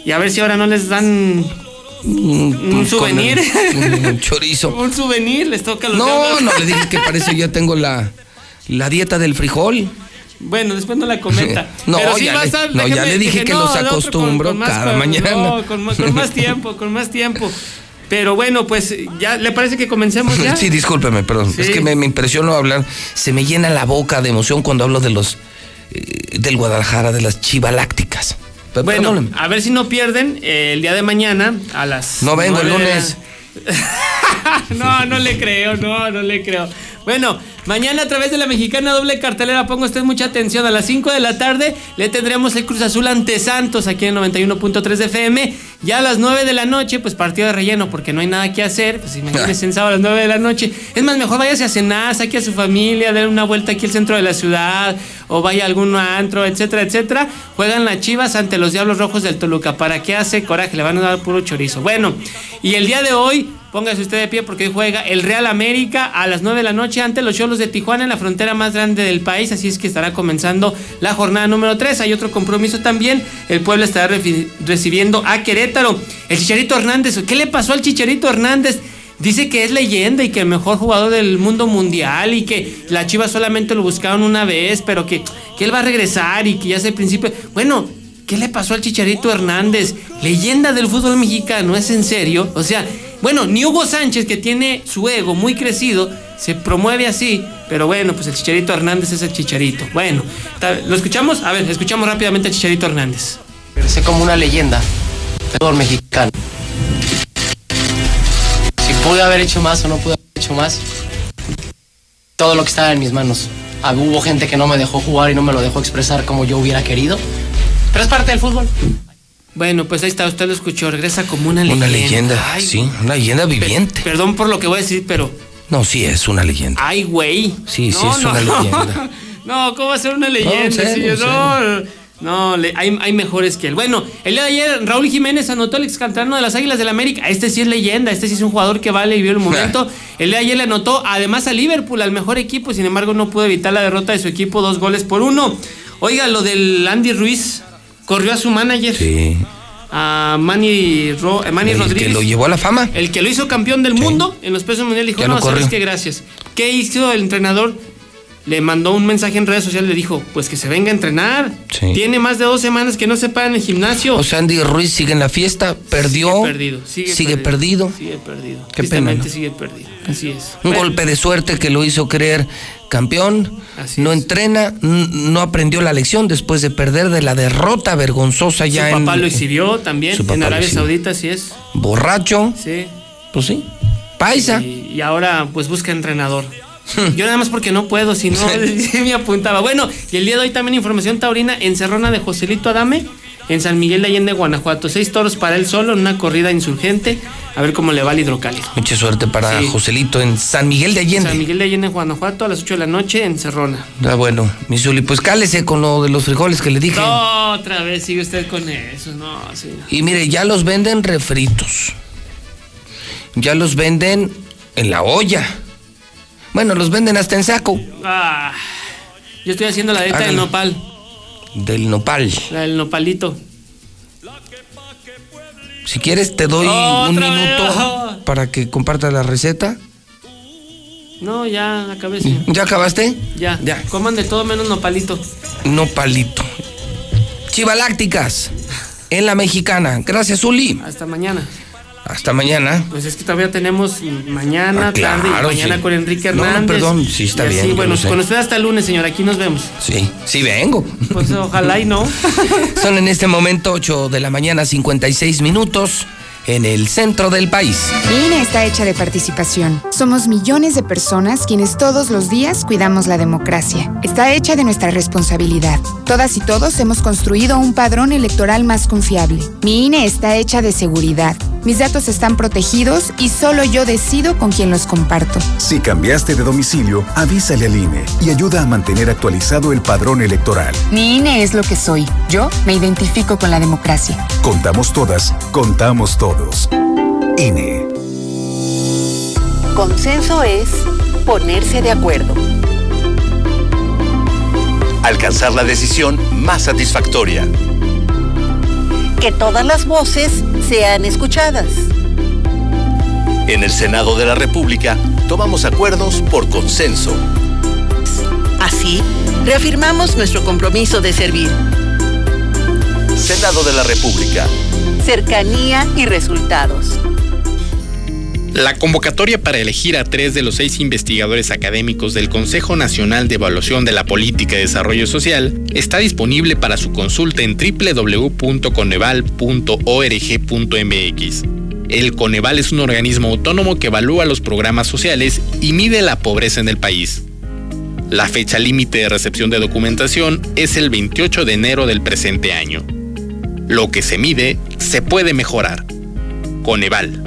Y a ver si ahora no les dan un Con souvenir. el- un chorizo. un souvenir, les toca los No, no, le dije que parece ya tengo la, la dieta del frijol. Bueno, después no la comenta. No, Pero sí ya a le- no, ya le dije que los acostumbro más- cada con- mañana. no, con, más- con más tiempo, con más tiempo. Pero bueno, pues ya, ¿le parece que comencemos ya? Sí, discúlpeme, perdón. Sí. Es que me, me impresionó hablar. Se me llena la boca de emoción cuando hablo de los eh, del Guadalajara, de las chivalácticas. Pero Bueno, a ver si no pierden eh, el día de mañana a las. No vengo el la- lunes. no, no le creo, no, no le creo. Bueno, mañana a través de la mexicana doble cartelera, ponga usted mucha atención. A las 5 de la tarde le tendremos el Cruz Azul ante Santos aquí en el 91.3 de FM. Ya a las 9 de la noche, pues partido de relleno, porque no hay nada que hacer. Pues imagínense en sábado a las 9 de la noche. Es más, mejor váyase a cenar, saque a su familia, den una vuelta aquí al centro de la ciudad, o vaya a algún antro, etcétera, etcétera. Juegan las chivas ante los Diablos Rojos del Toluca. ¿Para qué hace coraje? Le van a dar puro chorizo. Bueno, y el día de hoy. Póngase usted de pie porque hoy juega el Real América a las 9 de la noche ante los Cholos de Tijuana en la frontera más grande del país. Así es que estará comenzando la jornada número 3. Hay otro compromiso también. El pueblo estará recibiendo a Querétaro. El Chicharito Hernández. ¿Qué le pasó al Chicharito Hernández? Dice que es leyenda y que el mejor jugador del mundo mundial y que la Chivas solamente lo buscaron una vez, pero que, que él va a regresar y que ya es el principio. Bueno, ¿Qué le pasó al Chicharito Hernández? Leyenda del fútbol mexicano, ¿es en serio? O sea, bueno, ni Hugo Sánchez, que tiene su ego muy crecido, se promueve así, pero bueno, pues el Chicharito Hernández es el Chicharito. Bueno, ¿lo escuchamos? A ver, escuchamos rápidamente al Chicharito Hernández. Sé como una leyenda del fútbol mexicano. Si pude haber hecho más o no pude haber hecho más, todo lo que estaba en mis manos. Ah, Hubo gente que no me dejó jugar y no me lo dejó expresar como yo hubiera querido, pero es parte del fútbol. Bueno, pues ahí está, usted lo escuchó, regresa como una leyenda. Una leyenda, Ay, sí, una leyenda viviente. Perdón por lo que voy a decir, pero. No, sí, es una leyenda. Ay, güey. Sí, sí, No, es no. una leyenda. No, ¿cómo va a ser una leyenda? serio, Sí, no, le- hay, hay mejores que él. Bueno, el día de ayer Raúl Jiménez anotó el ex canterano de las Águilas del América. Este sí es leyenda, este sí es un jugador que vale y vio el momento. El día de ayer le anotó además a Liverpool, al mejor equipo, sin embargo no pudo evitar la derrota de su equipo, dos goles por uno. Oiga, lo del Andy Ruiz. corrió a su manager. Sí. A Manny, Ro- eh, Manny El Rodríguez. que lo llevó a la fama. El que lo hizo campeón del mundo en los pesos mundiales dijo, Ya no, sabes qué, gracias. ¿Qué hizo el entrenador? Le mandó un mensaje en redes sociales, le dijo, pues que se venga a entrenar. Sí. Tiene más de dos semanas que no se para en el gimnasio. O sea, Andy Ruiz sigue en la fiesta, perdió. Sigue perdido, sigue, perdido. Sigue perdido. Qué pena, ¿no? sigue perdido. Así es. Un golpe de suerte que lo hizo creer campeón. Así no es. entrena, no aprendió la lección después de perder de la derrota vergonzosa ya Su en papá lo exhibió también Su papá en Arabia. Saudita, así es. borracho. Sí. Pues sí. Paisa. Y, y ahora pues busca entrenador. Yo nada más porque no puedo, si no me apuntaba. Bueno, y el día de hoy también información taurina en Cerrona de Joselito Adame, en San Miguel de Allende, Guanajuato. Seis toros para él solo en una corrida insurgente. A ver cómo le va al hidrocálido. Mucha suerte para Sí. Joselito en San Miguel de Allende. San Miguel de Allende, Guanajuato, a las 8 de la noche en Cerrona. Ah, bueno, mi Zuli, pues cálese con lo de los frijoles que le dije. No, otra vez sigue usted con eso, no, sí. Y mire, ya los venden refritos. Ya los venden en la olla. Bueno, los venden hasta en saco Ah, yo estoy haciendo la dieta del nopal, del nopal. la del nopalito. Si quieres, te doy un vez. minuto para que compartas la receta. No, ya acabé. sí. ¿Ya acabaste? Ya, ya. Coman de todo menos nopalito. Nopalito. Chivalácticas. En la mexicana. Gracias, Uli. Hasta mañana. Hasta mañana. Pues es que todavía tenemos mañana, Ah, claro, tarde y mañana sí. con Enrique No, no, Hernández. perdón, sí, está así, bien, bueno, con usted hasta el lunes, señor. Aquí nos vemos. Sí, sí vengo. Pues ojalá y no. Son en este momento 8 de la mañana 56 minutos en el centro del país. Mi INE está hecha de participación. Somos millones de personas quienes todos los días cuidamos la democracia. Está hecha de nuestra responsabilidad. Todas y todos hemos construido un padrón electoral más confiable. Mi INE está hecha de seguridad. Mis datos están protegidos y solo yo decido con quién los comparto. Si cambiaste de domicilio, avísale al INE y ayuda a mantener actualizado el padrón electoral. Mi INE es lo que soy. Yo me identifico con la democracia. Contamos todas, contamos todos. INE. Consenso es ponerse de acuerdo. Alcanzar la decisión más satisfactoria. Que todas las voces sean escuchadas. En el Senado de la República tomamos acuerdos por consenso. Así, reafirmamos nuestro compromiso de servir. Senado de la República. Cercanía y resultados. La convocatoria para elegir a tres de los seis investigadores académicos del Consejo Nacional de Evaluación de la Política de Desarrollo Social está disponible para su consulta en www.coneval.org.mx. El Coneval es un organismo autónomo que evalúa los programas sociales y mide la pobreza en el país. La fecha límite de recepción de documentación es el 28 de enero del presente año. Lo que se mide se puede mejorar. Coneval.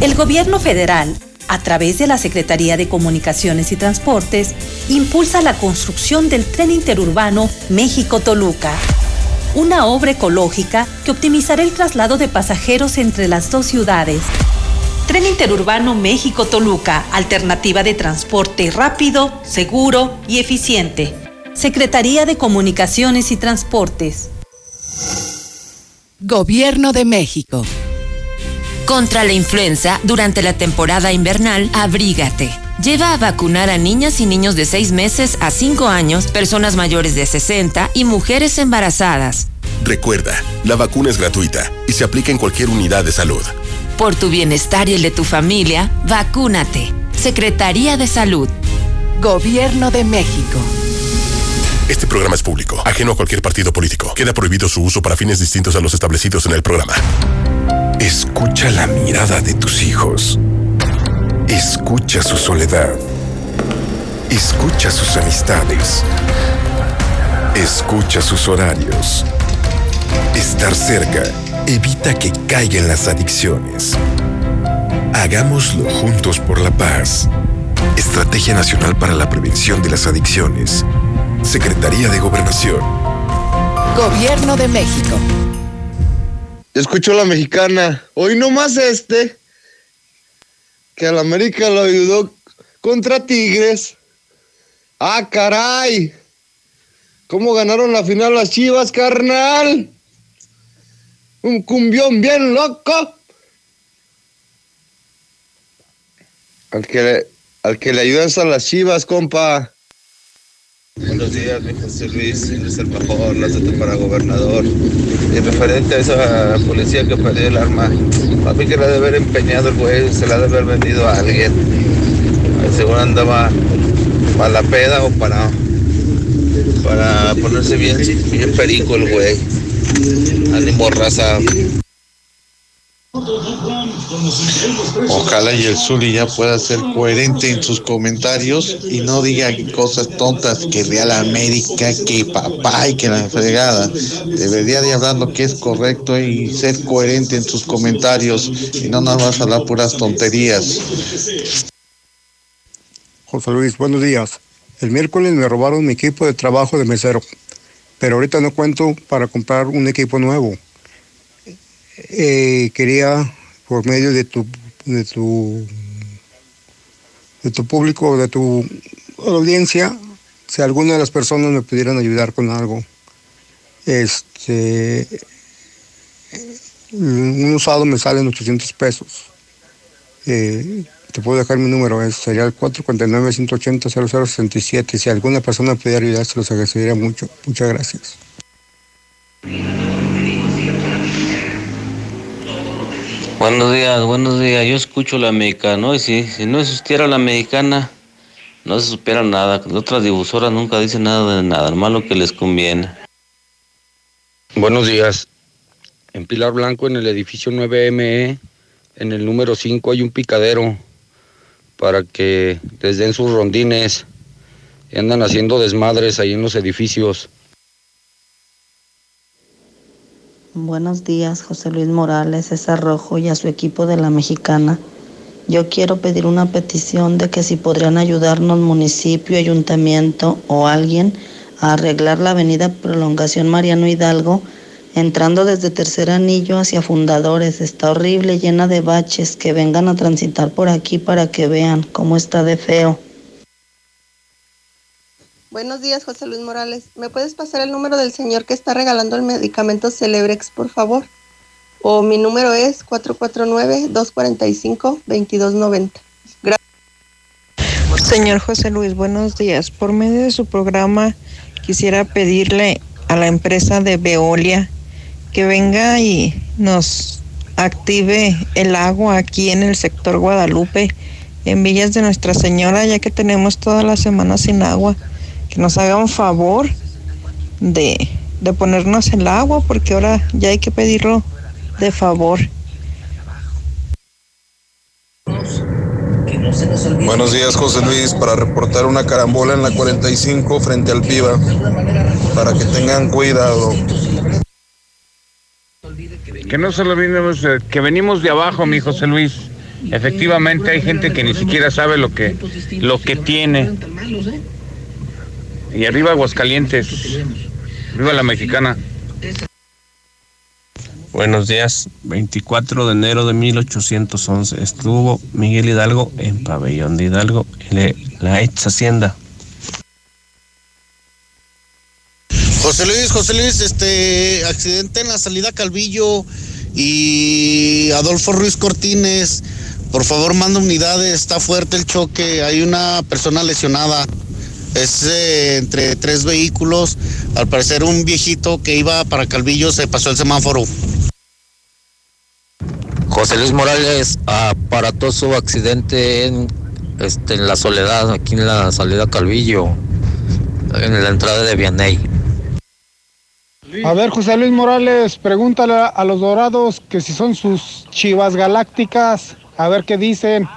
El gobierno federal, a través de la Secretaría de Comunicaciones y Transportes, impulsa la construcción del tren interurbano México-Toluca, una obra ecológica que optimizará el traslado de pasajeros entre las dos ciudades. Tren interurbano México-Toluca, alternativa de transporte rápido, seguro y eficiente. Secretaría de Comunicaciones y Transportes. Gobierno de México. Contra la influenza, durante la temporada invernal, abrígate. Lleva a vacunar a niñas y niños de 6 meses a 5 años, personas mayores de 60 y mujeres embarazadas. Recuerda, la vacuna es gratuita y se aplica en cualquier unidad de salud. Por tu bienestar y el de tu familia, vacúnate. Secretaría de Salud. Gobierno de México. Este programa es público, ajeno a cualquier partido político. Queda prohibido su uso para fines distintos a los establecidos en el programa. Escucha la mirada de tus hijos. Escucha su soledad. Escucha sus amistades. Escucha sus horarios. Estar cerca evita que caigan las adicciones. Hagámoslo juntos por la paz. Estrategia Nacional para la Prevención de las Adicciones. Secretaría de Gobernación. Gobierno de México. Escucho la mexicana. Hoy no más este. Que al América lo ayudó contra Tigres. ¡Ah, caray! ¿Cómo ganaron la final las chivas, carnal? Un cumbión bien loco. Al que le, al que le ayudas a las chivas, compa. Buenos días, mi José Luis, eres el mejor, de para gobernador. Y referente a esa policía que perdió el arma, a mí que la de haber empeñado el güey, se la de haber vendido a alguien. Seguro andaba para la peda o para, para ponerse bien, bien perico el güey. Ánimo, raza. Ojalá y el Zuli ya pueda ser coherente en sus comentarios y no diga cosas tontas que Real América, que papá y que la fregada. Debería de hablar lo que es correcto y ser coherente en sus comentarios y no nada más hablar puras tonterías. José Luis, buenos días. El miércoles me robaron mi equipo de trabajo de mesero, pero ahorita no cuento para comprar un equipo nuevo. Eh, quería, por medio de tu, de tu, de tu público, de tu audiencia, si alguna de las personas me pudieran ayudar con algo. Este, un usado me salen 800 pesos. Eh, te puedo dejar mi número, es, sería el 449-180-0067. Si alguna persona pudiera ayudar, se los agradecería mucho. Muchas gracias. Buenos días, buenos días. Yo escucho la mexicana. Y si, si no existiera la mexicana, no se supiera nada. Las otras difusoras nunca dicen nada de nada, malo que les conviene. Buenos días. En Pilar Blanco, en el edificio 9ME, en el número 5, hay un picadero para que les den sus rondines. Y andan haciendo desmadres ahí en los edificios. Buenos días, José Luis Morales, César Rojo y a su equipo de la Mexicana. Yo quiero pedir una petición de que si podrían ayudarnos municipio, ayuntamiento o alguien a arreglar la avenida Prolongación Mariano Hidalgo, entrando desde Tercer Anillo hacia Fundadores. Está horrible, llena de baches. Que vengan a transitar por aquí para que vean cómo está de feo. Buenos días, José Luis Morales. ¿Me puedes pasar el número del señor que está regalando el medicamento Celebrex, por favor? O mi número es 449-245-2290. Gracias. Señor José Luis, buenos días. Por medio de su programa quisiera pedirle a la empresa de Veolia que venga y nos active el agua aquí en el sector Guadalupe, en Villas de Nuestra Señora, ya que tenemos toda la semana sin agua que nos haga un favor de, de ponernos el agua, porque ahora ya hay que pedirlo de favor. Buenos días, José Luis, para reportar una carambola en la 45 frente al Piva, para que tengan cuidado. Que no se lo olvidemos eh, que venimos de abajo, mi José Luis. Efectivamente hay gente que ni siquiera sabe lo que, lo que tiene. Y arriba Aguascalientes. Viva la mexicana. Buenos días. 24 de enero de 1811 estuvo Miguel Hidalgo en Pabellón de Hidalgo, en la ex hacienda. José Luis, José Luis, este accidente en la salida Calvillo y Adolfo Ruiz Cortines. Por favor, manda unidades, está fuerte el choque, hay una persona lesionada. Es eh, entre tres vehículos. Al parecer un viejito que iba para Calvillo se pasó el semáforo. José Luis Morales, aparatoso accidente en, este, en la Soledad, aquí en la salida Calvillo, en la entrada de Vianey. A ver, José Luis Morales, pregúntale a los dorados que si son sus chivas galácticas, a ver qué dicen.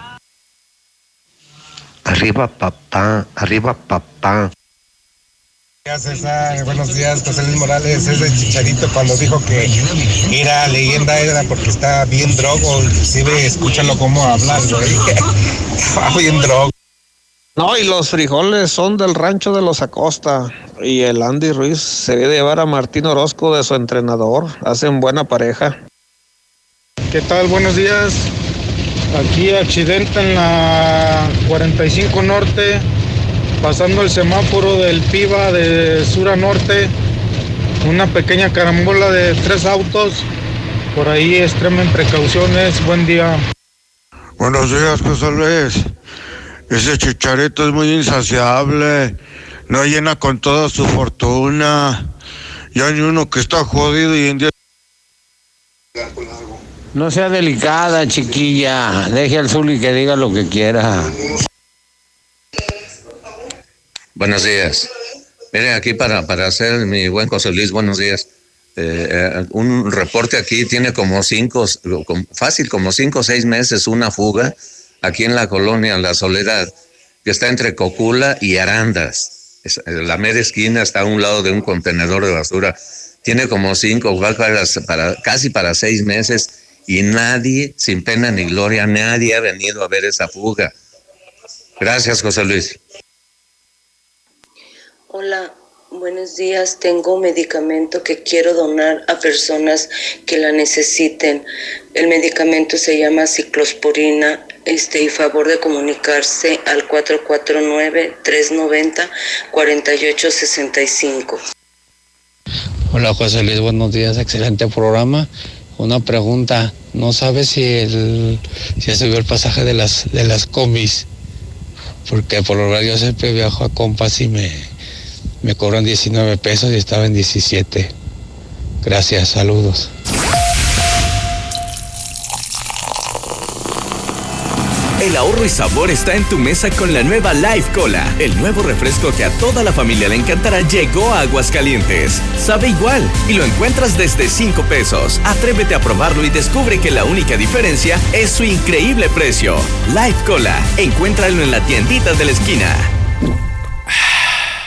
Arriba papá, arriba papá. César, buenos días, José Luis Morales. Es el Chicharito cuando dijo que era leyenda, era porque está bien drogo. Inclusive, escúchalo cómo hablar, güey. Está bien drogo. No, y los frijoles son del rancho de los Acosta. Y el Andy Ruiz se debe llevar a Martín Orozco de su entrenador. Hacen buena pareja. ¿Qué tal? Buenos días. Aquí accidente en la 45 Norte, pasando el semáforo del Piva de sur a norte. Una pequeña carambola de tres autos. Por ahí extremen precauciones. Buen día. Buenos días, José Luis. Ese chicharito es muy insaciable. No llena con toda su fortuna. Ya hay uno que está jodido y en día. No sea delicada, chiquilla. Deje al Zuli que diga lo que quiera. Buenos días. Mire, aquí para, para hacer mi buen José Luis, buenos días. Eh, eh, un reporte aquí tiene como cinco, fácil, como cinco o seis meses una fuga aquí en la colonia La Soledad, que está entre Cocula y Arandas. Eh, la mera esquina está a un lado de un contenedor de basura. Tiene como cinco, para, para- casi para seis meses, y nadie, sin pena ni gloria, nadie ha venido a ver esa fuga. Gracias, José Luis. Hola, buenos días. Tengo un medicamento que quiero donar a personas que la necesiten. El medicamento se llama ciclosporina. Este, y favor de comunicarse al 449-390-4865. Hola José Luis, buenos días, excelente programa. Una pregunta, ¿no sabes si el si subió el pasaje de las de las? Porque por lo yo siempre viajo a compas y me, me cobran 19 pesos y estaba en 17. Gracias, saludos. El ahorro y sabor está en tu mesa con la nueva Life Cola. El nuevo refresco que a toda la familia le encantará llegó a Aguascalientes. Sabe igual y lo encuentras desde 5 pesos. Atrévete a probarlo y descubre que la única diferencia es su increíble precio. Life Cola. Encuéntralo en la tiendita de la esquina.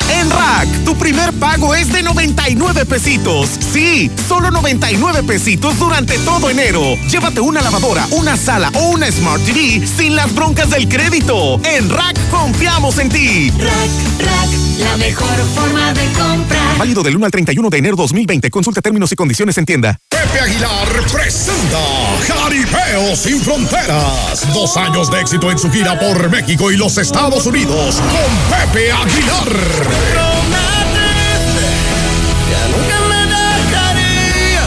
En Rack, tu primer pago es de 99 pesitos. Sí, solo 99 pesitos durante todo enero. Llévate una lavadora, una sala o una Smart TV sin las broncas del crédito. En Rack confiamos en ti. Rack, Rack, la mejor forma de comprar. Válido del 1 al 31 de enero 2020. Consulta términos y condiciones en tienda. Pepe Aguilar presenta Jaripeo sin Fronteras. Dos años de éxito en su gira por México y los Estados Unidos con Pepe Aguilar.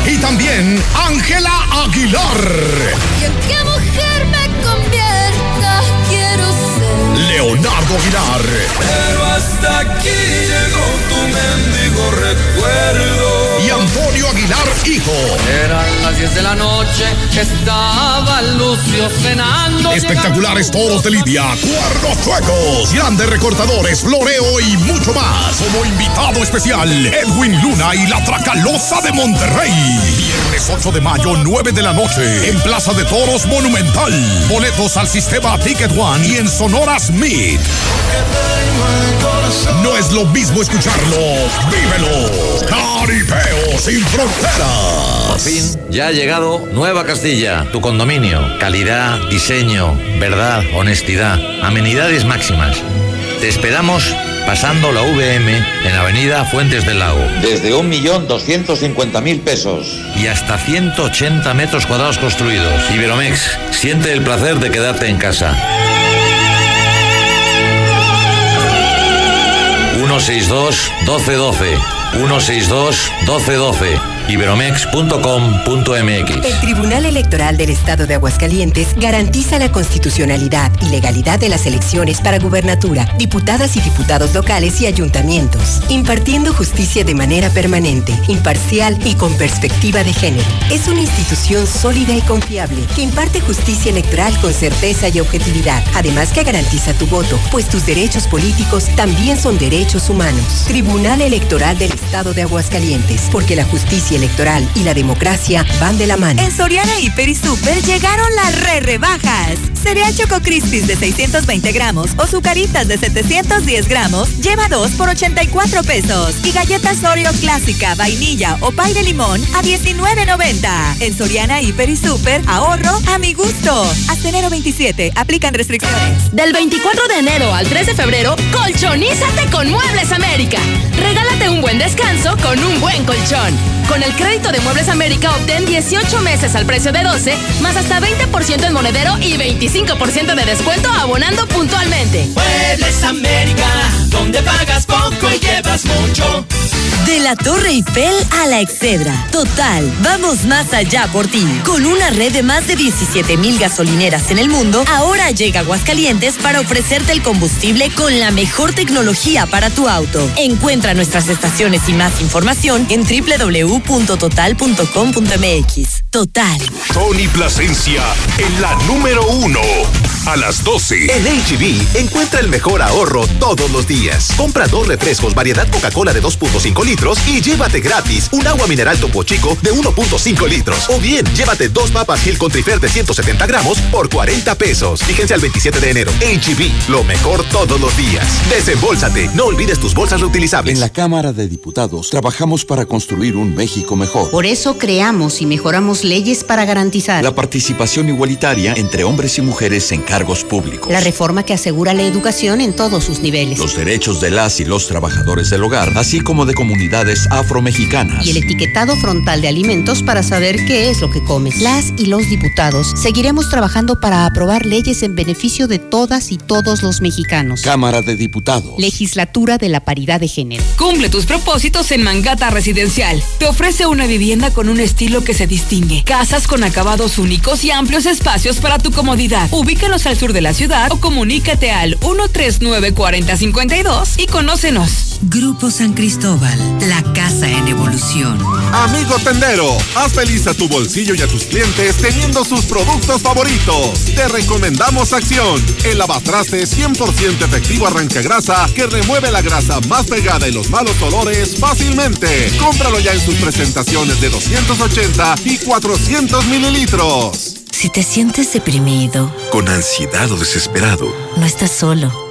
Y también Ángela Aguilar. ¿Y en qué mujer me convierta? Quiero ser. Leonardo Aguilar. Pero hasta aquí mendigo recuerdo. Y Antonio Aguilar, hijo. Eran las 10 de la noche, estaba Lucio cenando. Espectaculares toros de Lidia, cuernos chuecos, grandes recortadores, floreo y mucho más. Como invitado especial, Edwin Luna y la Tracalosa de Monterrey. Viernes 8 de mayo, 9 de la noche, en Plaza de Toros Monumental. Boletos al sistema Ticket One y en Sonora Smith. No es lo mismo escucharlo, vívelo. Sin fronteras. Por fin, ya ha llegado Nueva Castilla, tu condominio. Calidad, diseño, verdad, honestidad, amenidades máximas. Te esperamos pasando la VM en Avenida Fuentes del Lago. Desde 1.250.000 pesos. Y hasta 180 metros cuadrados construidos. Iberomex, siente el placer de quedarte en casa. 162 1212 162 1212 iberomex.com.mx El Tribunal Electoral del Estado de Aguascalientes garantiza la constitucionalidad y legalidad de las elecciones para gubernatura, diputadas y diputados locales y ayuntamientos, impartiendo justicia de manera permanente, imparcial y con perspectiva de género. Es una institución sólida y confiable que imparte justicia electoral con certeza y objetividad, además que garantiza tu voto, pues tus derechos políticos también son derechos humanos. Tribunal Electoral del Estado de Aguascalientes, porque la justicia justicia electoral y la democracia van de la mano. En Soriana Hiper y Super llegaron las re rebajas. Cereal Choco Crispis de 620 gramos o Zucaritas de 710 gramos, lleva 2 por 84 pesos. Y galletas Oreo clásica, vainilla o pay de limón a 19.90. En Soriana Hiper y Super, ahorro a mi gusto. Hasta enero 27, aplican restricciones. Del 24 de enero al 3 de febrero, colchonízate con Muebles América. Regálate un buen descanso con un buen colchón. Con el crédito de Muebles América obtén 18 meses al precio de 12, más hasta 20% en monedero y 25% de descuento abonando puntualmente. Muebles América, donde pagas poco y llevas mucho. De la Torre Eiffel a la Excedra. Total, vamos más allá por ti. Con una red de más de 17 mil gasolineras en el mundo, ahora llega Aguascalientes para ofrecerte el combustible con la mejor tecnología para tu auto. Encuentra nuestras estaciones y más información en www.total.com.mx. Total. Tony Plasencia en la número uno. A las 12. En HB, encuentra el mejor ahorro todos los días. Compra dos refrescos variedad Coca-Cola de 2.5 litros y llévate gratis un agua mineral Topo Chico de 1.5 litros. O bien, llévate dos papas Gil con Trifer de 170 gramos por 40 pesos. Fíjense al 27 de enero. HB, lo mejor todos los días. Desembolsate. No olvides tus bolsas reutilizables. En la Cámara de Diputados trabajamos para construir un México mejor. Por eso creamos y mejoramos leyes para garantizar la participación igualitaria entre hombres y mujeres en cargos públicos. La reforma que asegura la educación en todos sus niveles. Los derechos de las y los trabajadores del hogar, así como de comunidades afromexicanas. Y el etiquetado frontal de alimentos para saber qué es lo que comes. Las y los diputados seguiremos trabajando para aprobar leyes en beneficio de todas y todos los mexicanos. Cámara de Diputados. Legislatura de la Paridad de Género. Cumple tus propósitos en Mangata Residencial. Te ofrece una vivienda con un estilo que se distingue. Casas con acabados únicos y amplios espacios para tu comodidad. Ubícanos al sur de la ciudad o comunícate al 139-4052 y conócenos. Grupo San Cristóbal, la casa en evolución. Amigo tendero, haz feliz a tu bolsillo y a tus clientes teniendo sus productos favoritos. Te recomendamos Acción, el lavatraste 100% efectivo arranca grasa que remueve la grasa más pegada y los malos olores fácilmente. Cómpralo ya en sus presentaciones de 280 y 400 mililitros. Si te sientes deprimido, con ansiedad o desesperado, no estás solo.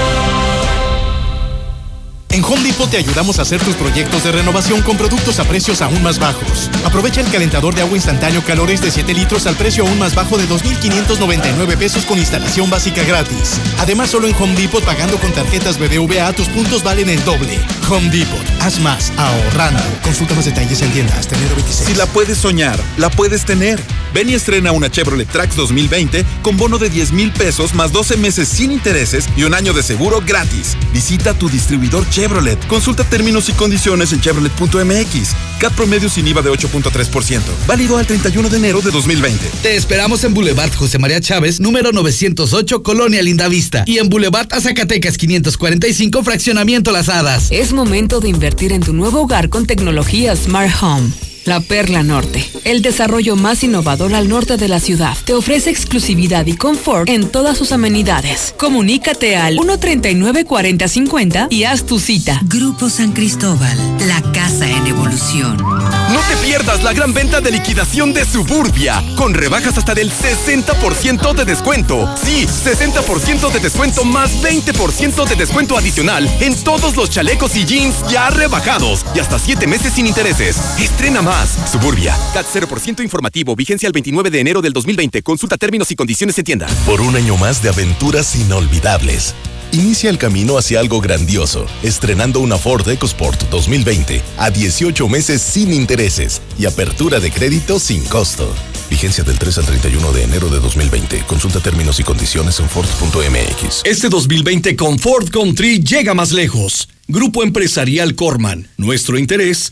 En Home Depot te ayudamos a hacer tus proyectos de renovación con productos a precios aún más bajos. Aprovecha el calentador de agua instantáneo Calores de 7 litros al precio aún más bajo de 2.599 pesos con instalación básica gratis. Además, solo en Home Depot pagando con tarjetas BBVA tus puntos valen el doble. Home Depot, haz más ahorrando. Consulta más detalles en tienda hasta enero 26. Si la puedes soñar, la puedes tener. Ven y estrena una Chevrolet Trax 2020 con bono de 10 mil pesos más 12 meses sin intereses y un año de seguro gratis. Visita tu distribuidor Chevrolet. Consulta términos y condiciones en chevrolet.mx. CAT promedio sin IVA de 8.3%. Válido al 31 de enero de 2020. Te esperamos en Boulevard José María Chávez, número 908, Colonia Lindavista. Y en Boulevard Azacatecas 545, Fraccionamiento Las Hadas. Es momento de invertir en tu nuevo hogar con tecnología Smart Home. La Perla Norte, el desarrollo más innovador al norte de la ciudad, te ofrece exclusividad y confort en todas sus amenidades. Comunícate al 139-4050 y haz tu cita. Grupo San Cristóbal, la casa en evolución. No te pierdas la gran venta de liquidación de Suburbia, con rebajas hasta del 60% de descuento. Sí, 60% de descuento más 20% de descuento adicional en todos los chalecos y jeans ya rebajados y hasta 7 meses sin intereses. Estrena más. Suburbia. CAT 0% informativo. Vigencia el 29 de enero del 2020. Consulta términos y condiciones en tienda. Por un año más de aventuras inolvidables. Inicia el camino hacia algo grandioso, estrenando una Ford EcoSport 2020 a 18 meses sin intereses y apertura de crédito sin costo. Vigencia del 3 al 31 de enero de 2020. Consulta términos y condiciones en Ford.mx. Este 2020 con Ford Country llega más lejos. Grupo Empresarial Corman. Nuestro interés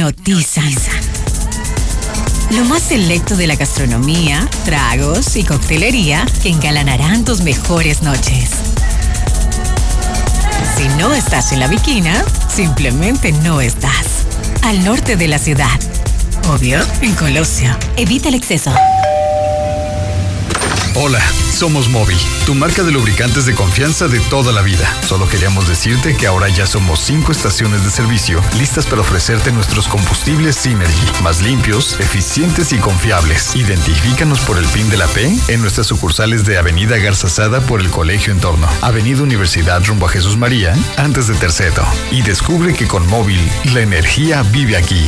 hipnotizan lo más selecto de la gastronomía, tragos y coctelería que engalanarán tus mejores noches. Si no estás en la viquina, simplemente no estás. Al norte de la ciudad. Obvio, en Colosio. Evita el exceso. Hola, somos Móvil, tu marca de lubricantes de confianza de toda la vida. Solo queríamos decirte que ahora ya somos cinco estaciones de servicio listas para ofrecerte nuestros combustibles Synergy, más limpios, eficientes y confiables. Identifícanos por el PIN de la P en nuestras sucursales de Avenida Garzazada por el Colegio Entorno, Avenida Universidad rumbo a Jesús María, antes de Terceto. Y descubre que con Móvil la energía vive aquí.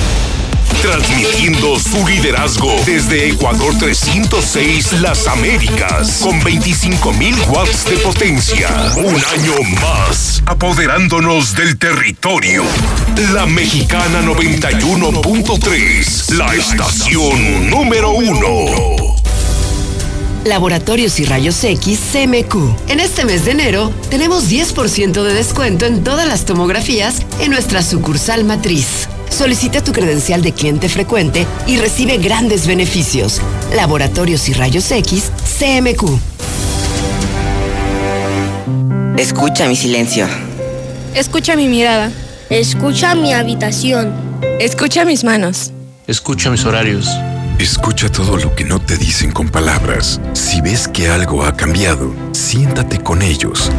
transmitiendo su liderazgo desde Ecuador 306 Las Américas, con 25.000 watts de potencia. Un año más, apoderándonos del territorio. La Mexicana 91.3, la estación número uno. Laboratorios y Rayos X CMQ. En este mes de enero tenemos 10% de descuento en todas las tomografías en nuestra sucursal matriz. Solicita tu credencial de cliente frecuente y recibe grandes beneficios. Laboratorios y Rayos X, CMQ. Escucha mi silencio. Escucha mi mirada. Escucha mi habitación. Escucha mis manos. Escucha mis horarios. Escucha todo lo que no te dicen con palabras. Si ves que algo ha cambiado, siéntate con ellos.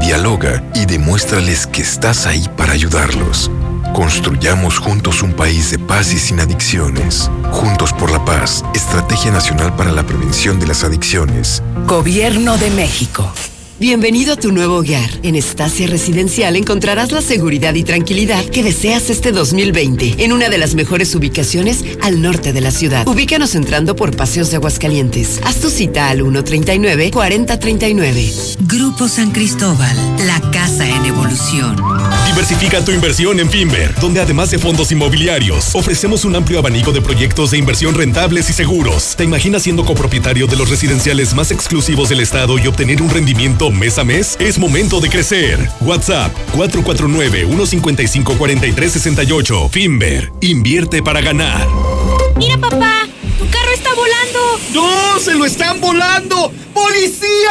Dialoga y demuéstrales que estás ahí para ayudarlos. Construyamos juntos un país de paz y sin adicciones. Juntos por la paz, Estrategia Nacional para la Prevención de las Adicciones. Gobierno de México. Bienvenido a tu nuevo hogar. En Estacia Residencial encontrarás la seguridad y tranquilidad que deseas este 2020 en una de las mejores ubicaciones al norte de la ciudad. Ubícanos entrando por Paseos de Aguascalientes. Haz tu cita al 139-4039. Grupo San Cristóbal, la casa en evolución. Diversifica tu inversión en Finver, donde además de fondos inmobiliarios, ofrecemos un amplio abanico de proyectos de inversión rentables y seguros. ¿Te imaginas siendo copropietario de los residenciales más exclusivos del estado y obtener un rendimiento mes a mes, es momento de crecer. WhatsApp 449-155-4368. Finver, invierte para ganar. Mira papá, tu carro está volando. ¡No! ¡Se lo están volando! ¡Policía!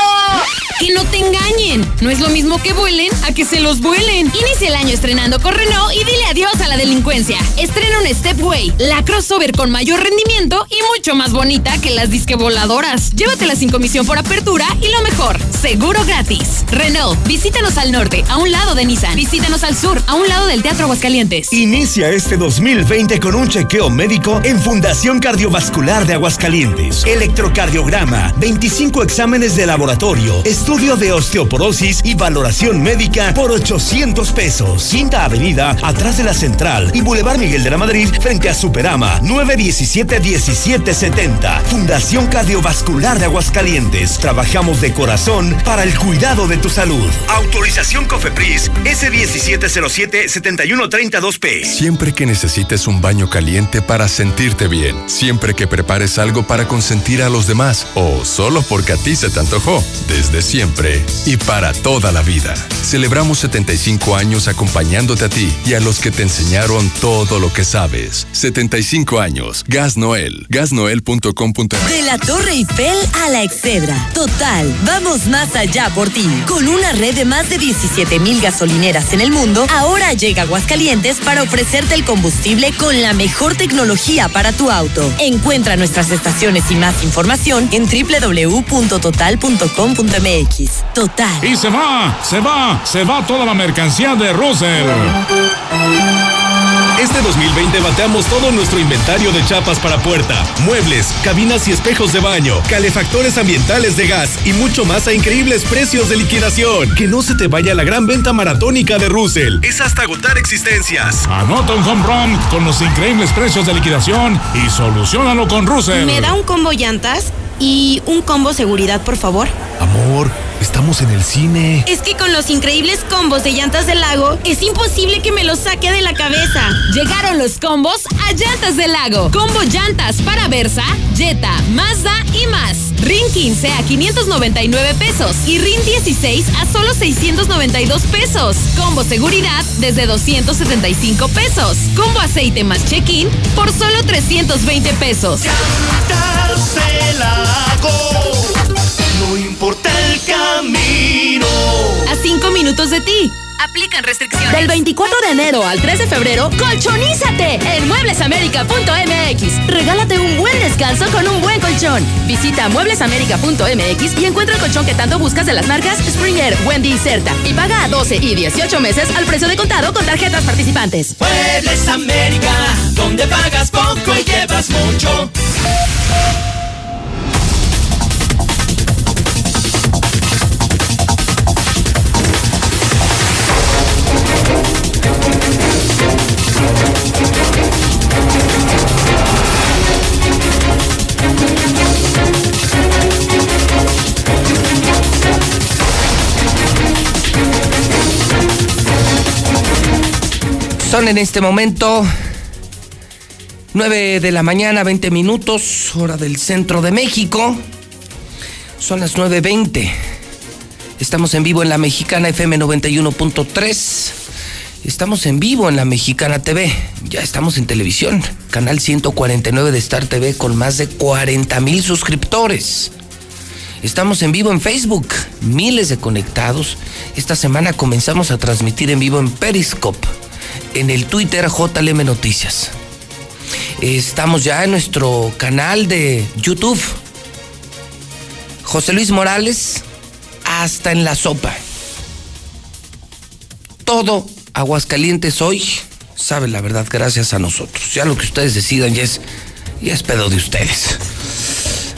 Que no te engañen. No es lo mismo que vuelen a que se los vuelen. Inicia el año estrenando con Renault y dile adiós a la delincuencia. Estrena un Stepway, la crossover con mayor rendimiento y mucho más bonita que las disque voladoras. Llévatela sin comisión por apertura y lo mejor, seguro gratis. Renault, visítanos al norte, a un lado de Nissan. Visítanos al sur, a un lado del Teatro Aguascalientes. Inicia este 2020 con un chequeo médico en Fundación Cardiovascular de Aguascalientes. Electrocardiograma, 25 exámenes de laboratorio, estudio de osteoporosis y valoración médica por 800 pesos. Quinta Avenida, atrás de la Central y Boulevard Miguel de la Madrid, frente a Superama, 917-1770. Fundación Cardiovascular de Aguascalientes. Trabajamos de corazón para el cuidado de tu salud. Autorización COFEPRIS S1707-7132P. Siempre que necesites un baño caliente para sentirte bien. Siempre que prepares algo para consentir a los demás. O solo porque a ti se te antojó. Desde siempre y para toda la vida. Celebramos 75 años acompañándote a ti y a los que te enseñaron todo lo que sabes. 75 años. Gas Noel. Gasnoel.com.mx. De la Torre Eiffel a la Excedra. Total, vamos más allá por ti. Con una red de más de 17 mil gasolineras en el mundo, ahora llega Aguascalientes para ofrecerte el combustible con la mejor tecnología para tu auto. Encuentra nuestras estaciones y más información en www.total.com.mx. Total. Y se va, se va, se va toda la mercancía de Russell. Este 2020 bateamos todo nuestro inventario de chapas para puerta, muebles, cabinas y espejos de baño, calefactores ambientales de gas y mucho más a increíbles precios de liquidación. Que no se te vaya la gran venta maratónica de Russell. Es hasta agotar existencias. Anota un home run con los increíbles precios de liquidación y solucionalo con Russell. ¿Me da un combo llantas? Y un combo seguridad, por favor. Amor, estamos en el cine. Es que con los increíbles combos de llantas del lago, es imposible que me los saque de la cabeza. Llegaron los combos a Llantas del Lago. Combo llantas para Versa, Jetta, Mazda y más. RIN 15 a 599 pesos y RIN 16 a solo 692 pesos. Combo seguridad desde 275 pesos. Combo aceite más check-in por solo 320 pesos. No importa el camino. A 5 minutos de ti. Aplican restricciones. Del 24 de enero al 3 de febrero, colchonízate en mueblesamerica.mx. Regálate un buen descanso con un buen colchón. Visita mueblesamerica.mx y encuentra el colchón que tanto buscas de las marcas Springer, Wendy y Certa. Y paga a 12 y 18 meses al precio de contado con tarjetas participantes. Muebles América, donde pagas poco y llevas mucho. Son en este momento 9 de la mañana, 20 minutos, hora del centro de México. Son las 9.20. Estamos en vivo en la Mexicana FM 91.3. Estamos en vivo en la Mexicana TV. Ya estamos en televisión. Canal 149 de Star TV con más de 40 mil suscriptores. Estamos en vivo en Facebook, miles de conectados. Esta semana comenzamos a transmitir en vivo en Periscope, en el Twitter JLM Noticias. Estamos ya en nuestro canal de YouTube. José Luis Morales, hasta en la sopa. Todo Aguascalientes hoy sabe la verdad gracias a nosotros. Ya lo que ustedes decidan ya es, ya es pedo de ustedes.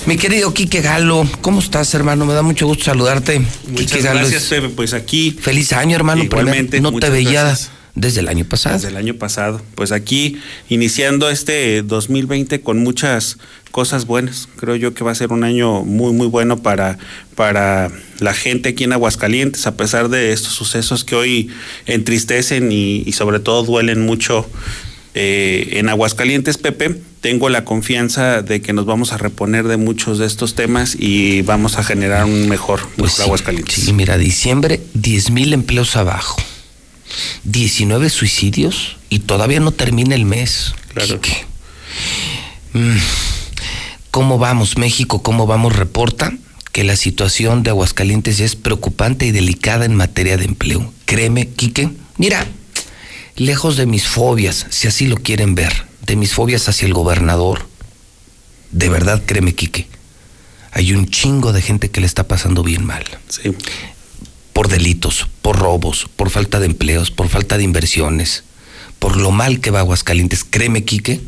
Mi querido Quique Galo, ¿cómo estás, hermano? Me da mucho gusto saludarte. Muchas Quique Galo gracias, es- Pepe. Pues aquí. Feliz año, hermano. Igualmente, Primero, no te veía gracias. Desde el año pasado. Desde el año pasado. Pues aquí iniciando este 2020 con muchas cosas buenas. Creo yo que va a ser un año muy, muy bueno para, para la gente aquí en Aguascalientes, a pesar de estos sucesos que hoy entristecen y, y sobre todo duelen mucho. eh, en Aguascalientes, Pepe, tengo la confianza de que nos vamos a reponer de muchos de estos temas y vamos a generar un mejor, Pues mejor Aguascalientes. Sí, mira, diciembre, 10 mil empleos abajo. 19 suicidios y todavía no termina el mes. Claro. Quique. Mm, ¿Cómo vamos, México? ¿Cómo vamos? Reporta que la situación de Aguascalientes es preocupante y delicada en materia de empleo. Créeme, Quique. Mira, lejos de mis fobias, si así lo quieren ver, de mis fobias hacia el gobernador, de verdad, créeme, Quique, hay un chingo de gente que le está pasando bien mal. Sí. Por delitos, por robos, por falta de empleos, por falta de inversiones, por lo mal que va Aguascalientes. Créeme, Quique,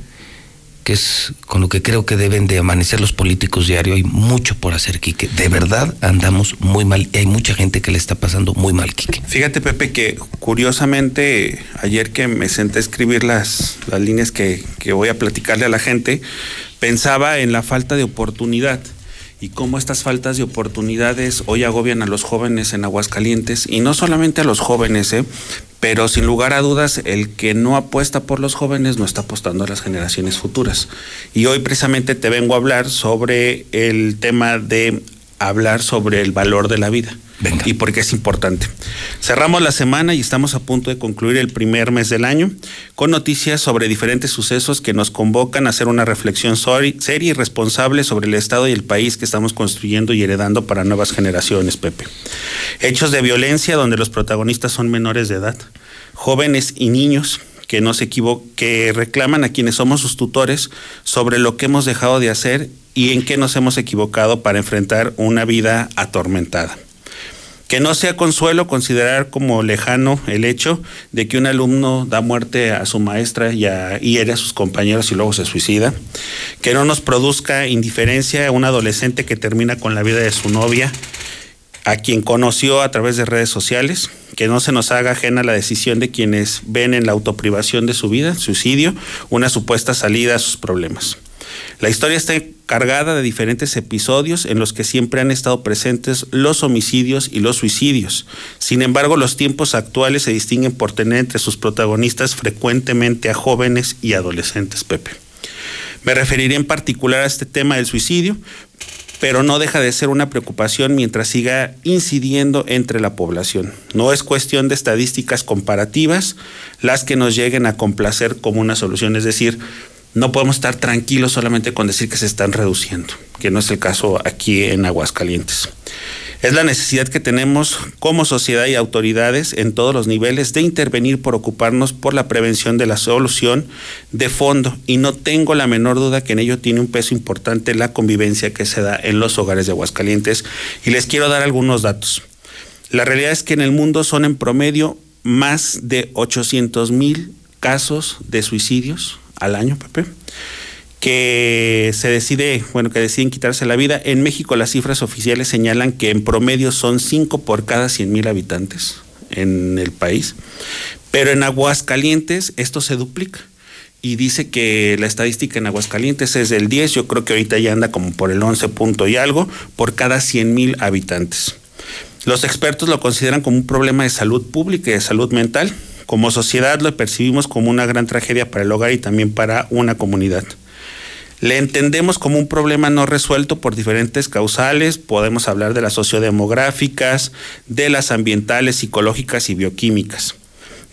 que es con lo que creo que deben de amanecer los políticos diario. Hay mucho por hacer, Quique. De verdad andamos muy mal y hay mucha gente que le está pasando muy mal, Quique. Fíjate, Pepe, que curiosamente ayer que me senté a escribir las, las líneas que, que voy a platicarle a la gente, pensaba en la falta de oportunidad y cómo estas faltas de oportunidades hoy agobian a los jóvenes en Aguascalientes y no solamente a los jóvenes, ¿eh? pero sin lugar a dudas el que no apuesta por los jóvenes no está apostando a las generaciones futuras. Y hoy precisamente te vengo a hablar sobre el tema de hablar sobre el valor de la vida y por qué es importante. Cerramos la semana y estamos a punto de concluir el primer mes del año con noticias sobre diferentes sucesos que nos convocan a hacer una reflexión seria y responsable sobre el Estado y el país que estamos construyendo y heredando para nuevas generaciones, Pepe. Hechos de violencia donde los protagonistas son menores de edad, jóvenes y niños que no se que reclaman a quienes somos sus tutores sobre lo que hemos dejado de hacer y en qué nos hemos equivocado para enfrentar una vida atormentada. Que no sea consuelo considerar como lejano el hecho de que un alumno da muerte a su maestra y, a, hiere a sus compañeros y luego se suicida. Que no nos produzca indiferencia un adolescente que termina con la vida de su novia, a quien conoció a través de redes sociales. Que no se nos haga ajena la decisión de quienes ven en la autoprivación de su vida, suicidio, una supuesta salida a sus problemas. La historia está cargada de diferentes episodios en los que siempre han estado presentes los homicidios y los suicidios. Sin embargo, los tiempos actuales se distinguen por tener entre sus protagonistas frecuentemente a jóvenes y adolescentes, Pepe. Me referiré en particular a este tema del suicidio, pero no deja de ser una preocupación mientras siga incidiendo entre la población. No es cuestión de estadísticas comparativas las que nos lleguen a complacer como una solución, es decir, no podemos estar tranquilos solamente con decir que se están reduciendo, que no es el caso aquí en Aguascalientes. Es la necesidad que tenemos como sociedad y autoridades en todos los niveles de intervenir por ocuparnos por la prevención de la solución de fondo y no tengo la menor duda que en ello tiene un peso importante la convivencia que se da en los hogares de Aguascalientes y les quiero dar algunos datos. La realidad es que en el mundo son en promedio más de 800 mil casos de suicidios al año, Pepe, que se decide, bueno, que deciden quitarse la vida. En México las cifras oficiales señalan que en promedio son 5 por cada 100 mil habitantes en el país. Pero en Aguascalientes esto se duplica. Y dice que la estadística en Aguascalientes es del 10, yo creo que ahorita ya anda como por el 11 punto y algo, por cada 100 mil habitantes. Los expertos lo consideran como un problema de salud pública y de salud mental como sociedad lo percibimos como una gran tragedia para el hogar y también para una comunidad. Le entendemos como un problema no resuelto por diferentes causales, podemos hablar de las sociodemográficas, de las ambientales, psicológicas y bioquímicas.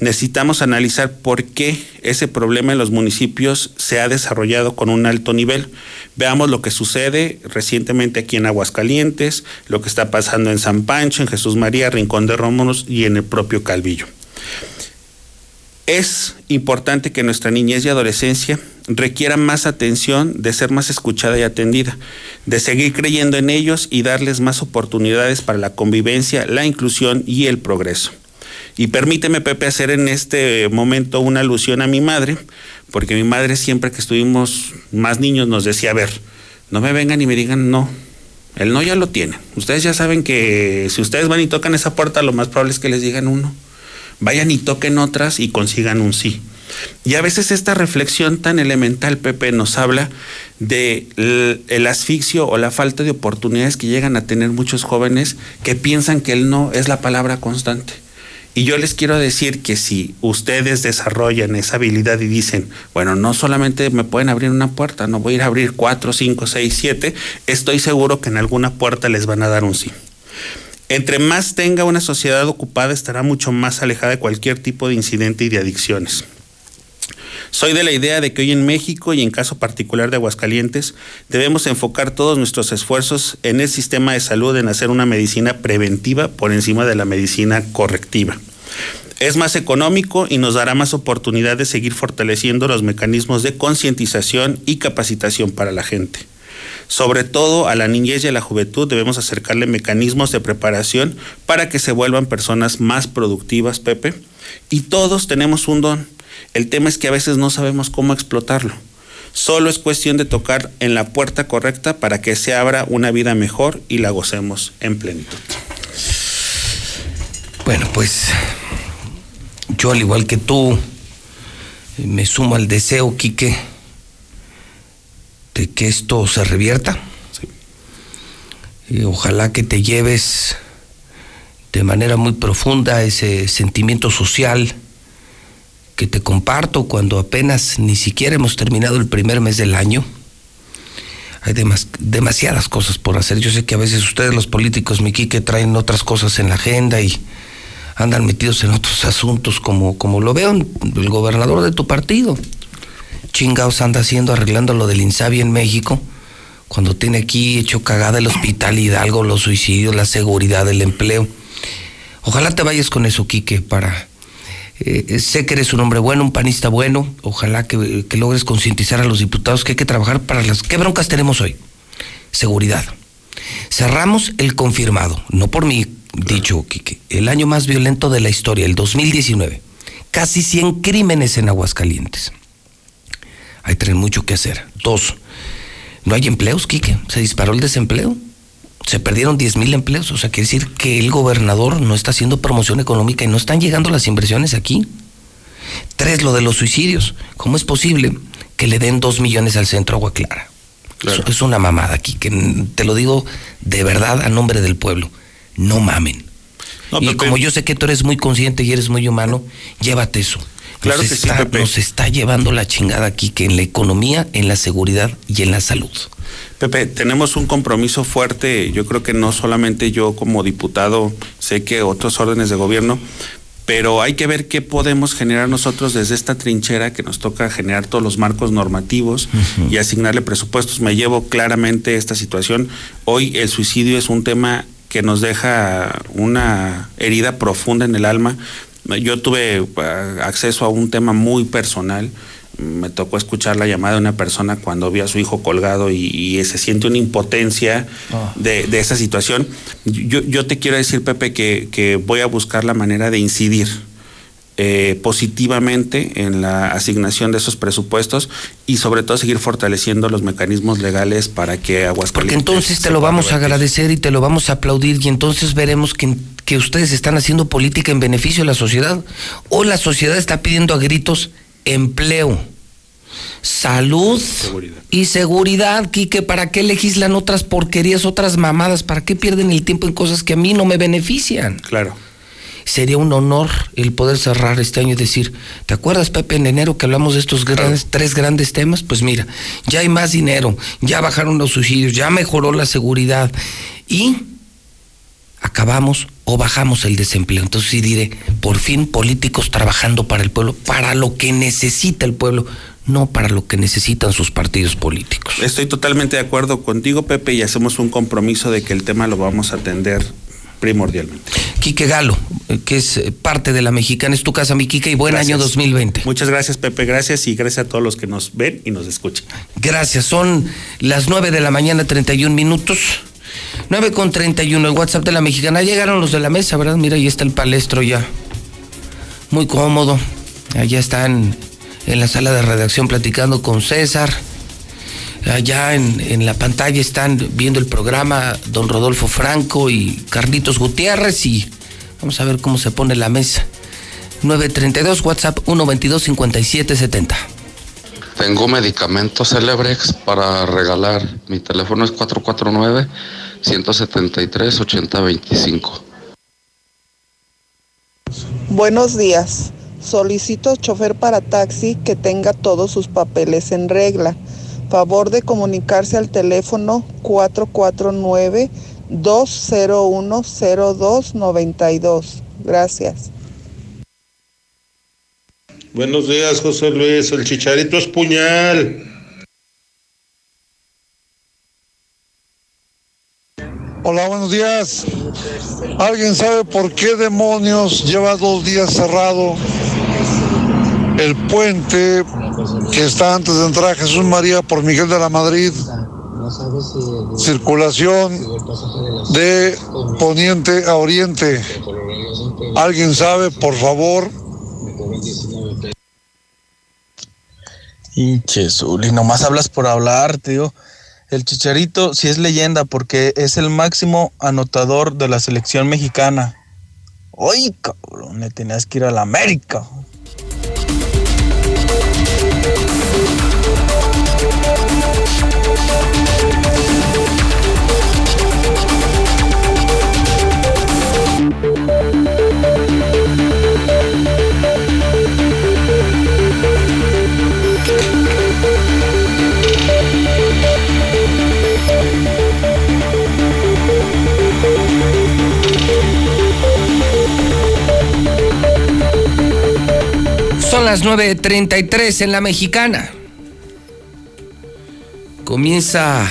Necesitamos analizar por qué ese problema en los municipios se ha desarrollado con un alto nivel. Veamos lo que sucede recientemente aquí en Aguascalientes, lo que está pasando en San Pancho, en Jesús María, Rincón de Rómulos y en el propio Calvillo. Es importante que nuestra niñez y adolescencia requiera más atención, de ser más escuchada y atendida, de seguir creyendo en ellos y darles más oportunidades para la convivencia, la inclusión y el progreso. Y permíteme, Pepe, hacer en este momento una alusión a mi madre, porque mi madre siempre que estuvimos más niños nos decía, a ver, no me vengan y me digan no. El no ya lo tiene. Ustedes ya saben que si ustedes van y tocan esa puerta, lo más probable es que les digan uno vayan y toquen otras y consigan un sí. Y a veces esta reflexión tan elemental, Pepe, nos habla de el, asfixio o la falta de oportunidades que llegan a tener muchos jóvenes que piensan que el no es la palabra constante. Y yo les quiero decir que si ustedes desarrollan esa habilidad y dicen, bueno, no solamente me pueden abrir una puerta, no voy a ir a abrir cuatro, cinco, seis, siete, estoy seguro que en alguna puerta les van a dar un sí. Entre más tenga una sociedad ocupada, estará mucho más alejada de cualquier tipo de incidente y de adicciones. Soy de la idea de que hoy en México y en caso particular de Aguascalientes debemos enfocar todos nuestros esfuerzos en el sistema de salud en hacer una medicina preventiva por encima de la medicina correctiva. Es más económico y nos dará más oportunidad de seguir fortaleciendo los mecanismos de concientización y capacitación para la gente. Sobre todo a la niñez y a la juventud debemos acercarle mecanismos de preparación para que se vuelvan personas más productivas, Pepe. Y todos tenemos un don. El tema es que a veces no sabemos cómo explotarlo. Solo es cuestión de tocar en la puerta correcta para que se abra una vida mejor y la gocemos en plenitud. Bueno, pues yo al igual que tú me sumo al deseo, Quique, que esto se revierta. Y ojalá que te lleves de manera muy profunda ese sentimiento social que te comparto cuando apenas ni siquiera hemos terminado el primer mes del año. Hay demasiadas cosas por hacer. Yo sé que a veces ustedes los políticos, mi que traen otras cosas en la agenda y andan metidos en otros asuntos como, como lo veo el gobernador de tu partido chingados anda haciendo arreglando lo del Insabi en México? Cuando tiene aquí hecho cagada el hospital Hidalgo, los suicidios, la seguridad, el empleo. Ojalá te vayas con eso, Quique, para... Eh, sé que eres un hombre bueno, un panista bueno. Ojalá que, logres concientizar a los diputados que hay que trabajar para las... ¿Qué broncas tenemos hoy? Seguridad. Cerramos el confirmado, no por mí, dicho, Quique, el año más violento de la historia, el 2019. Casi 100 crímenes en Aguascalientes. Hay que mucho que hacer. Dos, no hay empleos, Quique. Se disparó el desempleo. Se perdieron 10 mil empleos. O sea, quiere decir que el gobernador no está haciendo promoción económica y no están llegando las inversiones aquí. Tres, lo de los suicidios. ¿Cómo es posible que le den dos millones al centro Agua Clara? Eso es una mamada aquí, que te lo digo de verdad a nombre del pueblo. No mamen. y como yo sé que tú eres muy consciente y eres muy humano, llévate eso. Claro nos que está, sí, Pepe. Nos está llevando la chingada aquí, que en la economía, en la seguridad y en la salud. Pepe, tenemos un compromiso fuerte, yo creo que no solamente yo como diputado, sé que otros órdenes de gobierno, pero hay que ver qué podemos generar nosotros desde esta trinchera que nos toca generar todos los marcos normativos y asignarle presupuestos. Me llevo claramente esta situación. Hoy el suicidio es un tema que nos deja una herida profunda en el alma. Yo tuve uh, acceso a un tema muy personal. Me tocó escuchar la llamada de una persona cuando vio a su hijo colgado y, y se siente una impotencia Ah. de, de esa situación. Yo, yo te quiero decir, Pepe, que, que voy a buscar la manera de incidir eh, positivamente en la asignación de esos presupuestos y sobre todo seguir fortaleciendo los mecanismos legales para que Porque Aguascalientes... entonces te lo vamos a agradecer y te lo vamos a aplaudir y entonces veremos que, que ustedes están haciendo política en beneficio de la sociedad o la sociedad está pidiendo a gritos empleo, salud y seguridad, Quique. ¿Para qué legislan otras porquerías, otras mamadas? ¿Para qué pierden el tiempo en cosas que a mí no me benefician? Claro. Sería un honor el poder cerrar este año y decir, ¿te acuerdas, Pepe, en enero que hablamos de estos grandes, tres grandes temas? Pues mira, ya hay más dinero, ya bajaron los suicidios, ya mejoró la seguridad y acabamos o bajamos el desempleo. Entonces sí diré, por fin políticos trabajando para el pueblo, para lo que necesita el pueblo, no para lo que necesitan sus partidos políticos. Estoy totalmente de acuerdo contigo, Pepe, y hacemos un compromiso de que el tema lo vamos a atender primordialmente. Quique Galo, que es eh, parte de la mexicana, es tu casa, mi Quique, y buen Gracias. año 2020. Muchas gracias, Pepe, gracias y gracias a todos los que nos ven y nos escuchan. Gracias, son las 9 de la mañana, 31 minutos. 9 con 31, el WhatsApp de la mexicana. Llegaron los de la mesa, ¿verdad? Mira, ahí está el palestro ya. Muy cómodo. Allá están en la sala de redacción platicando con César. Allá en, en la pantalla están viendo el programa don Rodolfo Franco y Carlitos Gutiérrez y vamos a ver cómo se pone la mesa. 932 WhatsApp 122 5770. Tengo medicamentos Celebrex para regalar. Mi teléfono es 449-173-8025. Buenos días. Solicito chofer para taxi que tenga todos sus papeles en regla. Favor de comunicarse al teléfono 449-201-0292. Gracias. Buenos días, José Luis. El chicharito es puñal. Hola, buenos días. ¿Alguien sabe por qué demonios lleva dos días cerrado el puente que está antes de entrar a Jesús María por Miguel de la Madrid? Circulación de poniente a oriente. ¿Alguien sabe, por favor? Zuli, nomás hablas por hablar, tío. El Chicharito sí es leyenda porque es el máximo anotador de la selección mexicana. ¡Ay, cabrón! Le tenías que ir a la América. Las 9.33 en la mexicana. Comienza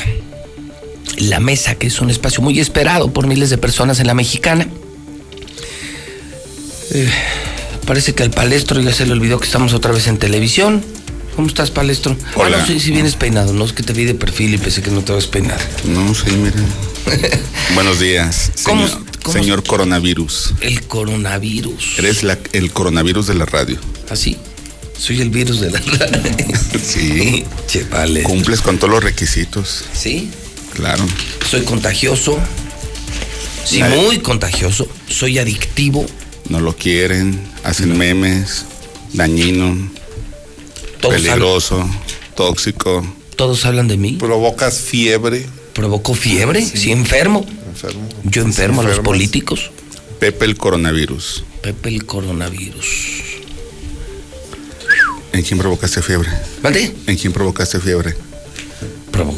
la mesa, que es un espacio muy esperado por miles de personas en la mexicana. Eh, parece que al palestro ya se le olvidó que estamos otra vez en televisión. ¿Cómo estás, palestro? Ah, Hola. no, sí, sí vienes peinado, no es que te vi de perfil y pensé que no te vas a peinar. No, sí, mira. Buenos días. ¿Cómo, señor. ¿Cómo Señor coronavirus. El coronavirus. Eres la- el coronavirus de la radio. ¿Así? Soy el virus de la radio. Sí. che, vale. Cumples con todos los requisitos. ¿Sí? Claro. Soy contagioso. Sí, muy contagioso. Soy adictivo. No lo quieren, hacen memes, dañino, Todos peligroso, tóxico. Todos hablan de mí. Provocas fiebre. ¿Provocó fiebre? Sí, enfermo. Enfermo. Yo enfermo a los políticos. Pepe el coronavirus. Pepe el coronavirus. ¿En quién provocaste fiebre? ¿Mande? ¿En quién provocaste fiebre?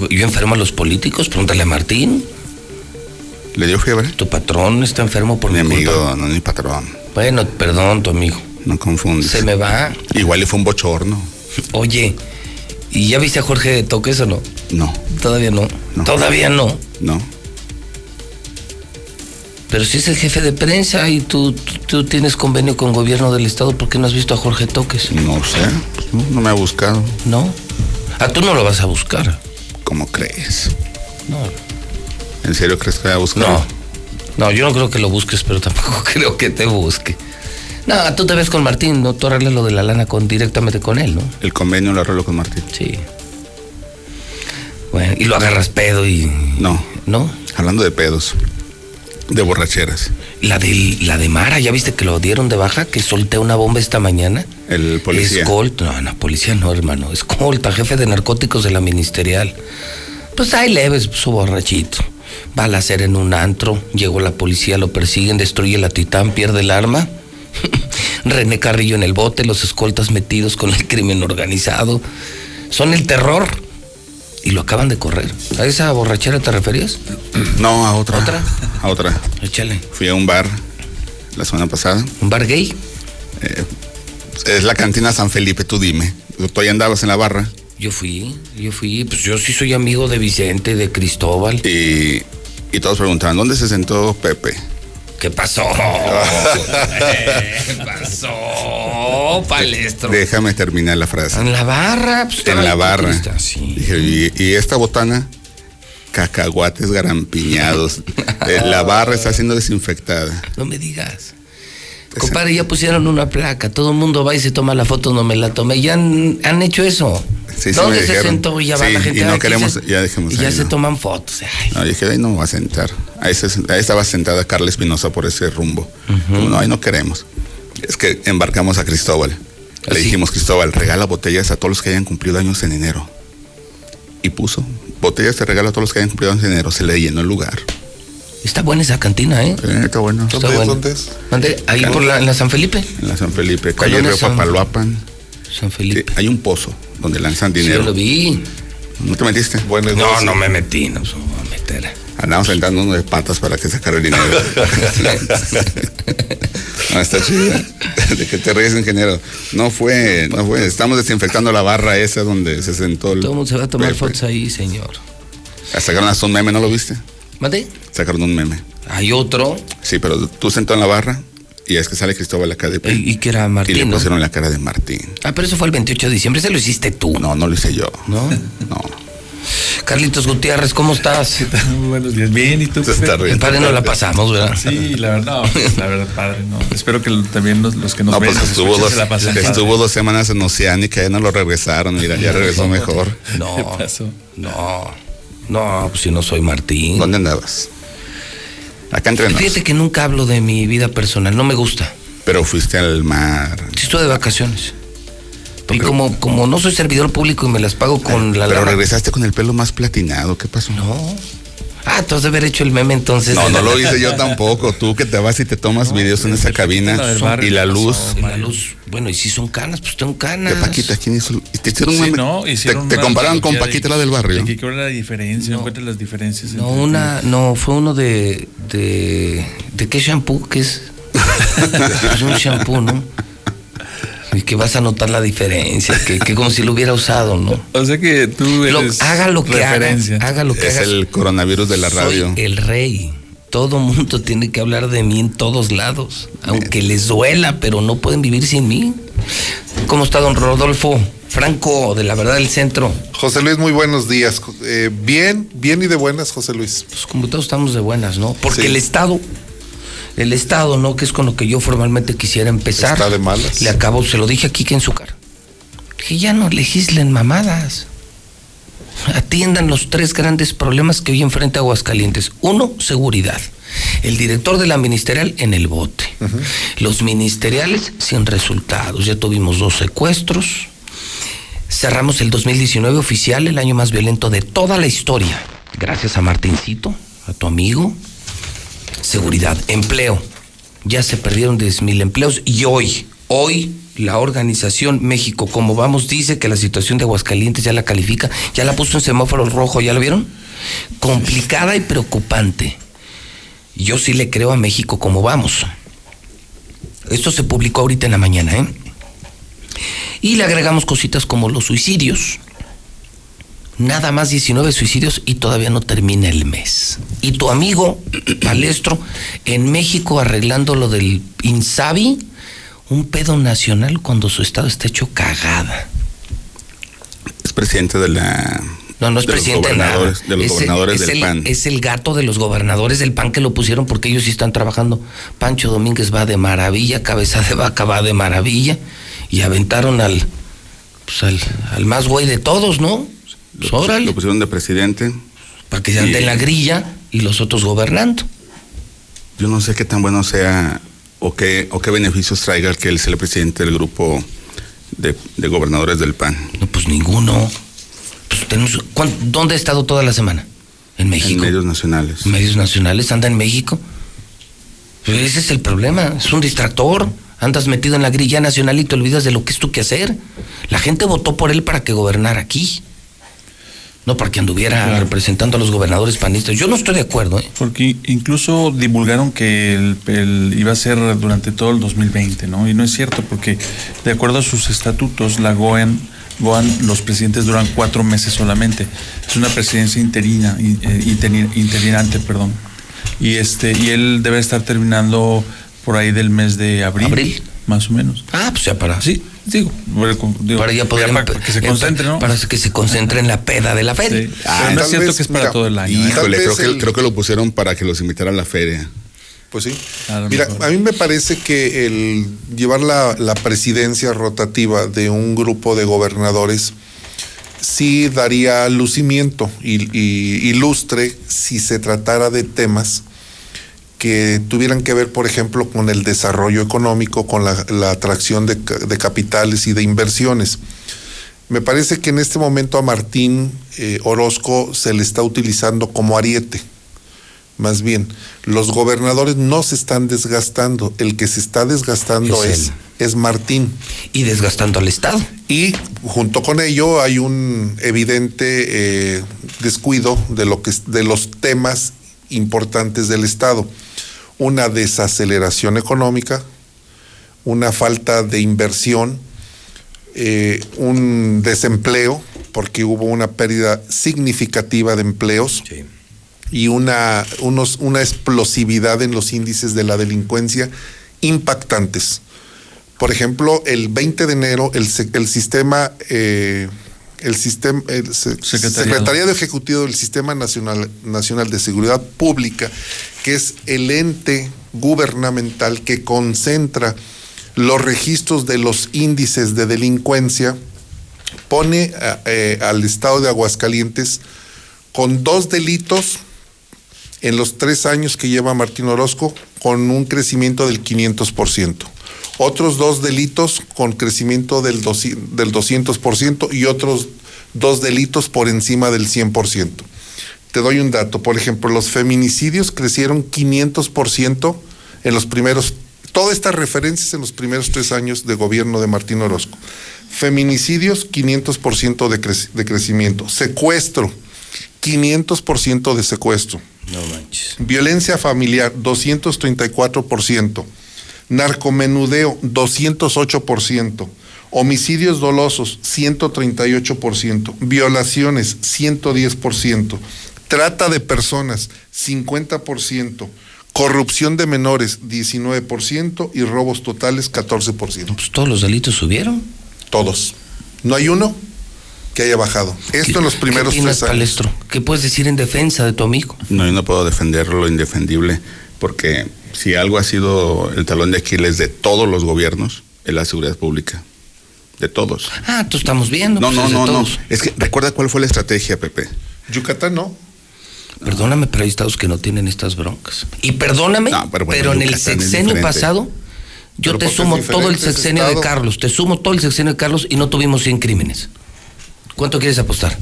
Yo enfermo a los políticos. Pregúntale a Martín. ¿Le dio fiebre? Tu patrón está enfermo por Mi mi amigo, culpa. no mi patrón. Bueno, perdón, tu amigo. No confundes. Se me va. Igual y fue un bochorno. Oye, ¿y ya viste a Jorge de Toques o no? No, Todavía no. Todavía no. no. Pero si es el jefe de prensa y tú, tú, tú tienes convenio con gobierno del estado, ¿por qué no has visto a Jorge Toques? No sé. No, no me ha buscado. No. Ah, tú no lo vas a buscar. ¿Cómo crees? No. ¿En serio crees que va a buscar? No. No, yo no creo que lo busques, pero tampoco creo que te busque. No, tú te ves con Martín, ¿no? Tú arreglas lo de la lana con, directamente con él, ¿no? El convenio lo arreglo con Martín. Sí. Bueno, y lo agarras pedo y. No. ¿No? Hablando de pedos. De borracheras. La de, la de Mara, ¿ya viste que lo dieron de baja? Que solté una bomba esta mañana. El policía. Escolta, no, no, policía no, hermano. Escolta, jefe de narcóticos de la ministerial. Pues ahí leves, su borrachito. Va a la hacer en un antro, llegó la policía, lo persiguen, destruye la titán, pierde el arma. René Carrillo en el bote, los escoltas metidos con el crimen organizado. Son el terror. Y lo acaban de correr. ¿A esa borrachera te referías? No, a otra. ¿Otra? A otra. Échale. Fui a un bar la semana pasada. ¿Un bar gay? Eh, es la cantina San Felipe, tú dime. Tú ahí andabas en la barra. Yo fui, yo fui, pues yo sí soy amigo de Vicente, de Cristóbal. Y, y todos preguntaban, ¿dónde se sentó Pepe? ¿Qué pasó? ¿Qué pasó, palestro? Déjame terminar la frase. En la barra, pues en la barra. Sí. Dije, ¿y, y esta botana? Cacahuates garampiñados. Eh, la barra está siendo desinfectada. No me digas. Compadre, ya pusieron una placa, todo el mundo va y se toma la foto, no me la tomé. Ya han, han hecho eso. Sí, sí ¿Dónde me se dijeron. sentó? Y ya va la gente. y no "Aquí queremos- se-". ya dejemos Y ya se toman fotos. Ay, No, dije, ahí no va a sentar. Ahí, se- ahí estaba sentada Carla Espinosa por ese rumbo. Como, no, ahí no queremos. Es que embarcamos a Cristóbal. Le ¿Así? dijimos, Cristóbal, regala botellas a todos los que hayan cumplido años en enero. Y puso, botellas de regalo a todos los que hayan cumplido años en enero. Se le llenó el lugar. Está buena esa cantina, ¿eh? Sí, está bueno. Está bueno. ¿Dónde? Ahí por la, en la San Felipe. En la San Felipe, calle Río San- Papaloapan. San Felipe. Sí, hay un pozo donde lanzan Sí, dinero. lo vi. ¿No te metiste? No, no me metí, no me voy a meter. Andamos sentando uno de patas para que sacara el dinero. no, está chido. ¿De qué te ríes, ingeniero? No fue, no fue. Estamos desinfectando la barra esa donde se sentó el. Todo el mundo se va a tomar Pepe. fotos ahí, señor. Sacaron hasta un meme, ¿no lo viste? ¿Mate? Sacaron un meme. Hay otro. Sí, pero tú sentado en la barra y es que sale Cristóbal acá de pie. Y, y que era Y Martín, le ¿no? pusieron la cara de Martín. Ah, pero eso fue el 28 de diciembre, ese lo hiciste tú. No, no lo hice yo. ¿No? No. Carlitos Gutiérrez, ¿cómo estás? Muy buenos días. Bien, ¿y tú? Se está Pepe? riendo. Padre, no la pasamos, ¿verdad? Sí, la verdad, no, pues, la verdad, padre, no. Espero que también los, los que nos No, ven, pues estuvo se la pasen estuvo dos semanas en Oceánica, ya no lo regresaron, mira, ya regresó mejor. No. ¿Qué pasó? No. No, pues si no soy Martín. ¿Dónde andabas? Acá entre nos. Fíjate que nunca hablo de mi vida personal, no me gusta. Pero fuiste al mar. Sí estoy de vacaciones. Y como, como no soy servidor público y me las pago con la Pero lana- regresaste con el pelo más platinado, ¿qué pasó? No. Ah, tú has de haber hecho el meme entonces. No, no lo hice yo tampoco. Tú que te vas y te tomas videos en esa cabina barrio, y la ¿qué luz. Y la luz. Bueno, y si son canas, pues tengo canas. De Paquita, ¿quién hizo? ¿Te hicieron un meme? no, te, hicieron te una compararon con Paquita de- la del barrio. ¿Cuál era la diferencia? ¿Encuentras las diferencias? No, una, no, fue uno de, de, ¿de qué shampoo? ¿Qué es? es un shampoo, ¿no? Y que vas a notar la diferencia, que, que como si lo hubiera usado, ¿no? O sea que tú Lo- eres haga lo que haga, referencia. haga lo que Es haga. el coronavirus de la Soy radio. el rey. Todo mundo tiene que hablar de mí en todos lados, aunque les duela, pero no pueden vivir sin mí. ¿Cómo está don Rodolfo Franco de la Verdad del Centro? José Luis, muy buenos días. Eh, bien, bien y de buenas, José Luis. Pues como todos estamos de buenas, ¿no? Porque Sí. el Estado el Estado, ¿no? Que es con lo que yo formalmente quisiera empezar. Está de malas. Le acabo, se lo dije aquí que en su cara. Que ya no legislen mamadas. Atiendan los tres grandes problemas que hoy enfrenta Aguascalientes. Uno, seguridad. El director de la ministerial en el bote. Los ministeriales sin resultados. Ya tuvimos dos secuestros. Cerramos el 2019 oficial, el año más violento de toda la historia. Gracias a Martincito, a tu amigo. Seguridad, empleo. Ya se perdieron 10 mil empleos y hoy, hoy la organización México, como vamos, dice que la situación de Aguascalientes ya la califica, ya la puso en semáforo rojo, ¿ya lo vieron? Complicada y preocupante. Yo sí le creo a México como vamos. Esto se publicó ahorita en la mañana, ¿eh? Y le agregamos cositas como los suicidios. Nada más 19 suicidios y todavía no termina el mes. Y tu amigo Palestro en México arreglando lo del Insabi, un pedo nacional cuando su estado está hecho cagada. Es presidente de la. No, no es de los presidente nada. gobernadores- De los Es gobernadores es del el- PAN. Es el gato de los gobernadores del PAN que lo pusieron porque ellos sí están trabajando. Pancho Domínguez va de maravilla, Cabeza de Vaca va de maravilla. Y aventaron al, pues al, al más güey de todos, ¿no? Pues órale, Lo pusieron de presidente. para que se ande en la grilla y los otros gobernando. Yo no sé qué tan bueno sea o qué, o qué beneficios traiga el que él sea el presidente del grupo de, de gobernadores del PAN. No, pues ninguno. Pues tenemos, ¿cuán- ¿Dónde ha estado toda la semana? En México. En medios nacionales. medios nacionales, anda en México. Pues ese es el problema, es un distractor. Andas metido en la grilla nacional y te olvidas de lo que es tu quehacer. La gente votó por él para que gobernara aquí. No para que anduviera representando a los gobernadores panistas. Yo no estoy de acuerdo, ¿eh? Porque incluso divulgaron que el, el- iba a ser durante todo el 2020, ¿no? Y no es cierto, porque de acuerdo a sus estatutos, la GOAN, GOAN los presidentes duran cuatro meses solamente. Es una presidencia interina, in- eh, interi- interinante, perdón. Y este, y él debe estar terminando por ahí del mes de abril. ¿Abril? Más o menos. Ah, pues ya para. Sí, digo, digo, para ya que se empe- concentre, ¿no? Para que se concentre en la peda de la feria. Sí. Pero no es cierto que es para todo el año. ¿eh? Híjole, creo que, el- creo que lo pusieron para que los invitara a la feria. Pues sí. A Mira, mejor. a mí me parece que el llevar la, la presidencia rotativa de un grupo de gobernadores sí daría lucimiento y, y- y lustre si se tratara de temas que tuvieran que ver, por ejemplo, con el desarrollo económico, con la, la atracción de, ca- de capitales y de inversiones. Me parece que en este momento a Martín eh, Orozco se le está utilizando como ariete. Más bien, los gobernadores no se están desgastando, el que se está desgastando Es es, Martín. Y desgastando al Estado. Y junto con ello hay un evidente eh, descuido de, lo que, de los temas importantes del Estado. Una desaceleración económica, una falta de inversión, eh, un desempleo, porque hubo una pérdida significativa de empleos y una, unos, una explosividad en los índices de la delincuencia impactantes. Por ejemplo, el 20 de enero el, el sistema, eh, el sistema, el se- Secretariado. Ejecutivo del Sistema Nacional, Nacional de Seguridad Pública, que es el ente gubernamental que concentra los registros de los índices de delincuencia, pone eh, al estado de Aguascalientes con dos delitos en los tres años que lleva Martín Orozco, con un crecimiento del 500%. Otros dos delitos con crecimiento del, doci- del 200% y otros dos delitos por encima del 100%. Te doy un dato, por ejemplo, los feminicidios crecieron 500% en los primeros, todas estas referencias en los primeros tres años de gobierno de Martín Orozco. Feminicidios, 500% de, de crecimiento. Secuestro, 500% de secuestro. No manches. Violencia familiar, 234%. Narcomenudeo, 208%. Homicidios dolosos, 138%. Violaciones, 110%. Trata de personas, 50%. Corrupción de menores, 19%. Y robos totales, 14%. Pues todos los delitos subieron. Todos. No hay uno que haya bajado. Esto en los primeros ¿Qué opinas, tres años. Palestro? ¿Qué puedes decir en defensa de tu amigo? No, yo no puedo defender lo indefendible. Porque si algo ha sido el talón de Aquiles de todos los gobiernos, es la seguridad pública. De todos. Ah, tú estamos viendo. No, pues, no, no, no. Es que recuerda cuál fue la estrategia, Pepe. Yucatán no. Perdóname, pero hay estados que no tienen estas broncas. Y perdóname, pero pero, bueno, en el sexenio pasado, yo Pero te sumo todo el sexenio de. Carlos, te sumo todo el sexenio de Carlos y no tuvimos 100 crímenes. ¿Cuánto quieres apostar?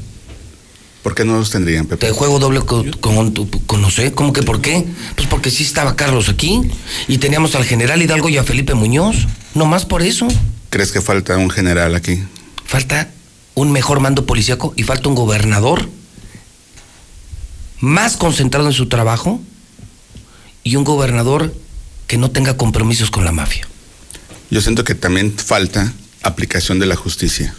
¿Por qué no los tendrían, Pepe? Te juego doble con, con, con- no sé, ¿cómo que por qué? Pues porque sí estaba Carlos aquí y teníamos al general Hidalgo y a Felipe Muñoz. No más por eso. ¿Crees que falta un general aquí? Falta un mejor mando policíaco y falta un gobernador más concentrado en su trabajo y un gobernador que no tenga compromisos con la mafia. Yo siento que también falta aplicación de la justicia.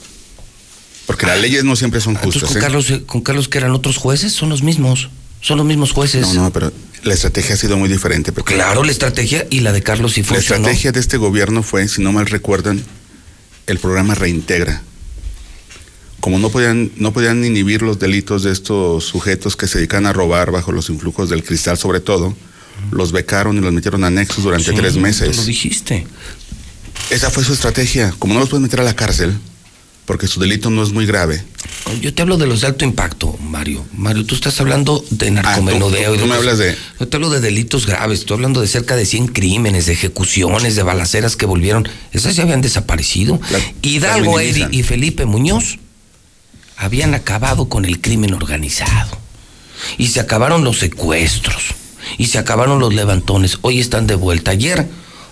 Porque las leyes no siempre son Entonces, justas. con ¿eh? Carlos, eh, con Carlos que eran otros jueces, son los mismos. Son los mismos jueces. No, no, pero la estrategia ha sido muy diferente. Claro, la estrategia y la de Carlos sí La funcionó. estrategia de este gobierno fue, si no mal recuerdan, el programa Reintegra. Como no podían, no podían inhibir los delitos de estos sujetos que se dedican a robar bajo los influjos del cristal, sobre todo, los becaron y los metieron a anexos durante Sí, tres tú meses. lo dijiste. Esa fue su estrategia. Como no los pueden meter a la cárcel, porque su delito no es muy grave. Yo te hablo de los de alto impacto, Mario. Mario, tú estás hablando de narcomenudeo. tú- y tú me hablas de- Yo te hablo de delitos graves. Estoy hablando de cerca de 100 crímenes, de ejecuciones, de balaceras que volvieron. Esas ya habían desaparecido. Hidalgo, Eri y Felipe Muñoz habían acabado con el crimen organizado. Y se acabaron los secuestros. Y se acabaron los levantones. Hoy están de vuelta. Ayer,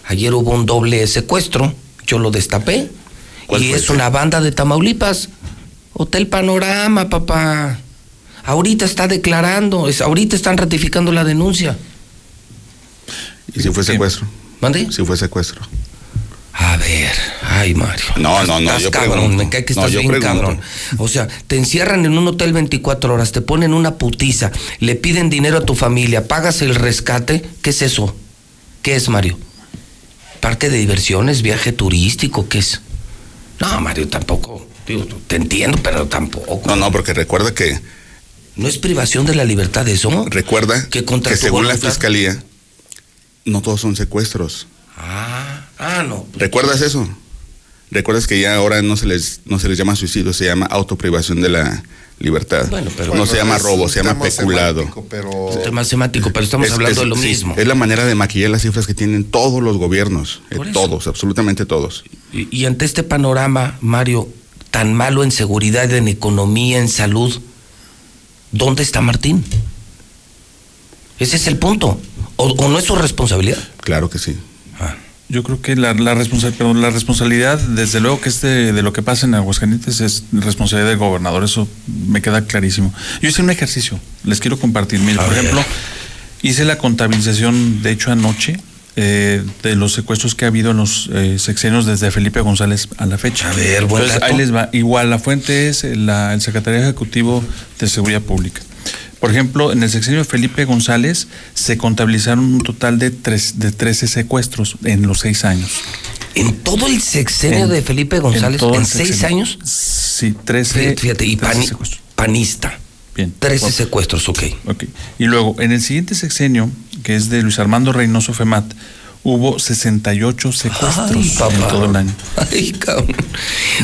ayer hubo un doble secuestro. Yo lo destapé. Y es una banda de Tamaulipas. Hotel Panorama, papá. Ahorita está declarando, es, ahorita están ratificando la denuncia. ¿Y si fue secuestro? ¿Mande? Si fue secuestro. A ver, ay Mario. No, no, no, Estás yo cabrón, pregunto. me cae que No, yo bien pregunto. cabrón. O sea, te encierran en un hotel 24 horas, te ponen una putiza, le piden dinero a tu familia, pagas el rescate, ¿qué es eso? ¿Qué es, Mario? ¿Parque de diversiones, viaje turístico, qué es? No, Mario, tampoco. Digo, te entiendo, pero tampoco. No, no, porque recuerda que. ¿No es privación de la libertad eso? Recuerda que, contra que según la fiscalía, no todos son secuestros. Ah, no. ¿Recuerdas eso? ¿Recuerdas que ya ahora no se les no se les llama suicidio, se llama autoprivación de la libertad? Bueno, pero- no se llama robo, se llama tema peculado. semántico, Es un tema semático, pero estamos Es- hablando es- de lo sí, mismo. Es la manera de maquillar las cifras que tienen todos los gobiernos, eh, todos, absolutamente todos. Y, y ante este panorama, Mario, tan malo en seguridad, en economía, en salud, ¿dónde está Martín? Ese es el punto. ¿O, o no es su responsabilidad? Claro que sí. Yo creo que la, la, responsa- perdón, la responsabilidad, desde luego que este, de lo que pasa en Aguascalientes es responsabilidad del gobernador, eso me queda clarísimo. Yo hice un ejercicio, les quiero compartir. Por ejemplo, hice la contabilización, de hecho anoche, eh, de los secuestros que ha habido en los eh, sexenios desde Felipe González a la fecha. A ver, buen Entonces, dato. ahí les va. Igual, la fuente es la- el Secretario Ejecutivo de Seguridad Pública. Por ejemplo, en el sexenio de Felipe González se contabilizaron un total de, tres, de 13 secuestros en los seis años. ¿En todo el sexenio En- de Felipe González? ¿En, seis años? Sí, 13. Fíjate, y 13 pani- secuestros. panista. Bien. 13 Ok. secuestros, ok. Ok. Y luego, en el siguiente sexenio, que es de Luis Armando Reynoso Femat, hubo 68 secuestros Ay, en todo el año. Ay, cabrón.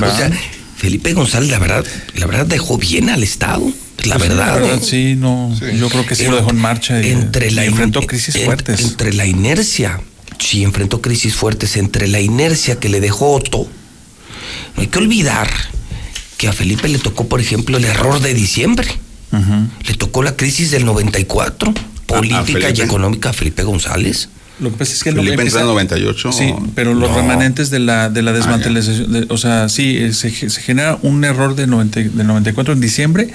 ¿Va? O sea, Felipe González, la verdad, la verdad dejó bien al Estado. La Pues sí, verdad. ¿eh? sí, no. Yo creo que sí lo dejó en marcha y, entre la y enfrentó crisis en- fuertes. Entre la inercia, sí, enfrentó crisis fuertes, entre la inercia que le dejó Otto. No hay que olvidar que a Felipe le tocó, por ejemplo, el error de diciembre. Le tocó la crisis del 94, política y económica a Felipe González. Lo que pasa es que Felipe no entró en 98. Sí, o- pero los No. remanentes de la de la desmantelización, de- o sea, sí, eh, se, se genera un error del 90 del 94 en diciembre.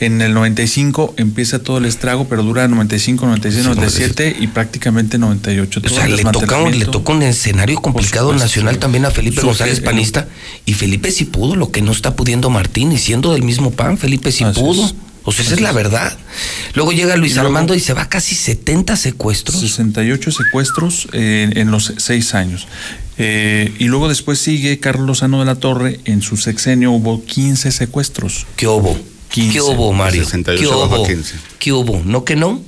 En el 95 empieza todo el estrago, pero dura 95, 96, 97 y prácticamente 98. O Todo sea, el le toca, un, le toca un escenario complicado supuesto, nacional sí. también a Felipe Surge González el- panista. Y Felipe sí pudo, lo que no está pudiendo Martín, y siendo del mismo pan, Felipe sí Así pudo. es. O sea, esa es la verdad. Luego llega Luis Y luego- Armando y se va a casi 70 secuestros. 68 secuestros eh, en los seis años. Eh, y luego después sigue Carlos Lozano de la Torre, en su sexenio hubo 15 secuestros. ¿Qué hubo? 15. ¿Qué hubo, Mario? 68 ¿Qué hubo? 15. ¿Qué hubo? ¿No que no?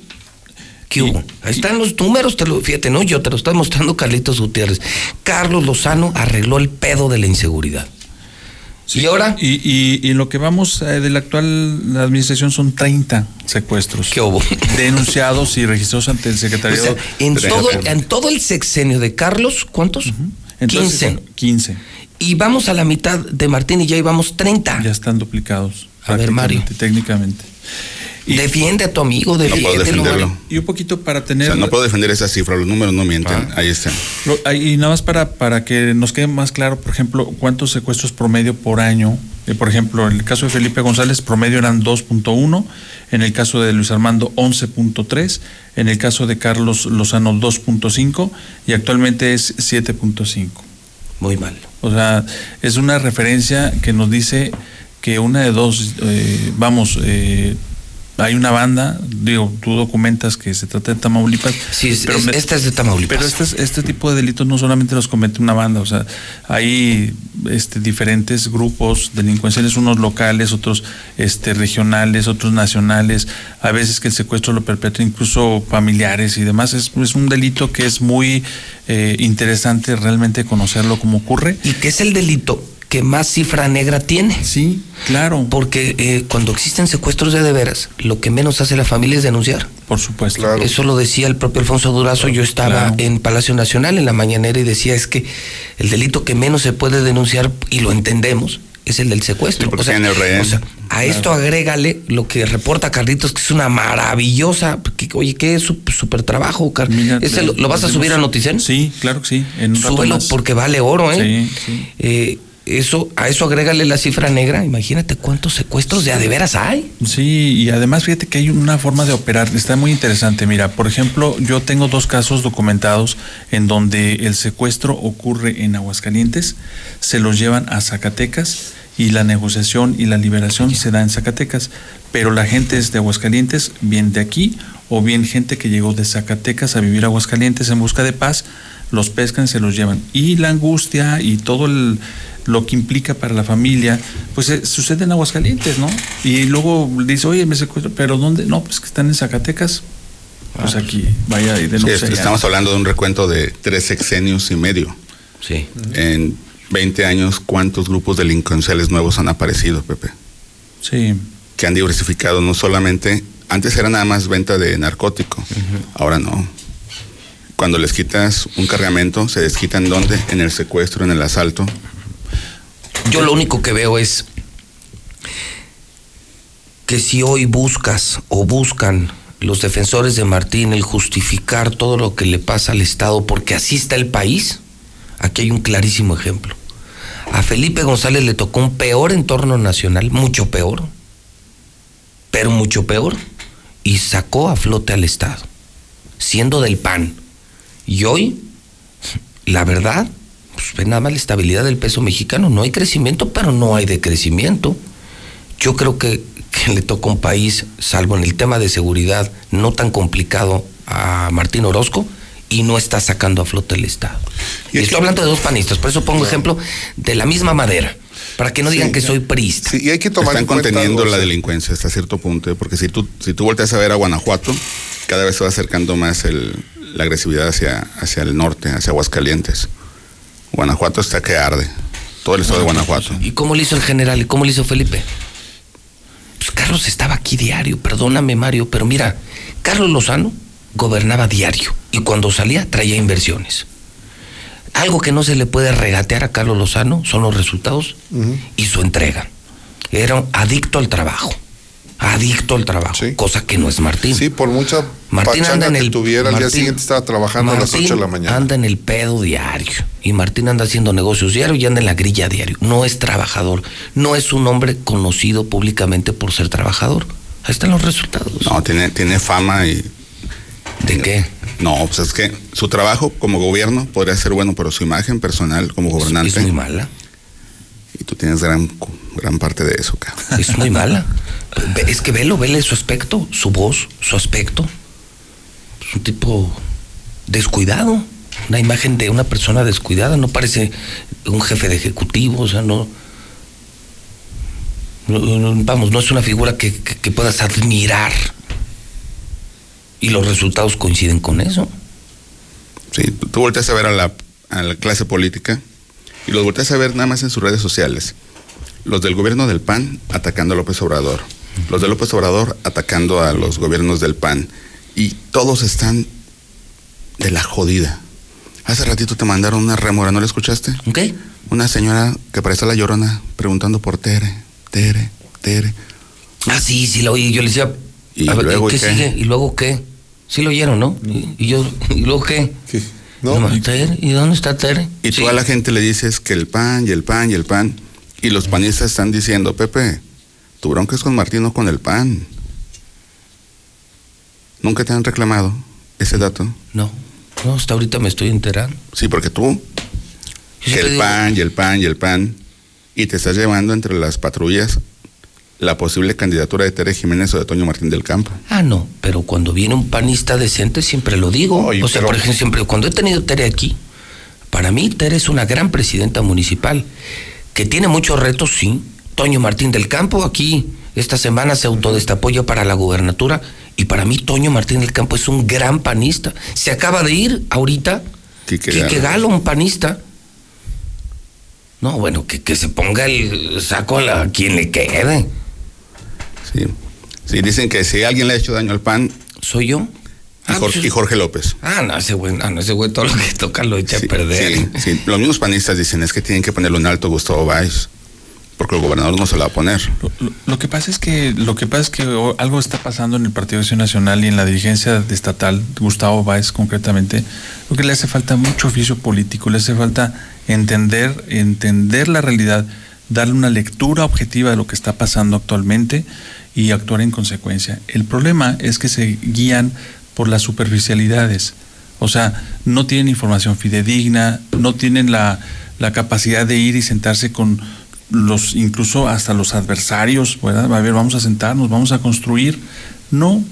¿Qué hubo? Ahí están los números, te lo, fíjate, no yo, te lo está mostrando Carlitos Gutiérrez. Carlos Lozano arregló el pedo de la inseguridad. ¿Y ahora? Y, y, y en lo que vamos eh, de la actual administración son 30 secuestros. ¿Qué hubo? Denunciados y registrados ante el O secretariado. sea, en, todo, en todo el sexenio de Carlos, ¿cuántos? Entonces, 15. 15. Y vamos a la mitad de Martín y ya íbamos 30. Ya están duplicados. A ver, Mario. prácticamente, Técnicamente. Defiende a tu amigo, No puedo defiéndelo. defenderlo. Mario. Y un poquito para O tener. sea, no puedo defender esa cifra, los números no mienten, Ah. ahí están. Ahí- Y nada más para, para que nos quede más claro, por ejemplo, cuántos secuestros promedio por año. Eh, por ejemplo, en el caso de Felipe González, promedio eran 2.1, en el caso de Luis Armando 11.3, en el caso de Carlos Lozano 2.5 y actualmente es 7.5. Muy mal. O sea, es una referencia que nos dice que una de dos, eh, vamos, eh, hay una banda, digo, tú documentas que se trata de Tamaulipas. Sí, pero es- me- esta es de Tamaulipas. Pero este, este tipo de delitos no solamente los comete una banda, o sea, hay este, diferentes grupos delincuenciales, unos locales, otros este, regionales, otros nacionales, a veces que el secuestro lo perpetra incluso familiares y demás. Es, es un delito que es muy eh, interesante realmente conocerlo cómo ocurre. ¿Y qué es el delito que más cifra negra tiene? Sí, claro. Porque eh, cuando existen secuestros de de veras, lo que menos hace la familia es denunciar. Por supuesto. Eso lo decía el propio Alfonso Durazo. Yo estaba Claro. en Palacio Nacional en la mañanera y decía es que el delito que menos se puede denunciar, y lo entendemos, es el del secuestro. porque o sea, tiene el rehén. o sea, a esto agrégale lo que reporta Carlitos, que es una maravillosa. que- oye, qué su- súper trabajo, Car- ¿Ese lo, lo vas a subir a Noticen? Sí, claro que sí. En un rato Súbelo más. porque vale oro, ¿eh? Sí, sí. Eh, eso, a eso agrégale la cifra negra. Imagínate cuántos secuestros de a de veras hay. Sí, y además fíjate que hay una forma de operar, está muy interesante. Mira, por ejemplo, yo tengo dos casos documentados en donde el secuestro ocurre en Aguascalientes, se los llevan a Zacatecas y la negociación y la liberación se da en Zacatecas, pero la gente es de Aguascalientes, bien de aquí, o bien gente que llegó de Zacatecas a vivir a Aguascalientes en busca de paz, los pescan, se los llevan. Y la angustia y todo el- lo que implica para la familia, pues eh, sucede en Aguascalientes, ¿no? Y luego dice, oye, me secuestro, pero ¿dónde? No, pues que están en Zacatecas. Pues aquí, vaya y Sí, denuncia. est- estamos hablando de un recuento de tres sexenios y medio. Sí. En 20 años, ¿cuántos grupos delincuenciales nuevos han aparecido, Pepe? Sí. Que han diversificado no solamente, antes era nada más venta de narcótico, ahora no. Cuando les quitas un cargamento, se desquitan dónde? En el secuestro, en el asalto. Yo lo único que veo es que si hoy buscas o buscan los defensores de Martín el justificar todo lo que le pasa al Estado porque así está el país, aquí hay un clarísimo ejemplo. A Felipe González le tocó un peor entorno nacional, mucho peor, pero mucho peor, y sacó a flote al Estado, siendo del PAN. Y hoy, la verdad, pues ve nada más la estabilidad del peso mexicano. No hay crecimiento, pero no hay decrecimiento. Yo creo que, que le toca un país, salvo en el tema de seguridad, no tan complicado a Martín Orozco y no está sacando a flote el Estado. Y estoy hablando de dos panistas, por eso pongo ejemplo de la misma madera, para que no digan que soy priista. Sí, y hay que tomar Están en cuenta conteniendo algo, la o sea, delincuencia hasta cierto punto, ¿eh? porque si tú, si tú volteas a ver a Guanajuato, cada vez se va acercando más el- la agresividad hacia, hacia el norte, hacia Aguascalientes. Guanajuato está que arde, todo el estado de Guanajuato. ¿Y cómo le hizo el general? ¿Y cómo le hizo Felipe? Pues Carlos estaba aquí diario, perdóname Mario, pero mira, Carlos Lozano gobernaba diario y cuando salía traía inversiones. Algo que no se le puede regatear a Carlos Lozano son los resultados y su entrega. Era un adicto al trabajo, adicto al trabajo, cosa que no es Martín. Sí, por mucha Martín anda en que el tuviera, al día Martín- siguiente estaba trabajando a las Martín 8 de la mañana. Anda en el pedo diario. Y Martín anda haciendo negocios diario y anda en la grilla diario. No es trabajador. No es un hombre conocido públicamente por ser trabajador. Ahí están los resultados. No, tiene, tiene fama y... ¿De qué? No, pues es que su trabajo como gobierno podría ser bueno, pero su imagen personal como gobernante... Es muy mala. Y tú tienes gran, gran parte de eso, cabrón. Es muy mala. Es que velo, vele su aspecto, su voz, su aspecto. Es un tipo descuidado. Una imagen de una persona descuidada. No parece un jefe de ejecutivo. O sea, no. no- vamos, no es una figura que, puedas admirar. Y los resultados coinciden con eso. Sí, tú volteas a ver a la, a la clase política y los volteas a ver nada más en sus redes sociales. Los del gobierno del PAN atacando a López Obrador. Los de López Obrador atacando a los gobiernos del PAN. Y todos están de la jodida. Hace ratito te mandaron una remora, ¿no la escuchaste? ¿Qué? Una señora que parecía la llorona preguntando por Tere, Tere, Tere. Ah, sí, sí lo oí. Yo le decía, ¿Y a ver, luego ¿qué, qué? sigue? ¿Y luego qué? Sí lo oyeron, ¿no? Y, y yo, ¿y luego qué? No. Tere, ¿Y dónde está Tere? Y tú a la gente le dices que el pan y el pan y el pan. Y los panistas están diciendo, Pepe, tu bronca es con Martín, no con el pan. ¿Nunca te han reclamado ese dato? No, no, hasta ahorita me estoy enterando. Sí, porque tú, que el digo- pan y el pan y el pan, y te estás llevando entre las patrullas la posible candidatura de Tere Jiménez o de Toño Martín del Campo. Ah, no, pero cuando viene un panista decente siempre lo digo. Oye, o sea, pero- por ejemplo, siempre, cuando he tenido Tere aquí, para mí Tere es una gran presidenta municipal, que tiene muchos retos, sí. Toño Martín del Campo aquí esta semana se autodestapó ya para la gubernatura y para mí Toño Martín del Campo es un gran panista. Se acaba de ir ahorita Quique Quique Galo. Galo, un panista. No, bueno, que, que se ponga el saco a la- a quien le quede. Sí. Sí, dicen que si alguien le ha hecho daño al pan. ¿Soy yo? Y Jorge, y Jorge López. Ah, no, ese güey, ah, no, ese güey todo lo que toca lo echa a perder. Sí, sí. Los mismos panistas dicen es que tienen que ponerlo en alto Gustavo Báez, porque el gobernador no se lo va a poner. Lo que pasa es que lo que pasa es que algo está pasando en el Partido Acción Nacional y en la dirigencia estatal, Gustavo Báez concretamente, lo que le hace falta mucho oficio político, le hace falta entender, entender la realidad, darle una lectura objetiva de lo que está pasando actualmente y actuar en consecuencia. El problema es que se guían por las superficialidades. O sea, no tienen información fidedigna, no tienen la, la capacidad de ir y sentarse con los, incluso hasta los adversarios, ¿verdad? A ver, vamos a sentarnos, vamos a construir. No,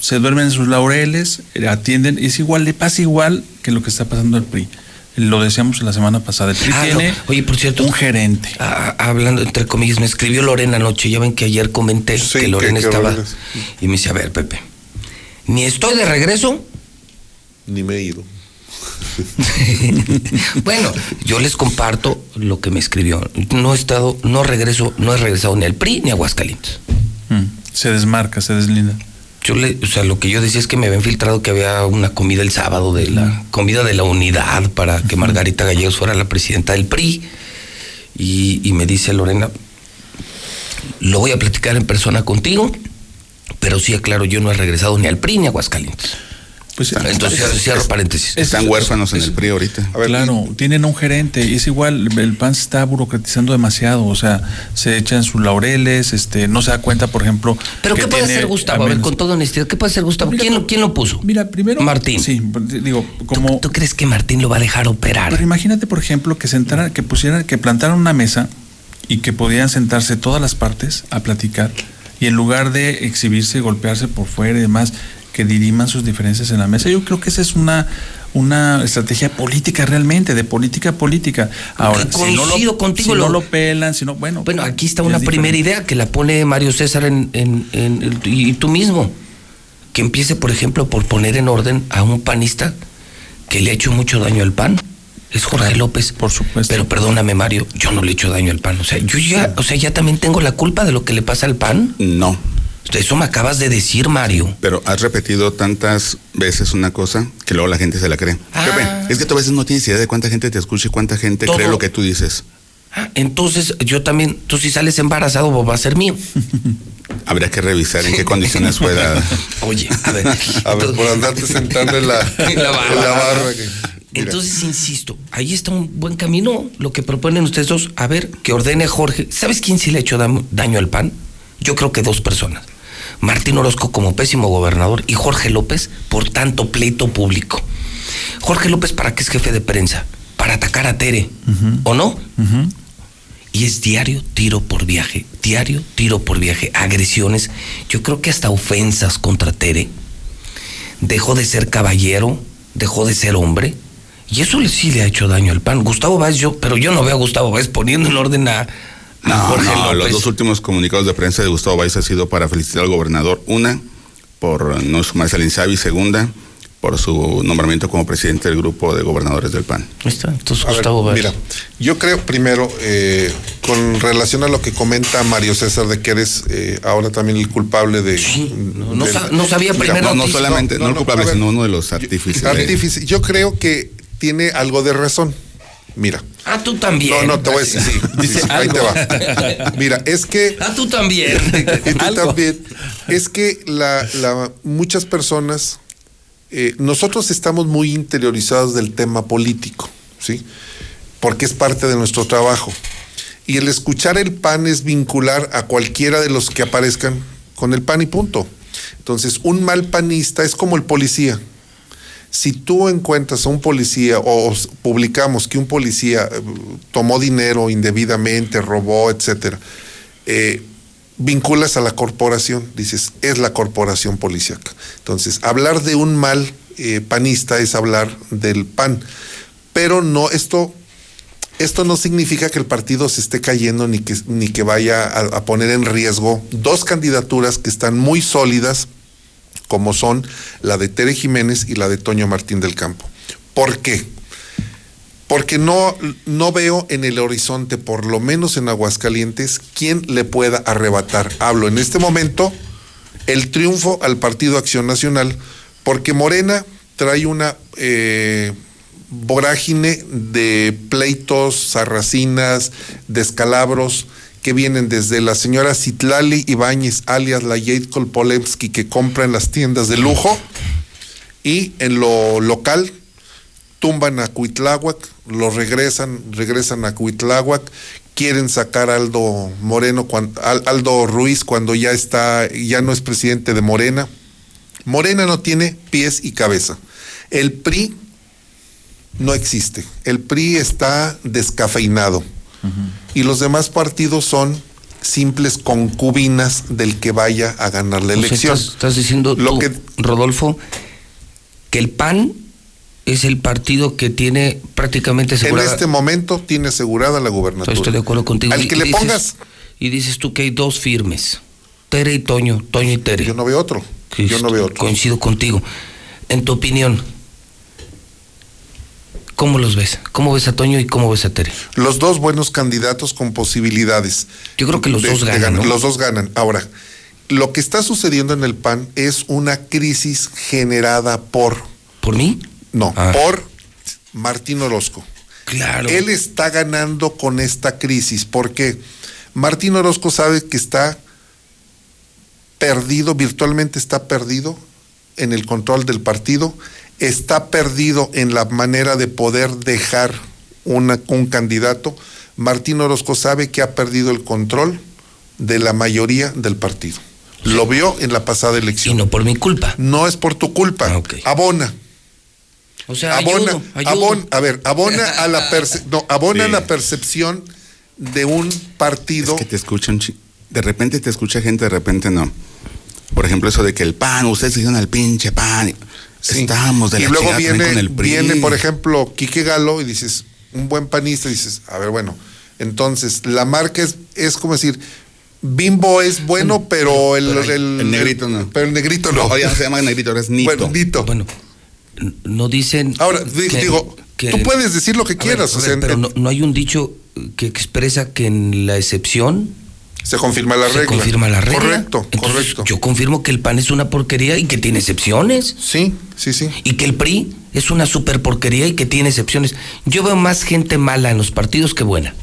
se duermen en sus laureles, eh, atienden, es igual, le pasa igual que lo que está pasando al PRI. Lo decíamos la semana pasada. El PRI Ah, tiene no. Oye, por cierto. un gerente. Ah, hablando entre comillas, me escribió Lorena anoche. Ya ven que ayer comenté que Lorena que- estaba. Y me dice, a ver, Pepe, ni estoy de regreso. Ni me he ido. bueno, yo les comparto lo que me escribió. No he estado, no regreso, no he regresado ni al PRI ni a Aguascalientes. Mm, se desmarca, se deslinda. Yo le, o sea, lo que yo decía es que me habían filtrado que había una comida el sábado de la comida de la unidad para que Margarita Gallegos fuera la presidenta del PRI. Y, y me dice Lorena, lo voy a platicar en persona contigo, pero sí, aclaro, yo no he regresado ni al PRI ni a Aguascalientes. Pues, Entonces, es- cierro es- paréntesis. Están huérfanos en el PRI ahorita. claro, tienen un gerente y es igual, el PAN se está burocratizando demasiado, o sea, se echan sus laureles, este, no se da cuenta, por ejemplo. ¿Pero que qué puede hacer Gustavo? A ver, con toda honestidad, ¿qué puede hacer Gustavo? ¿Quién, lo- quién lo puso? Mira, primero. Martín. Sí, digo, como. ¿Tú, crees que Martín lo va a dejar operar? Pero imagínate, por ejemplo, que sentara, que pusieran, que plantaran una mesa y que podían sentarse todas las partes a platicar y en lugar de exhibirse, golpearse por fuera y demás, que diriman sus diferencias en la mesa. Yo creo que esa es una una estrategia política realmente, de política política. Ahora, si no Coincido lo, contigo, si no lo- lo pelan, si no, bueno. Bueno, aquí está es una diferente. primera idea que la pone Mario César en, en- en el- y tú mismo. Que empiece, por ejemplo, por poner en orden a un panista que le ha hecho mucho daño al pan. Es Jorge López. Por supuesto. Pero perdóname, Mario, yo no le he hecho daño al pan. O sea, yo ya, o sea, ya también tengo la culpa de lo que le pasa al pan. No. Eso me acabas de decir, Mario. Pero has repetido tantas veces una cosa que luego la gente se la cree. Pepe, es que tú a veces no tienes idea de cuánta gente te escucha y cuánta gente Todo- cree lo que tú dices. Ah, entonces, yo también, tú si sales embarazado, va a ser mío. Habría que revisar en qué condiciones fue dada. Oye, a ver. A ver, por andarte sentando en la, En la barra. en la barra Entonces, insisto, ahí está un buen camino lo que proponen ustedes dos. A ver, que ordene Jorge. ¿Sabes quién sí le ha hecho daño al PAN? Yo creo que dos personas. Martín Orozco como pésimo gobernador y Jorge López por tanto pleito público. Jorge López, ¿para qué es jefe de prensa? Para atacar a Tere, ¿o no? Y es diario tiro por viaje, diario tiro por viaje, agresiones, yo creo que hasta ofensas contra Tere. Dejó de ser caballero, dejó de ser hombre. Y eso sí le ha hecho daño al PAN. Gustavo Báez, yo, pero yo no veo a Gustavo Báez poniendo en orden a No, Jorge no, López. los dos últimos comunicados de prensa de Gustavo Báez ha sido para felicitar al gobernador. Una, por no sumarse al INSABI, segunda por su nombramiento como presidente del grupo de gobernadores del PAN. Ahí está, entonces A ver, Gustavo Báez. mira, yo creo primero, eh, con relación a lo que comenta Mario César de que eres eh, ahora también el culpable de... no de- sa- no sabía primero no, no solamente, no, el culpable, ver, sino uno de los artífices. artífice. Yo creo que tiene algo de razón. Mira. Ah, tú también. No, no, te voy a decir, sí, Dice sí, ahí te va. Mira, es que... Ah, tú también. y tú Algo. también. Es que la, la- muchas personas, eh, nosotros estamos muy interiorizados del tema político, ¿sí? Porque es parte de nuestro trabajo. Y el escuchar el PAN es vincular a cualquiera de los que aparezcan con el PAN y punto. Entonces, un mal panista es como el policía. Si tú encuentras a un policía o, publicamos que un policía eh, tomó dinero indebidamente, robó, etcétera, eh, vinculas a la corporación, dices, es la corporación policíaca. Entonces, hablar de un mal eh, panista es hablar del PAN, pero no, esto, esto no significa que el partido se esté cayendo ni que, ni que vaya a poner en riesgo dos candidaturas que están muy sólidas, como son la de Tere Jiménez y la de Toño Martín del Campo. ¿Por qué? Porque no, no veo en el horizonte, por lo menos en Aguascalientes, quién le pueda arrebatar. Hablo en este momento el triunfo al Partido Acción Nacional, porque Morena trae una eh, vorágine de pleitos, sarracinas, descalabros que vienen desde la señora Citlali Ibáñez, alias la Jade Kolpolemsky, que compra en las tiendas de lujo, y en lo local tumban a Cuitláhuac, lo regresan, regresan a Cuitláhuac, quieren sacar a Aldo Moreno, cuan- Al- Aldo Ruiz cuando ya está, ya no es presidente de Morena. Morena no tiene pies y cabeza. El PRI no existe. El PRI está descafeinado. Y los demás partidos son simples concubinas del que vaya a ganar la O sea, elección. estás, estás diciendo Lo tú, que- Rodolfo, que el PAN es el partido que tiene prácticamente En asegurada. este momento tiene asegurada la gubernatura. Estoy de acuerdo contigo. Al Y que le dices- pongas, Y dices tú que hay dos firmes, Tere y Toño, Toño y Tere. yo no veo otro. Yo no veo otro. Coincido contigo. En tu opinión, ¿cómo los ves? ¿Cómo ves a Toño y cómo ves a Tere? Los dos buenos candidatos con posibilidades. Yo creo que los de- dos ganan. Los dos ganan. Ahora, lo que está sucediendo en el PAN es una crisis generada por. ¿Por mí? No, Ah. por Martín Orozco. Claro. Él está ganando con esta crisis porque Martín Orozco sabe que está perdido, virtualmente está perdido en el control del partido, está perdido en la manera de poder dejar una- un candidato. Martín Orozco sabe que ha perdido el control de la mayoría del partido. Lo vio en la pasada elección. Y no por mi culpa. No es por tu culpa. Abona. O sea, abona, ayudo, ayudo. abon- a ver, abona a la perce- no, abona Sí. la percepción de un partido. que te escuchan, de repente te escucha gente, de repente no. Por ejemplo, eso de que el pan, ustedes se al pinche pan. Estamos de y la luego viene, con el PRI. viene, por ejemplo, Quique Galo y dices, un buen panista, y dices, a ver, bueno, entonces la marca es, es como decir, Bimbo es bueno, pero el, Pero el, el negrito no. Pero el negrito no. No, ya no se llama negrito, ahora es nito. Bueno, Nito. Bueno, no dicen. Ahora, que- digo, que- tú puedes decir lo que ver, quieras, a o ver, sea, pero en- no, no hay un dicho que expresa que en la excepción se confirma la se regla. confirma la regla. Correcto, Entonces, correcto. Yo confirmo que el PAN es una porquería y que tiene excepciones. Sí, sí, sí. Y que el PRI es una super porquería y que tiene excepciones. Yo veo más gente mala en los partidos que buena.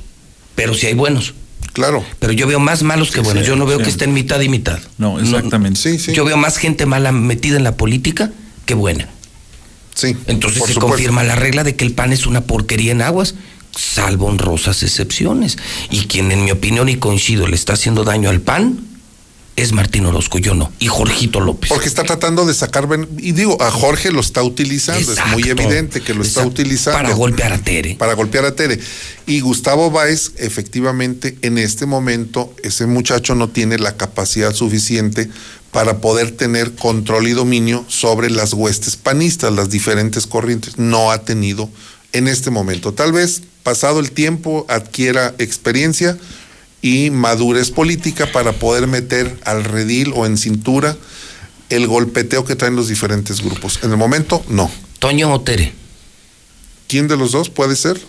Pero si hay buenos. Claro. Pero yo veo más malos que buenos. sí, yo no veo sí. que estén mitad y mitad. No, exactamente. Sí, sí. Yo veo más gente mala metida en la política que buena. Sí. Entonces por se supuesto. confirma la regla de que el PAN es una porquería en aguas, salvo honrosas excepciones. Y quien, en mi opinión, y coincido, le está haciendo daño al PAN es Martín Orozco, yo no. Y Jorgito López. Porque está tratando de sacar. Y digo, a Jorge lo está utilizando. Es muy evidente que lo está utilizando. Para golpear a Tere. Para golpear a Tere. Y Gustavo Báez, efectivamente, en este momento, ese muchacho no tiene la capacidad suficiente para poder tener control y dominio sobre las huestes panistas, las diferentes corrientes. No ha tenido en este momento. Tal vez, pasado el tiempo, adquiera experiencia y madurez política para poder meter al redil o en cintura el golpeteo que traen los diferentes grupos. En el momento, no. Toño o Tere. ¿Quién de los dos puede ser?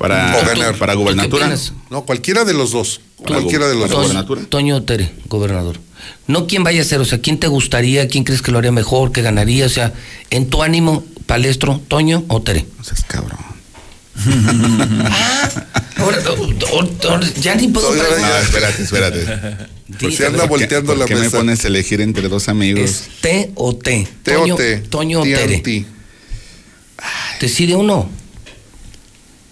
Para, o ganar. para gubernatura. No, cualquiera de los dos. Cualquiera de los dos. Toño o Tere, gobernador. No quién vaya a ser, o sea, quién te gustaría, quién crees que lo haría mejor, que ganaría, o sea, en tu ánimo, palestro, Toño o Tere. No seas cabrón. Ahora, o- o- o- ya ni puedo. No, espérate, espérate. Pues se anda ¿Por qué- volteando por la qué me mesa. pones a elegir entre dos amigos? ¿Es T o T? T o Toño, T. Toño o T Tere. Decide uno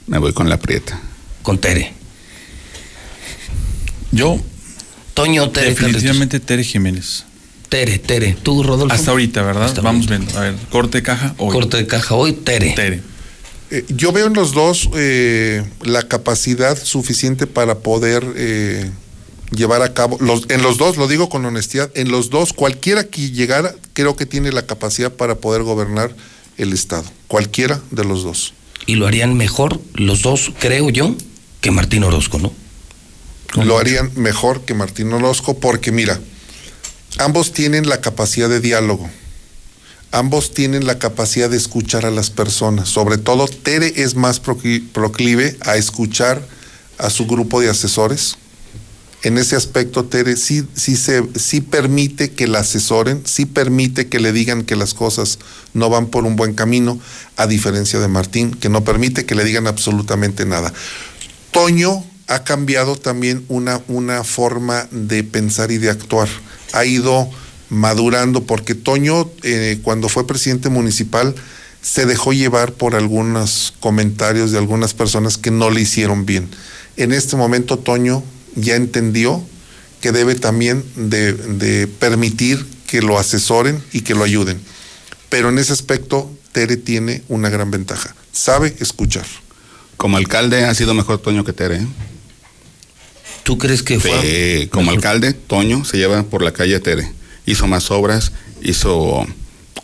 Me voy con la prieta. con Tere. Yo, Toño o Tere, definitivamente Tere Jiménez. Tere, Tere. Tú, Rodolfo. Hasta ahorita, ¿verdad? Hasta Vamos ahorita. viendo. A ver, corte de caja hoy. Corte de caja hoy, Tere. Tere. Eh, yo veo en los dos eh, la capacidad suficiente para poder eh, llevar a cabo, los, en los dos, lo digo con honestidad, en los dos, cualquiera que llegara, creo que tiene la capacidad para poder gobernar el Estado. Cualquiera de los dos. Y lo harían mejor los dos, creo yo, que Martín Orozco, ¿no? Lo harían mejor que Martín Orozco porque mira, ambos tienen la capacidad de diálogo. Ambos tienen la capacidad de escuchar a las personas. Sobre todo, Tere es más procli- proclive a escuchar a su grupo de asesores. En ese aspecto, Tere sí, sí, permite que la asesoren, sí permite que le digan que las cosas no van por un buen camino, a diferencia de Martín, que no permite que le digan absolutamente nada. Toño ha cambiado también una, una forma de pensar y de actuar. Ha ido madurando, porque Toño, eh, cuando fue presidente municipal, se dejó llevar por algunos comentarios de algunas personas que no le hicieron bien. En este momento, Toño ya entendió que debe también de, de permitir que lo asesoren y que lo ayuden. Pero en ese aspecto, Tere tiene una gran ventaja. Sabe escuchar. Como alcalde ha sido mejor Toño que Tere. ¿eh? ¿Tú crees que fue? Sí, como alcalde, Toño se lleva por la calle Tere. Hizo más obras, hizo,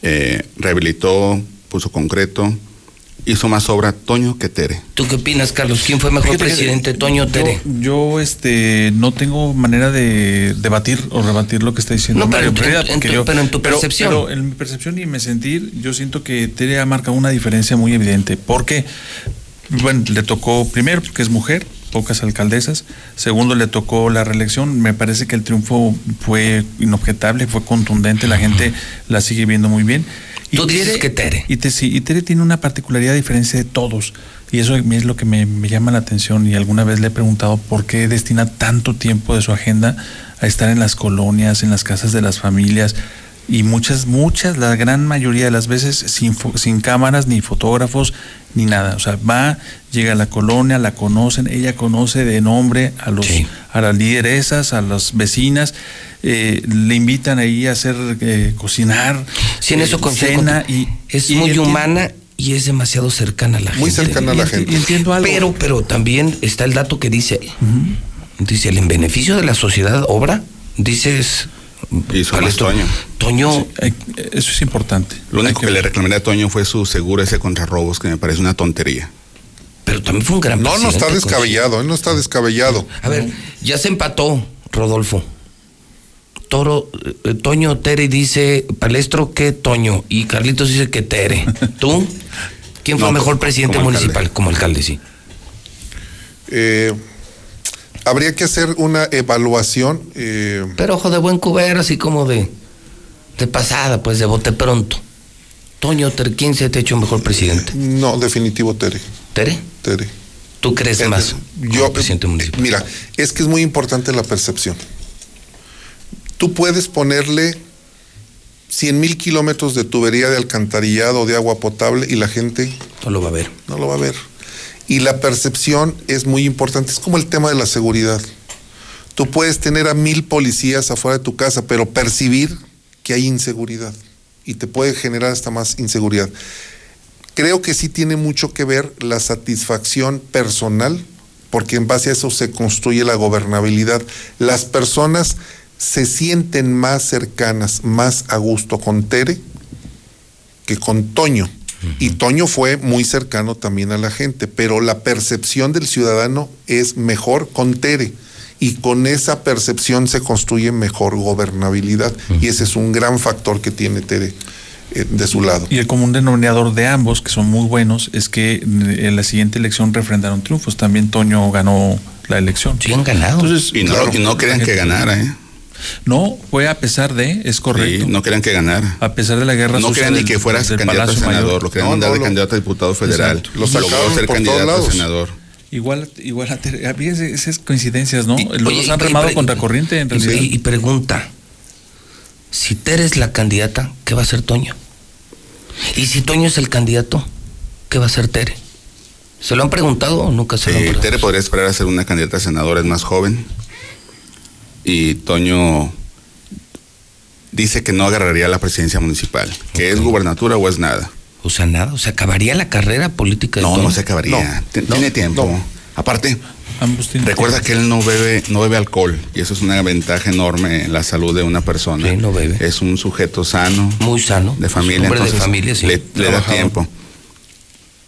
eh, rehabilitó, puso concreto, hizo más obra Toño que Tere. ¿Tú qué opinas, Carlos? ¿Quién fue mejor Fíjate presidente, Toño o Tere? Yo, este, no tengo manera de debatir o rebatir lo que está diciendo No, pero Mario en tu- Prida, en yo- pero en tu percepción. Pero en mi percepción y mi sentir, yo siento que Tere ha marcado una diferencia muy evidente. Porque, bueno, le tocó primero, que es mujer, pocas alcaldesas. Segundo, le tocó la reelección. Me parece que el triunfo fue inobjetable, fue contundente. La gente la sigue viendo muy bien. Tú dices que Tere. Y, te- sí, y Tere tiene una particularidad diferencia de todos. Y eso es lo que me, me llama la atención. Y alguna vez le he preguntado por qué destina tanto tiempo de su agenda a estar en las colonias, en las casas de las familias. Y muchas, muchas, la gran mayoría de las veces sin, fo- sin cámaras, ni fotógrafos, ni nada. O sea, va, llega a la colonia, la conocen, ella conoce de nombre a los a las lideresas, a las vecinas, eh, le invitan ahí a hacer eh, cocinar, Sí, en eso eh, cena y es y muy humana y es demasiado cercana a la Muy gente. cercana a la gente. y entiendo algo. Pero, pero también está el dato que dice, dice, el en beneficio de la sociedad obra, dices... Hizo más Palestro, Toño. Toño, eso es importante. Lo único que le reclamaré a Toño fue su seguro ese contra robos, que me parece una tontería. pero también fue un gran No, no está presidente, descabellado, él no está descabellado. A ver, ya se empató, Rodolfo. Toro, eh, Toño Tere dice, Palestro que Toño, y Carlitos dice que Tere. ¿Tú? ¿Quién fue No, mejor presidente como municipal? alcalde. Como alcalde, sí. Eh, habría que hacer una evaluación. eh, Pero ojo de buen cubero, así como de, de pasada, pues de bote pronto. Toño ¿quién se te ha hecho mejor presidente? no, definitivo, Tere. ¿Tere? Tere. ¿Tú crees más? Yo, eh, mira, es que es muy importante la percepción. Tú puedes ponerle 100 mil kilómetros de tubería de alcantarillado de agua potable y la gente No lo va a ver. no lo va a ver. Y la percepción es muy importante. Es como el tema de la seguridad. Tú puedes tener a mil policías afuera de tu casa, pero percibir que hay inseguridad y te puede generar hasta más inseguridad. Creo que sí tiene mucho que ver la satisfacción personal, porque en base a eso se construye la gobernabilidad. Las personas se sienten más cercanas, más a gusto con Tere que con Toño. Y Toño fue muy cercano también a la gente, pero la percepción del ciudadano es mejor con Tere. y con esa percepción se construye mejor gobernabilidad y ese es un gran factor que tiene Tere eh, de su lado. Y el común denominador de ambos, que son muy buenos, es que en la siguiente elección refrendaron triunfos. También Toño ganó la elección. Sí, han ganado. Entonces, Y no, y no crean que ganara, ¿eh? No, fue a pesar de, es correcto. Sí, no crean que ganara. A pesar de la guerra No crean ni que fueras candidato a senador, Mayor. lo querían dar de candidato a diputado federal. Exacto. Lo sacaron ser por todos candidato a lados. senador. Igual, igual, a esas coincidencias, ¿no? Los Oye, dos han y- remado contra corriente, en y- realidad. Y, y pregunta, si Tere es la candidata, ¿qué va a hacer Toño? Y si Toño es el candidato, ¿qué va a hacer Tere? ¿Se lo han preguntado o nunca se lo han preguntado? Tere podría esperar a ser una candidata a senadora, es más joven. Y Toño dice que no agarraría la presidencia municipal, que es gubernatura o es nada. O sea, nada, o sea, acabaría la carrera política de No, Toño? no se acabaría. Tiene tiempo. Aparte, recuerda que él no bebe, no bebe alcohol y eso es una ventaja enorme en la salud de una persona. Sí, no bebe. Es un sujeto sano. Muy sano. De familia. Hombre de entonces familia, sí. Le, le da tiempo.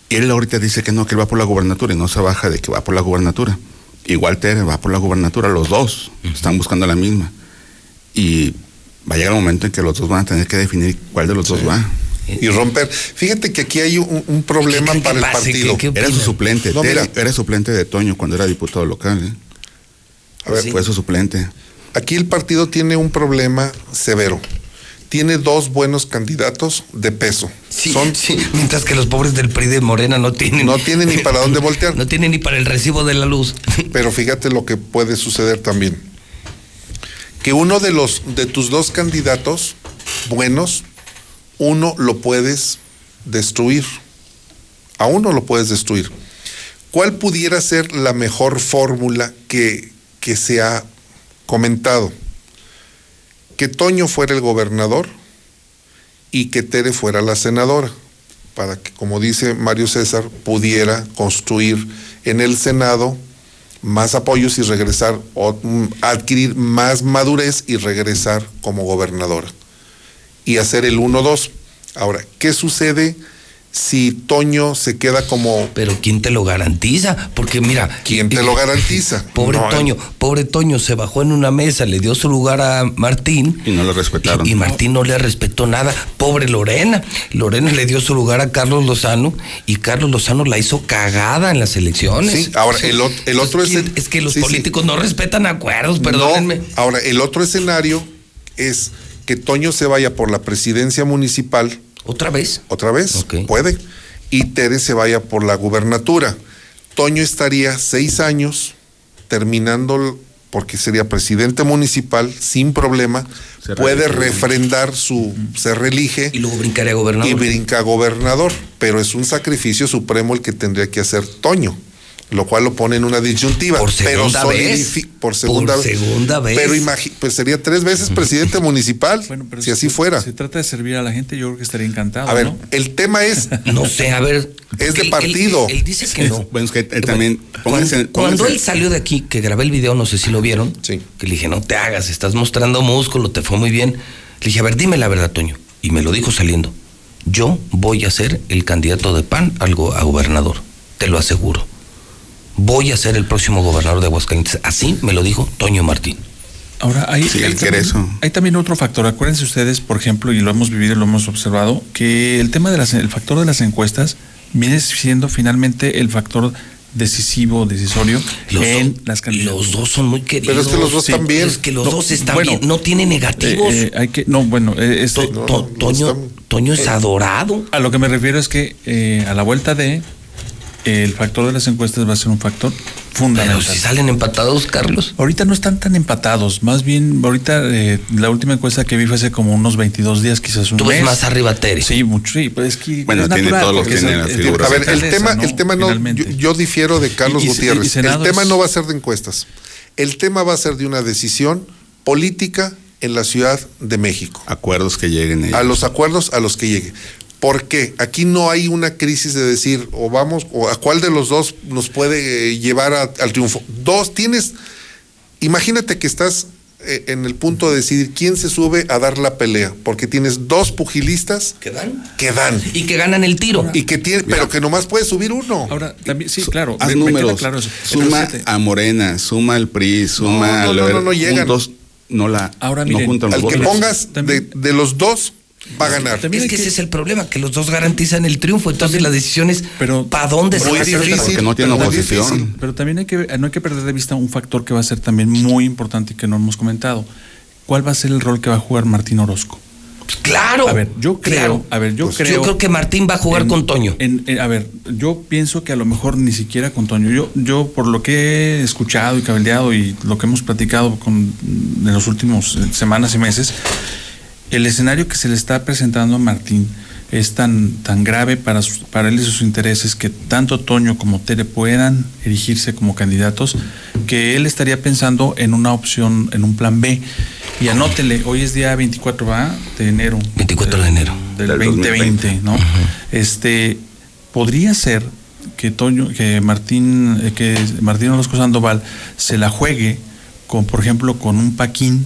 Y él ahorita dice que no, que él va por la gubernatura y no se baja de que va por la gubernatura. Igual Tere va por la gubernatura, los dos están buscando la misma. Y va a llegar el momento en que los dos van a tener que definir cuál de los dos va. Y romper. Fíjate que aquí hay un, un problema para el partido. Era su suplente. No, era suplente de Toño cuando era diputado local. ¿eh? A ver, Fue su suplente. Aquí el partido tiene un problema severo. Tiene dos buenos candidatos de peso. Sí, sí, mientras que los pobres del PRI de Morena no tienen. No tienen ni para dónde voltear. No tienen ni para el recibo de la luz. Pero fíjate lo que puede suceder también. Que uno de los de tus dos candidatos buenos, uno lo puedes destruir. A uno lo puedes destruir. ¿Cuál pudiera ser la mejor fórmula que, que se ha comentado? Que Toño fuera el gobernador y que Tere fuera la senadora, para que, como dice Mario César, pudiera construir en el Senado más apoyos y regresar, o, mm, adquirir más madurez y regresar como gobernadora. Y hacer el 1-2. Ahora, ¿qué sucede si Toño se queda como... Pero ¿quién te lo garantiza? Porque mira... ¿Quién te lo garantiza? Pobre No, Toño, pobre Toño se bajó en una mesa, le dio su lugar a Martín. Y no lo respetaron. Y, y Martín no le respetó nada. Pobre Lorena. Lorena le dio su lugar a Carlos Lozano y Carlos Lozano la hizo cagada en las elecciones. Sí, ahora, el el otro es el- Es que los sí, sí. políticos no respetan acuerdos, perdónenme. No, ahora, el otro escenario es que Toño se vaya por la presidencia municipal. ¿Otra vez? Otra vez, puede. Y Tere se vaya por la gubernatura. Toño estaría seis años terminando, porque sería presidente municipal sin problema, Se puede refrendar su, se reelige. Y luego brincaría a gobernador. Y brinca a gobernador. Pero es un sacrificio supremo el que tendría que hacer Toño. Lo cual lo pone en una disyuntiva. Por segunda pero vez. Por segunda Por vez. segunda vez. Pero imagi- pues sería tres veces presidente municipal, Pero si así fuera. Se trata de servir a la gente, yo creo que estaría encantado. A ver, ¿no? el tema es. No sé, a ver. Es de él- partido. Él, él dice que no. Bueno, es que él también. Cuando, pónganse- cuando pónganse- él salió de aquí, que grabé el video, no sé si lo vieron, que le dije, no te hagas, estás mostrando músculo, te fue muy bien. Le dije, a ver, dime la verdad, Toño. Y me lo dijo saliendo. Yo voy a ser el candidato de PAN al go- a gobernador, te lo aseguro. Voy a ser el próximo gobernador de Aguascalientes. Así me lo dijo Toño Martín. Ahora, hay, Sí, hay también, eso. hay también otro factor. Acuérdense ustedes, por ejemplo, y lo hemos vivido y lo hemos observado, que el tema del factor de las encuestas viene siendo finalmente el factor decisivo, decisorio Los en dos- las candidaturas. Los dos son muy queridos. Pero es que los dos están bien. Es que los No, dos están bueno, bien. No tiene negativos. Eh, eh, hay que, no, bueno, eh, este- To- to- Toño, Toño es adorado. a lo que me refiero es que eh, a la vuelta de el factor de las encuestas va a ser un factor fundamental. Pero si salen empatados, Carlos. Ahorita no están tan empatados, más bien ahorita eh, la última encuesta que vi fue hace como unos 22 días, quizás un Tú mes. ves más arriba a Tere. Sí, mucho, sí, pues es que Bueno, es tiene natural, todos los- porque tiene es las el- figuras. A ver, el tema, el tema no, yo, difiero de Carlos Y- y- Gutiérrez. y el tema es- no va a ser de encuestas. El tema va a ser de una decisión política en la Ciudad de México. Acuerdos que lleguen ellos. A los acuerdos a los que llegue. ¿Por qué? Aquí no hay una crisis de decir, o vamos, o a cuál de los dos nos puede eh, llevar a- al triunfo. Dos, tienes, imagínate que estás eh, en el punto de decidir quién se sube a dar la pelea, porque tienes dos pugilistas que dan, que dan y que ganan el tiro y que tiene, pero que nomás puede subir uno. Ahora también sí, claro, Haz me- me queda números. claro eso. Suma Entonces, a Morena, suma al PRI, suma no, al no, no, no llegan. juntos, no la Ahora, no juntan los Al que votos. pongas de, de los dos va a ganar. También es que, que- ese es el problema, que los dos garantizan el triunfo. Entonces la decisión es Pero- ¿para dónde se va a hacer? difícil. Porque no tiene pero oposición. difícil. Pero también hay que, no hay que perder de vista un factor que va a ser también muy importante y que no hemos comentado. ¿Cuál va a ser el rol que va a jugar Martín Orozco? Pues claro. A ver, yo creo, claro. a ver, yo Pues creo. Yo creo que Martín va a jugar en- con Toño. en- en- a ver, yo pienso que a lo mejor ni siquiera con Toño. Yo, yo por lo que he escuchado y cabildeado y lo que hemos platicado con, en los últimos eh, semanas y meses, el escenario que se le está presentando a Martín es tan, tan grave para, sus- para él y sus intereses que tanto Toño como Tere puedan erigirse como candidatos, que él estaría pensando en una opción, en un plan B. Y anótele, hoy es día 24 ¿va? de enero. 24 de enero. Del Del 2020, ¿no? Este, podría ser que Toño, que Martín, eh, que Martín Orozco Sandoval se la juegue con, por ejemplo, con un Paquín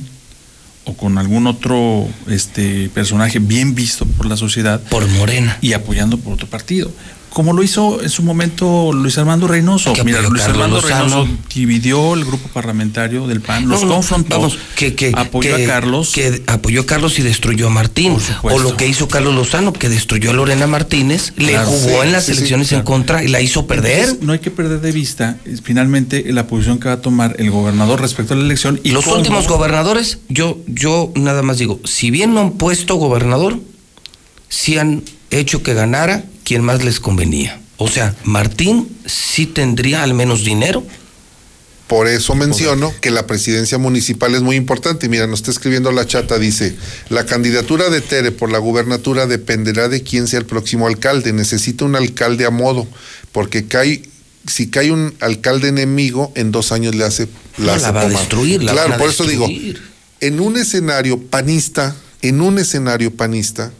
o con algún otro este personaje bien visto por la sociedad Por Morena. y apoyando por otro partido. Como lo hizo en su momento Luis Armando Reynoso. Mira, Luis Carlos Armando Lozano. Reynoso dividió el grupo parlamentario del PAN, los No, no, confrontó, vamos, que, que, apoyó que- a Carlos. Que apoyó a Carlos y destruyó a Martín. O lo que hizo Carlos Lozano, que destruyó a Lorena Martínez, le jugó sí, en las sí, sí, elecciones en contra y la hizo perder. Entonces, no hay que perder de vista eh, finalmente la posición que va a tomar el gobernador respecto a la elección y Los cómo- últimos gobernadores, yo, yo nada más digo, si bien no han puesto gobernador, sí han hecho que ganara quien más les convenía. O sea, Martín sí tendría al menos dinero. Por eso menciono que la presidencia municipal es muy importante. Mira, nos está escribiendo la chata, dice, la candidatura de Tere por la gubernatura dependerá de quién sea el próximo alcalde. Necesita un alcalde a modo, porque cae, si cae un alcalde enemigo, en dos años le hace No, la, la hace va a destruir, la Claro, van a por eso digo, en un escenario panista, en un escenario panista,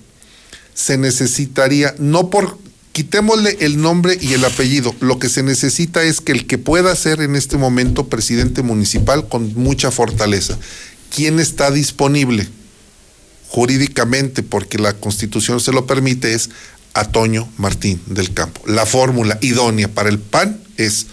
se necesitaría, no por, quitémosle el nombre y el apellido, lo que se necesita es que el que pueda ser en este momento presidente municipal con mucha fortaleza, ¿quién está disponible? Jurídicamente, porque la constitución se lo permite, es a Toño Martín del Campo. La fórmula idónea para el PAN es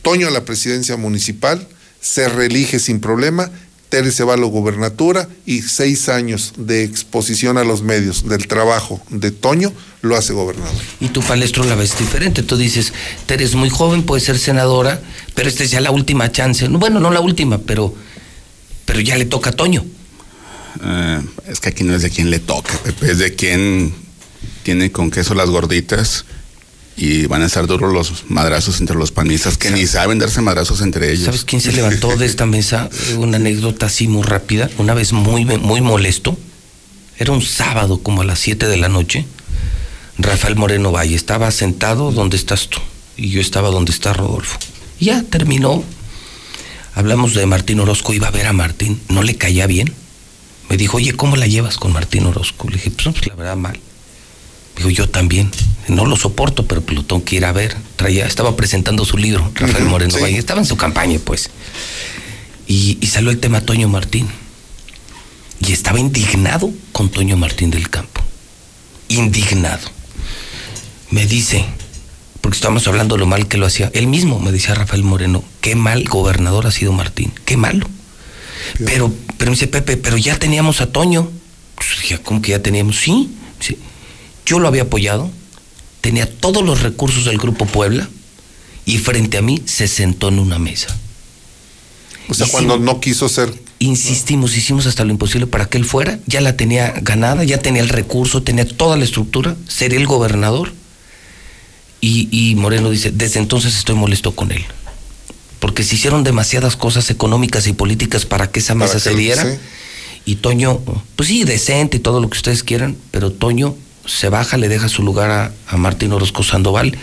Toño a la presidencia municipal, se reelige sin problema, Tere se va a la gubernatura y seis años de exposición a los medios del trabajo de Toño lo hace gobernador. Y tu palestro la ves diferente. Tú dices, Tere es muy joven, puede ser senadora, pero esta es ya la última chance. No, Bueno, no la última, pero, pero ya le toca a Toño. Eh, es que aquí no es de quien le toca, Pepe, es de quien tiene con queso las gorditas y van a estar duros los madrazos entre los panistas que ni saben darse madrazos entre ellos. ¿Sabes quién se levantó de esta mesa? Una anécdota así muy rápida, una vez muy, muy molesto. Era un sábado como a las 7 de la noche. Rafael Moreno Valle estaba sentado donde estás tú y yo estaba donde está Rodolfo. Ya terminó. Hablamos de Martín Orozco, iba a ver a Martín, no le caía bien. Me dijo, oye, ¿cómo la llevas con Martín Orozco? Le dije, pues, pues, la verdad mal. Digo, yo también. No lo soporto, pero pues, lo tengo que ir a ver. Traía, estaba presentando su libro, Rafael Moreno sí. Valle. Estaba en su campaña, pues. Y, y salió el tema Toño Martín. Y estaba indignado con Toño Martín del Campo. Indignado. Me dice, porque estábamos hablando de lo mal que lo hacía. Él mismo me decía Rafael Moreno, qué mal gobernador ha sido Martín, qué malo. Pero, pero me dice Pepe, pero ya teníamos a Toño. Pues dije, ¿cómo que ya teníamos? Sí, sí. Yo lo había apoyado, tenía todos los recursos del Grupo Puebla y frente a mí se sentó en una mesa. O sea, cuando no quiso ser Insistimos, hicimos hasta lo imposible para que él fuera, ya la tenía ganada, ya tenía el recurso, tenía toda la estructura, sería el gobernador. Y, y Moreno dice, desde entonces estoy molesto con él. Porque se hicieron demasiadas cosas económicas y políticas para que esa mesa que se diera. sí. Y Toño, pues sí, decente y todo lo que ustedes quieran, pero Toño se baja, le deja su lugar a, a Martín Orozco Sandoval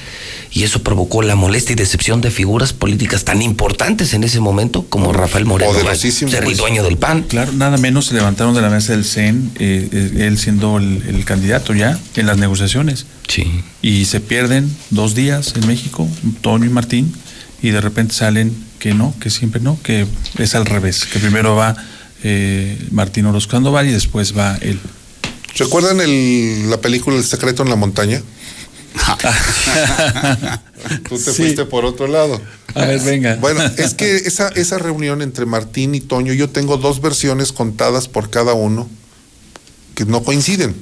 y eso provocó la molestia y decepción de figuras políticas tan importantes en ese momento como Rafael Moreno, ser el pues. dueño del PAN. Claro, nada menos se levantaron de la mesa del CEN, eh, eh, él siendo el, el candidato ya en las negociaciones. Sí. Y se pierden dos días en México, Toño y Martín, y de repente salen que no, que siempre no, que es al revés, que primero va eh, Martín Orozco Sandoval y después va él. ¿Recuerdan el- la película El secreto en la montaña? Tú te Sí. fuiste por otro lado. A ver, venga. Bueno, es que esa, esa reunión entre Martín y Toño, yo tengo dos versiones contadas por cada uno que no coinciden.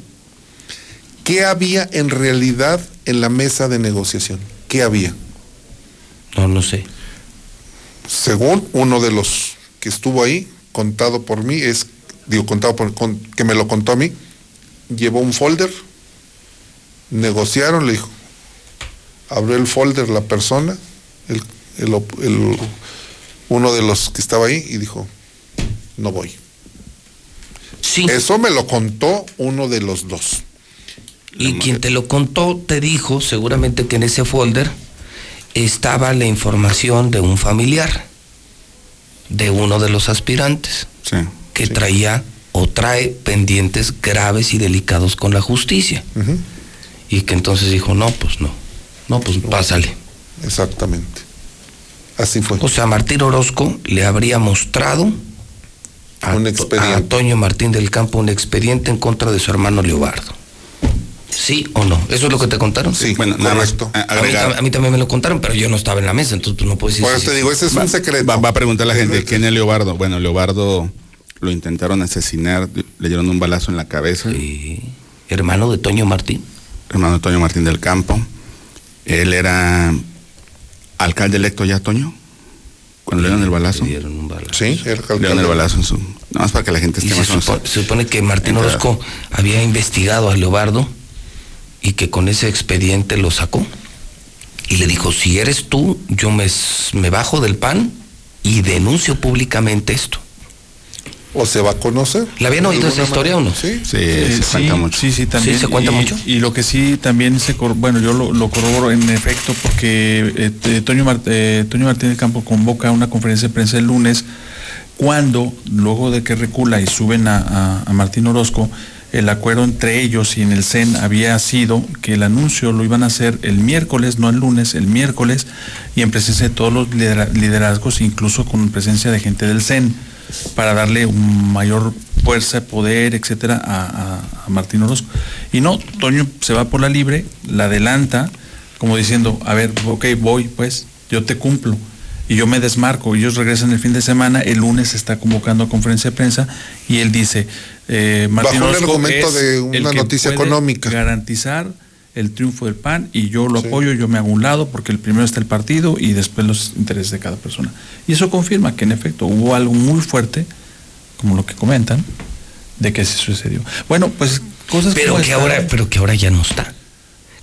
¿Qué había en realidad en la mesa de negociación? ¿Qué había? No, no sé. Según uno de los que estuvo ahí, contado por mí, es, digo, contado por, con- que me lo contó a mí, llevó un folder, negociaron, le dijo, abrió el folder la persona, el, el uno de los que estaba ahí, y dijo, no voy. Eso me lo contó uno de los dos. Y quien te lo contó te dijo seguramente que en ese folder estaba la información de un familiar, de uno de los aspirantes, que traía o trae pendientes graves y delicados con la justicia. Y que entonces dijo, no, pues no, no, pues pásale. Exactamente. Así fue. O sea, Martín Orozco le habría mostrado a, Un expediente. a Antonio Martín del Campo un expediente en contra de su hermano Leobardo. ¿Sí o no? ¿Eso es lo que te contaron? Sí, Bueno, nada más, a- A mí, a mí también me lo contaron, pero yo no estaba en la mesa, entonces pues, no puedo decir. Eso te digo, ese es un secreto. Va, va a preguntar la gente, ¿quién es Leobardo? Bueno, Leobardo lo intentaron asesinar, le dieron un balazo en la cabeza. Hermano de Toño Martín. Hermano de Toño Martín del Campo. Él era alcalde electo ya, Toño. Cuando le dieron el balazo. Le dieron un balazo. Sí, era Le dieron el balazo en su. Nada más para que la gente esté se, más supo- se supone que Martín Entra- Orozco había investigado a Leobardo y que con ese expediente lo sacó. Y le dijo, si eres tú, yo me, me bajo del pan y denuncio públicamente esto. ¿O se va a conocer? ¿La habían oído esa historia o no? Sí. Sí, Eh, se cuenta mucho. Sí, sí, también. ¿Sí se cuenta y, mucho? Y lo que sí también se, cor- bueno, yo lo, lo corroboro en efecto porque eh, eh, Toño, Mar- eh, Toño Martín del Campo convoca una conferencia de prensa el lunes cuando, luego de que recula y suben a, a- a Martín Orozco, el acuerdo entre ellos y en el CEN había sido que el anuncio lo iban a hacer el miércoles, no el lunes, el miércoles, y en presencia de todos los lidera- liderazgos, incluso con presencia de gente del CEN, para darle un mayor fuerza, poder, etcétera, a, a- a Martín Orozco. Y no, Toño se va por la libre, la adelanta, como diciendo, a ver, ok, voy, pues, yo te cumplo. Y yo me desmarco, ellos regresan el fin de semana, el lunes se está convocando a conferencia de prensa y él dice, eh, Martín Bajo Orozco argumento es de el una que noticia puede económica. Garantizar el triunfo del PAN y yo lo apoyo, yo me hago un lado porque el primero está el partido y después los intereses de cada persona. Y eso confirma que en efecto hubo algo muy fuerte, como lo que comentan, de que se sucedió. Bueno, pues cosas Pero como que esta- ahora, pero que ahora ya no está.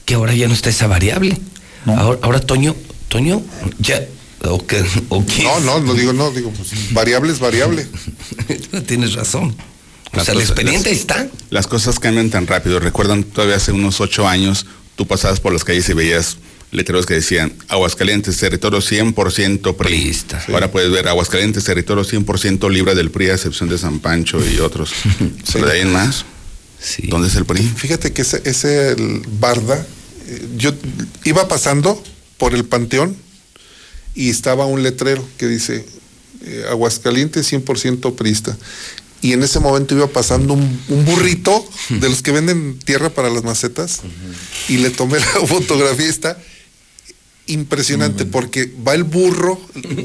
Que ahora ya no está esa variable. Ahora, ahora Toño, Toño, ya, o que, o que- No, no, no digo, no, digo, pues, variable es variable. Tienes razón. O Las sea, el cosas- expediente las- está. Las cosas cambian tan rápido. Recuerdan, todavía hace unos ocho años, tú pasabas por las calles y veías letreros que decían Aguascalientes, territorio 100% priista. Ahora puedes ver Aguascalientes, territorio 100% libre del PRI, a excepción de San Pancho y otros. Pero de ahí en más, ¿dónde es el PRI? Fíjate que ese, ese el Barda, eh, yo iba pasando por el panteón y estaba un letrero que dice eh, Aguascalientes 100% priista. Y en ese momento iba pasando un, un burrito de los que venden tierra para las macetas y le tomé la fotografía. Está impresionante porque va el burro,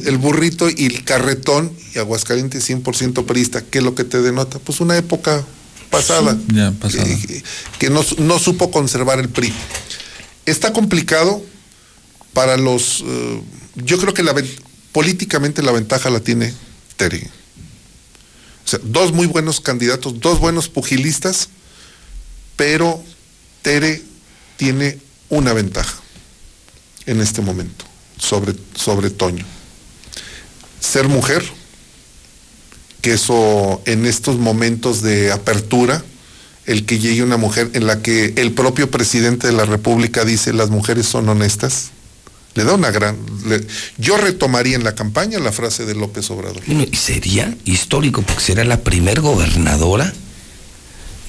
el burrito y el carretón y Aguascalientes 100% priista. ¿Qué es lo que te denota? Pues una época pasada Ya, pasada. que, que no, no supo conservar el PRI. Está complicado para los... eh, yo creo que la, políticamente la ventaja la tiene Tere. Sea, dos muy buenos candidatos, dos buenos pugilistas, pero Tere tiene una ventaja en este momento sobre, sobre Toño. Ser mujer, que eso en estos momentos de apertura, el que llegue una mujer en la que el propio presidente de la República dice las mujeres son honestas, le da una gran... le- yo retomaría en la campaña la frase de López Obrador. Bueno, y sería histórico porque será la primer gobernadora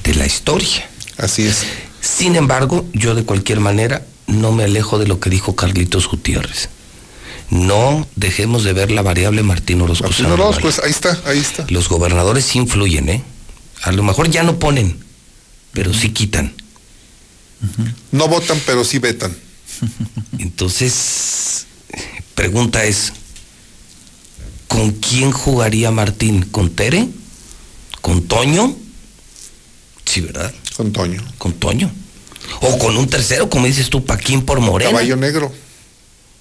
de la historia. Así es. Sin embargo, yo de cualquier manera no me alejo de lo que dijo Carlitos Gutiérrez. no dejemos de ver la variable Martín Orozco. Martín. Orozco, pues ahí está, ahí está. Los gobernadores sí influyen, ¿eh? A lo mejor ya no ponen, pero sí quitan. No votan, pero sí vetan. Entonces, pregunta es, ¿con quién jugaría Martín? ¿Con Tere? ¿Con Toño? Sí, ¿verdad? Con Toño. Con Toño. O con un tercero, como dices tú, Paquín por Morena. Caballo negro.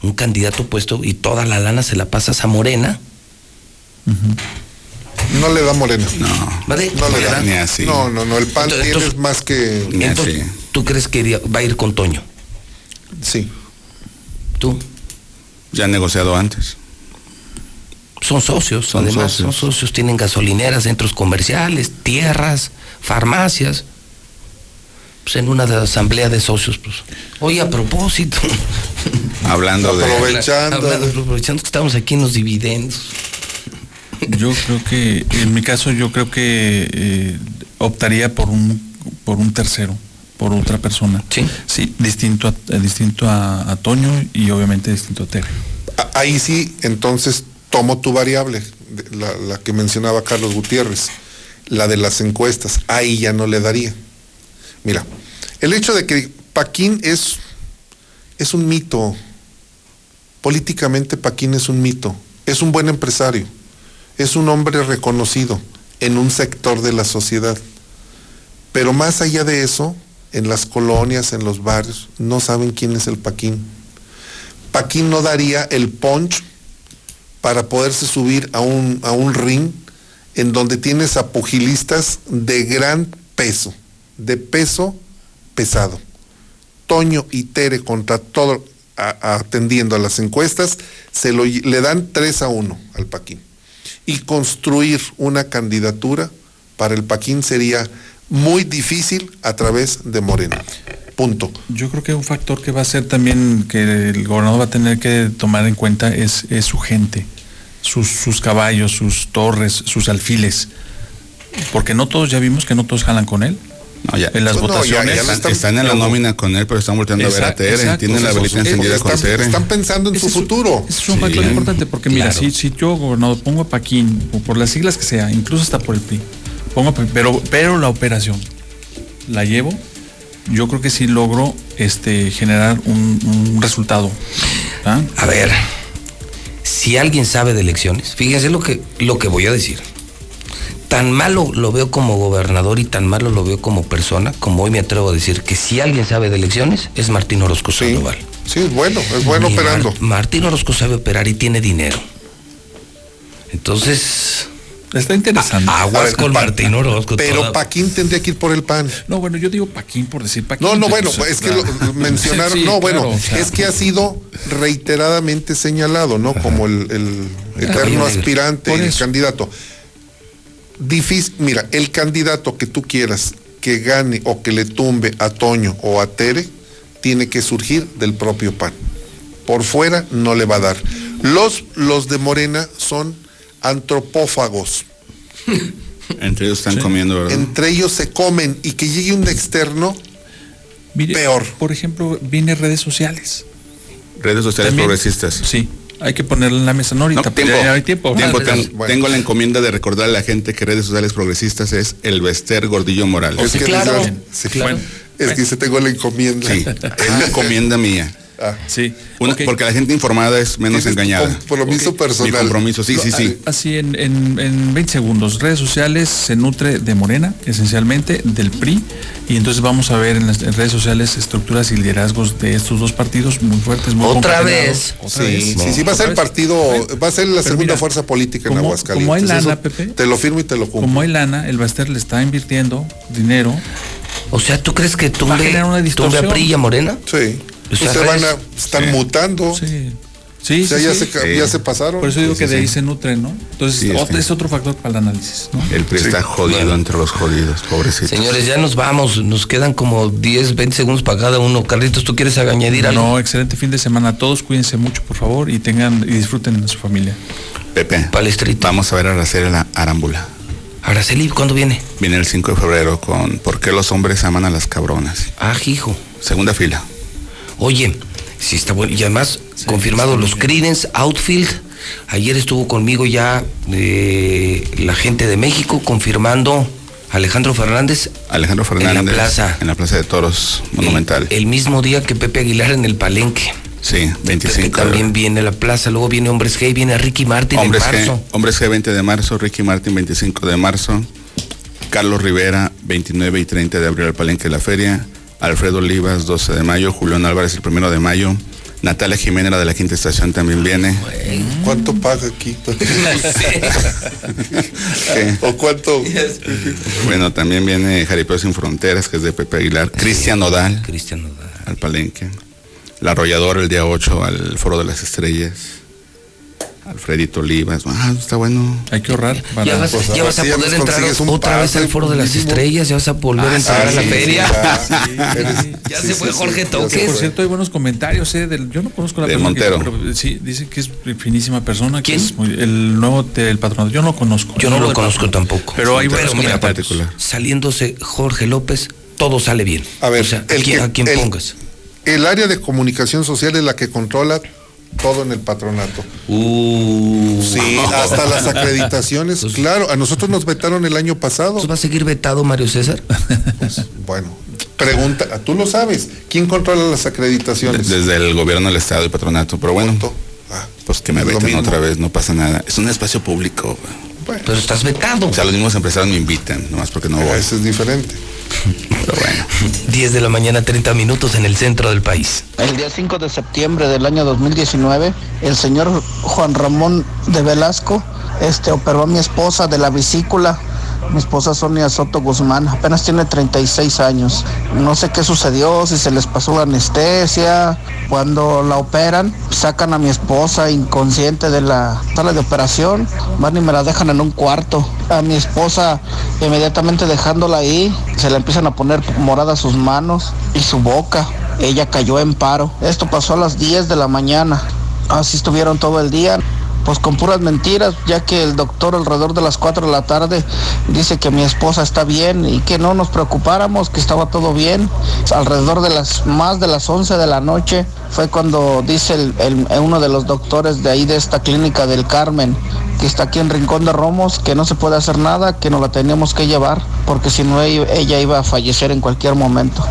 Un candidato puesto y toda la lana se la pasas a Morena. No le da Morena. No. ¿Vale? No le da. Ni así. No, no, no. El PAN Entonces- tiene más que. Ni Entonces, así. ¿tú crees que iría- va a ir con Toño? Sí. ¿Tú? Ya han negociado antes. Son socios, Son además, socios. son socios, tienen gasolineras, centros comerciales, tierras, farmacias. Pues en una de asamblea de socios, pues. Oye, a propósito. Hablando de. Aprovechando. Hablando, aprovechando que estamos aquí en los dividendos. Yo creo que, en mi caso, yo creo que eh, optaría por un, por un tercero, por otra persona. Sí. Sí, distinto a, eh, distinto a, a Toño y obviamente distinto a Tere. Ahí sí, entonces tomo tu variable, la, la que mencionaba Carlos Gutiérrez, la de las encuestas. Ahí ya no le daría. Mira, el hecho de que Paquín es, es un mito. Políticamente Paquín es un mito. Es un buen empresario. Es un hombre reconocido en un sector de la sociedad. Pero más allá de eso, en las colonias, en los barrios, no saben quién es el Paquín. Paquín no daría el punch para poderse subir a un, a un ring en donde tienes a pugilistas de gran peso, de peso pesado. Toño y Tere contra todo, atendiendo a las encuestas, se lo, le dan 3 a 1 al Paquín. Y construir una candidatura para el Paquín sería muy difícil a través de Morena. Punto. Yo creo que un factor que va a ser también que el gobernador va a tener que tomar en cuenta es, es su gente, sus, sus caballos, sus torres, sus alfiles. Porque no todos, ya vimos que no todos jalan con él. No, ya. En las Pues no, ya- votaciones. ya Están, están en la nómina con él, pero están volteando a ver a Tere. exacto. Tienen la velita encendida con Están, Tere. están pensando en Ese su es futuro. Ese es un Sí. factor importante porque mira, si, si yo gobernador pongo a Paquín, o por las siglas que sea, incluso hasta por el PRI, pongo pero, pero la operación la llevo, yo creo que sí logro este, generar un, un resultado. ¿ah? A ver, si alguien sabe de elecciones, fíjense lo que, lo que voy a decir. Tan malo lo veo como gobernador y tan malo lo veo como persona, como hoy me atrevo a decir que si alguien sabe de elecciones es Martín Orozco Sí, Sandoval. sí, es bueno, es bueno operando. Martín Orozco sabe operar y tiene dinero. Entonces, Está interesante. aguas ver, con pa- Martín Orozco. Pero toda- Paquín tendría que ir por el pan. No, bueno, yo digo Paquín por decir Paquín. No, no, bueno, es que lo mencionaron, Sí, no, bueno, claro, o sea, es que ha sido reiteradamente señalado, ¿no? Como el, el eterno aspirante el candidato. Difícil, mira, el candidato que tú quieras que gane o que le tumbe a Toño o a Tere, tiene que surgir del propio PAN. Por fuera no le va a dar. Los, los de Morena son antropófagos. Entre ellos están comiendo, ¿verdad? Entre ellos se comen y que llegue un externo, mire, peor. Por ejemplo, viene redes sociales. Redes sociales También- progresistas. Sí, hay que ponerle en la mesa. No, ahorita, No, tiempo. ya hay tiempo. Tiempo, ten- bueno. Tengo la encomienda de recordarle a la gente que redes sociales progresistas es el Bester Gordillo Morales. Es que claro, dice- sí, claro. bueno, es que se tengo la encomienda. Sí, es una encomienda mía. Ah, Sí. Una-. Porque la gente informada es menos engañada. Compromiso Mi personal. compromiso, sí, sí, sí. Así en, en, en 20 segundos. Redes sociales se nutre de Morena, esencialmente, del PRI. Y entonces vamos a ver en las en redes sociales estructuras y liderazgos de estos dos partidos muy fuertes, muy Otra vez. Otra Sí, vez. sí, sí, va a ser el partido, va a ser la Pero segunda mira, fuerza política en Aguascalientes. como hay lana, Eso Pepe. Te lo firmo y te lo cumplo. Como hay lana, el Baster le está invirtiendo dinero. O sea, ¿tú crees que Va a tumbe, generar una tumbe a distorsión. PRI y a Morena? Sí. Pues se van a, están Sí. mutando. Sí. Sí, O sea, sí, ya, sí. se, ya se pasaron. Por eso digo Sí, que sí, de ahí sí. se nutren, ¿no? Entonces, Sí, es otro- que- es otro factor para el análisis, ¿no? El PRI está jodido Bueno. entre los jodidos, pobrecito. Señores, ya nos vamos. Nos quedan como 10, 20 segundos para cada uno. Carlitos, ¿tú quieres añadir algo? No, excelente fin de semana a todos. Cuídense mucho, por favor, y tengan y disfruten de su familia. Pepe, Palestrito. vamos a ver a Araceli la Arámbula. Araceli, ¿cuándo viene? Viene el 5 de febrero con ¿Por qué los hombres aman a las cabronas? Ah, hijo. Segunda fila. Oye, sí está bueno. Y además, confirmados los Creedence, Outfield. Ayer estuvo conmigo ya eh, la gente de México confirmando Alejandro Fernández. Alejandro Fernández. En la plaza. En la plaza de toros monumental. El, mismo día que Pepe Aguilar en el Palenque. Sí, 25. Que también viene la plaza, luego viene Hombres G, viene Ricky Martin Hombres en marzo. G, Hombres G 20 de marzo, Ricky Martin 25 de marzo, Carlos Rivera 29 y 30 de abril al Palenque de la Feria, Alfredo Olivas 12 de mayo, Julián Álvarez el primero de mayo, Natalia Jiménez, la de la quinta estación, también viene. ¿Cuánto paga aquí? ¿O cuánto? Bueno, también viene Jaripeo Sin Fronteras, que es de Pepe Aguilar. Cristian Nodal. Cristian Nodal. Al Palenque. La Arrolladora el día 8 al Foro de las Estrellas. Alfredito Olivas. Ah, está bueno. Hay que ahorrar. Para... Ya vas, ya vas a poder entrar otra vez al Foro de las Estrellas, ya vas a volver a entrar a la feria. Ya, se fue Jorge Toques. Por cierto, hay buenos comentarios. Eh, del, yo no conozco la de Montero. Que, pero, sí, dice que es finísima persona. ¿Quién? es muy, el nuevo del patrón. Yo no lo conozco. Yo no, no lo conozco tampoco. Pero hay buenos mira, particular. Saliéndose Jorge López, todo sale bien. A ver, o sea, el que, a quien el, pongas. El área de comunicación social es la que controla todo en el patronato. Uh, sí, hasta las acreditaciones. Pues, claro, a nosotros nos vetaron el año pasado. ¿Pues va a seguir vetado Mario César? Pues, bueno, pregunta, tú lo sabes. ¿Quién controla las acreditaciones? Desde el gobierno del estado y patronato, pero bueno. Ah, pues que me veten otra vez, no pasa nada. Es un espacio público. Bueno, pero estás vetado. O sea, los mismos empresarios me invitan, nomás porque no voy. Eso es diferente. Pero bueno. 10 de la mañana, 30 minutos en el centro del país. El día 5 de septiembre del año 2019, el señor Juan Ramón de Velasco este, operó a mi esposa de la vesícula. Mi esposa Sonia Soto Guzmán apenas tiene 36 años. No sé qué sucedió, si se les pasó la anestesia. Cuando la operan, sacan a mi esposa inconsciente de la sala de operación, van y me la dejan en un cuarto. A mi esposa, inmediatamente dejándola ahí, se le empiezan a poner moradas sus manos y su boca. Ella cayó en paro. Esto pasó a las 10 de la mañana. Así estuvieron todo el día pues con puras mentiras, ya que el doctor alrededor de las 4 de la tarde dice que mi esposa está bien y que no nos preocupáramos, que estaba todo bien. Alrededor de las más de las 11 de la noche fue cuando dice el, uno de los doctores de ahí de esta clínica del Carmen, que está aquí en Rincón de Romos, que no se puede hacer nada, que nos la teníamos que llevar, porque si no ella iba a fallecer en cualquier momento.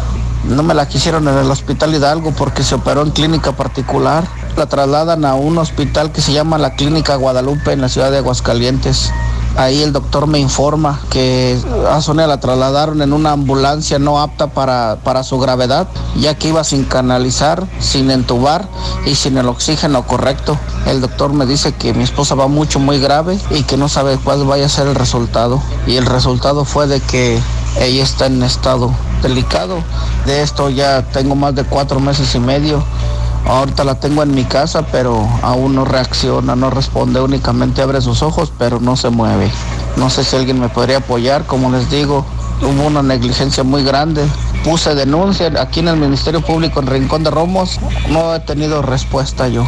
No me la quisieron en el hospital Hidalgo porque se operó en clínica particular. La trasladan a un hospital que se llama la Clínica Guadalupe en la ciudad de Aguascalientes. Ahí el doctor me informa que a Sonia la trasladaron en una ambulancia no apta para, para su gravedad, ya que iba sin canalizar, sin entubar y sin el oxígeno correcto. El doctor me dice que mi esposa va mucho, muy grave y que no sabe cuál vaya a ser el resultado. Y el resultado fue de que ella está en estado delicado. De esto ya tengo más de cuatro meses y medio. Ahorita la tengo en mi casa, pero aún no reacciona, no responde, únicamente abre sus ojos, pero no se mueve. No sé si alguien me podría apoyar, como les digo, hubo una negligencia muy grande. Puse denuncia aquí en el Ministerio Público en Rincón de Romos, no he tenido respuesta yo.